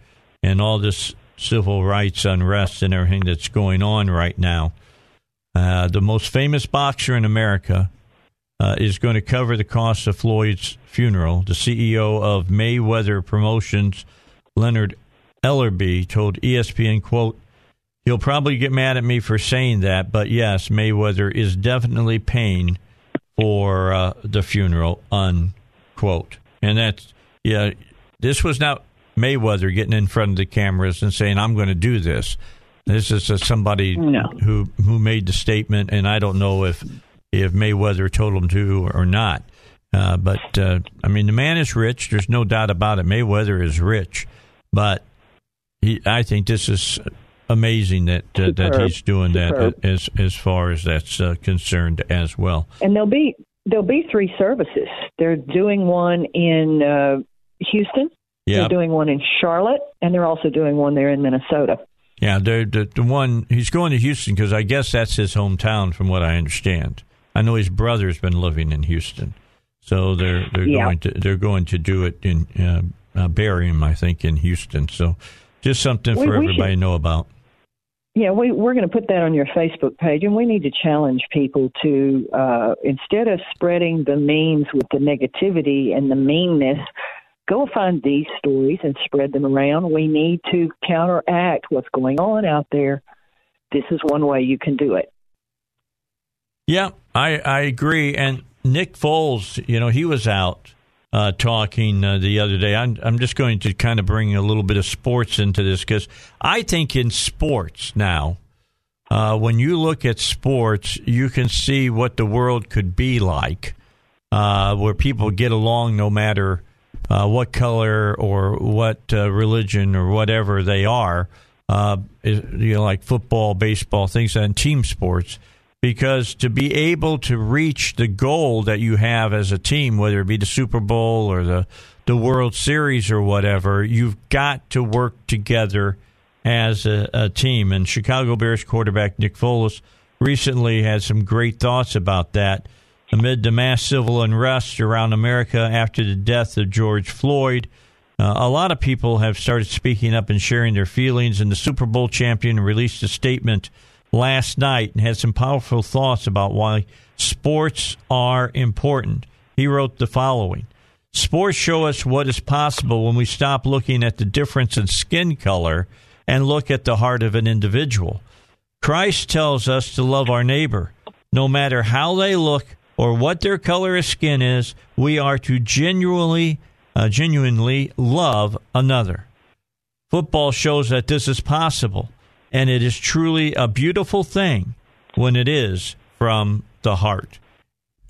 and all this civil rights unrest and everything that's going on right now. Uh, the most famous boxer in America uh, is going to cover the cost of Floyd's funeral. The CEO of Mayweather Promotions, Leonard Ellerbe, told ESPN, "quote He'll probably get mad at me for saying that, but yes, Mayweather is definitely paying for uh, the funeral." Unquote. And that's yeah. This was not Mayweather getting in front of the cameras and saying, "I'm going to do this." This is somebody No. who who made the statement, and I don't know if if Mayweather told him to or not. Uh, but uh, I mean, the man is rich. There's no doubt about it. Mayweather is rich, but he. I think this is amazing that uh, that he's doing that as as far as that's uh, concerned as well. And there'll be there'll be three services. They're doing one in uh, Houston. Yeah, They're doing one in Charlotte, and they're also doing one there in Minnesota. yeah. The the, one he's going to Houston because I guess that's his hometown, from what I understand. I know his brother's been living in Houston, so they're they're Yeah. going to they're going to do it in uh, uh, bury him, I think, in Houston. So just something We- for we everybody to know about. Yeah, we, we're going to put that on your Facebook page, and we need to challenge people to uh, instead of spreading the memes with the negativity and the meanness, go find these stories and spread them around. We need to counteract what's going on out there. This is one way you can do it. Yeah, I, I agree. And Nick Foles, you know, he was out uh, talking uh, the other day. I'm, I'm just going to kind of bring a little bit of sports into this because I think in sports now, uh, when you look at sports, you can see what the world could be like, uh, where people get along no matter uh, what color or what uh, religion or whatever they are. Uh, you know, like football, baseball, things and team sports because to be able to reach the goal that you have as a team, whether it be the Super Bowl or the the World Series or whatever, you've got to work together as a, a team. And Chicago Bears quarterback Nick Foles recently had some great thoughts about that amid the mass civil unrest around America after the death of George Floyd. Uh, a lot of people have started speaking up and sharing their feelings, and the Super Bowl champion released a statement last night and had some powerful thoughts about why sports are important. He wrote the following Sports show us what is possible when we stop looking at the difference in skin color and look at the heart of an individual. Christ tells us to love our neighbor. No matter how they look or what their color of skin is, we are to genuinely, uh, genuinely love another. football shows that this is possible. And it is truly a beautiful thing when it is from the heart.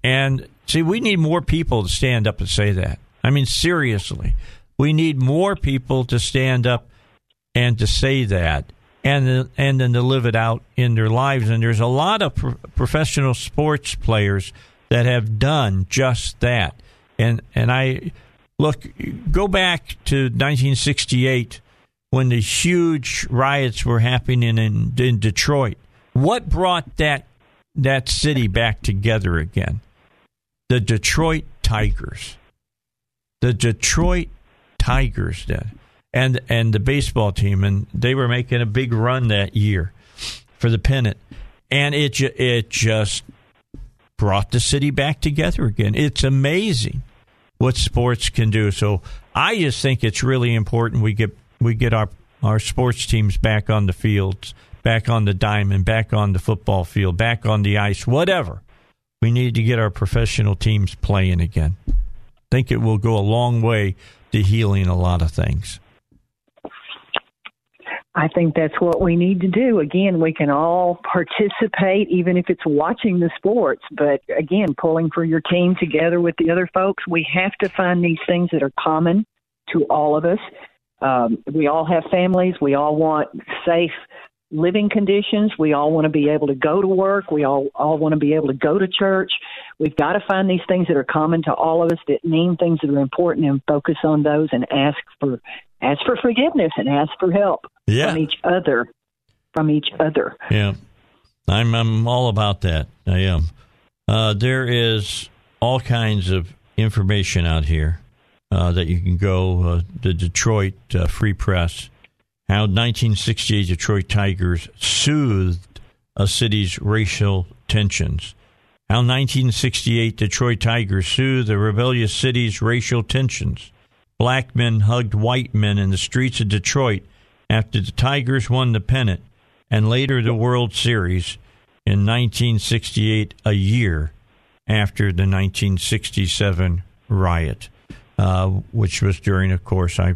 And see, we need more people to stand up and say that. I mean, seriously, we need more people to stand up and to say that, and and then to live it out in their lives. And there's a lot of pro- professional sports players that have done just that. And and I look go back to 1968 when the huge riots were happening in, in Detroit. What brought that that city back together again? The Detroit Tigers. The Detroit Tigers did. And and the baseball team and they were making a big run that year for the pennant. And it it just brought the city back together again. It's amazing what sports can do. So I just think it's really important we get we get our our sports teams back on the fields, back on the diamond, back on the football field, back on the ice, whatever. We need to get our professional teams playing again. I think it will go a long way to healing a lot of things. I think that's what we need to do. Again, we can all participate, even if it's watching the sports. But again, pulling for your team together with the other folks, we have to find these things that are common to all of us. Um, we all have families. We all want safe living conditions. We all want to be able to go to work. We all all want to be able to go to church. We've got to find these things that are common to all of us that mean things that are important and focus on those and ask for ask for forgiveness and ask for help Yeah. from each other from each other. Yeah, I'm I'm all about that. I am. Uh, there is all kinds of information out here uh, that you can go. Uh, the Detroit uh, Free Press, how 1968 Detroit Tigers soothed a city's racial tensions. How 1968 Detroit Tigers soothed a rebellious city's racial tensions. Black men hugged white men in the streets of Detroit after the Tigers won the pennant and later the World Series in 1968, a year after the 1967 riot, uh, which was during, of course, I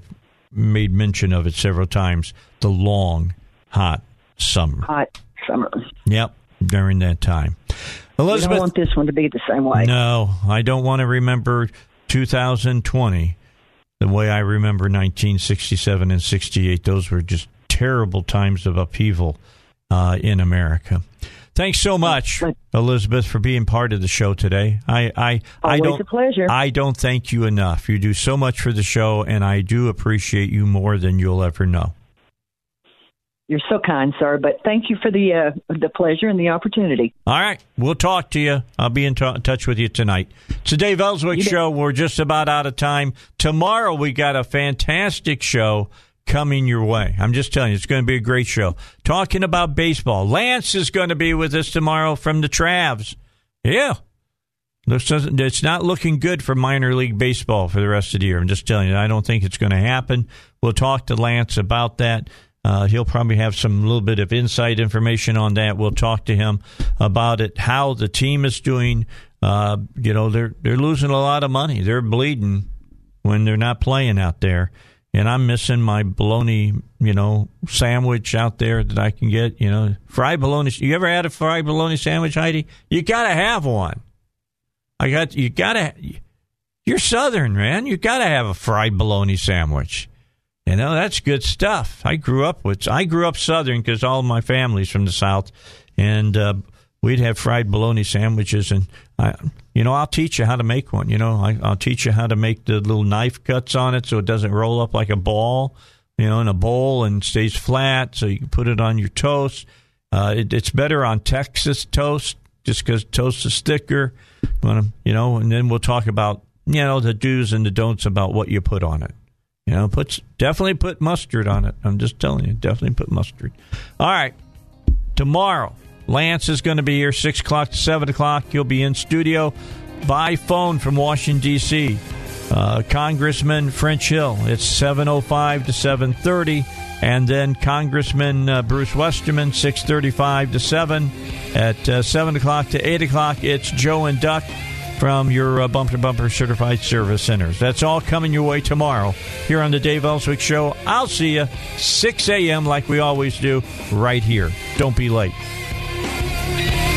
made mention of it several times, the long, hot summer. Hot summer. Yep, during that time. We Elizabeth, don't want this one to be the same way. no, I don't want to remember 2020 the way I remember 1967 and 68. Those were just terrible times of upheaval uh, in America. Thanks so much, Elizabeth, for being part of the show today. I, I, I don't, a pleasure. I don't thank you enough. You do so much for the show, and I do appreciate you more than you'll ever know. You're so kind, sir. But thank you for the uh, the pleasure and the opportunity. All right. We'll talk to you. I'll be in t- touch with you tonight. It's the Dave Elswick Show. We're just about out of time. Tomorrow, we got a fantastic show coming your way. I'm just telling you, it's going to be a great show. Talking about baseball. Lance is going to be with us tomorrow from the Travs. Yeah. It's not looking good for minor league baseball for the rest of the year. I'm just telling you, I don't think it's going to happen. We'll talk to Lance about that. Uh, he'll probably have some little bit of inside information on that. We'll talk to him about it, how the team is doing. Uh, you know, they're they're losing a lot of money. They're bleeding when they're not playing out there. And I'm missing my bologna, you know, sandwich out there that I can get. You know, fried bologna. You ever had a fried bologna sandwich, Heidi? You got to have one. I got you. Got to. You're Southern, man. You got to have a fried bologna sandwich. You know that's good stuff. I grew up with. I grew up Southern because all my family's from the South, and uh, we'd have fried bologna sandwiches. And I, you know, I'll teach you how to make one. You know, I, I'll teach you how to make the little knife cuts on it so it doesn't roll up like a ball. You know, in a bowl and stays flat, so you can put it on your toast. Uh, it, it's better on Texas toast just because toast is thicker. You know, and then we'll talk about you know the do's and the don'ts about what you put on it. You know, puts definitely put mustard on it. I'm just telling you, definitely put mustard. All right, tomorrow Lance is going to be here six o'clock to seven o'clock. He'll be in studio by phone from Washington D.C. Uh, Congressman French Hill. It's seven o five to seven thirty, and then Congressman uh, Bruce Westerman six thirty five to seven. At uh, seven o'clock to eight o'clock, it's Joe and Duck. from your uh, bumper to bumper certified service centers. That's all coming your way tomorrow here on the Dave Elswick Show. I'll see you 6 a.m. like we always do right here. Don't be late. Yeah.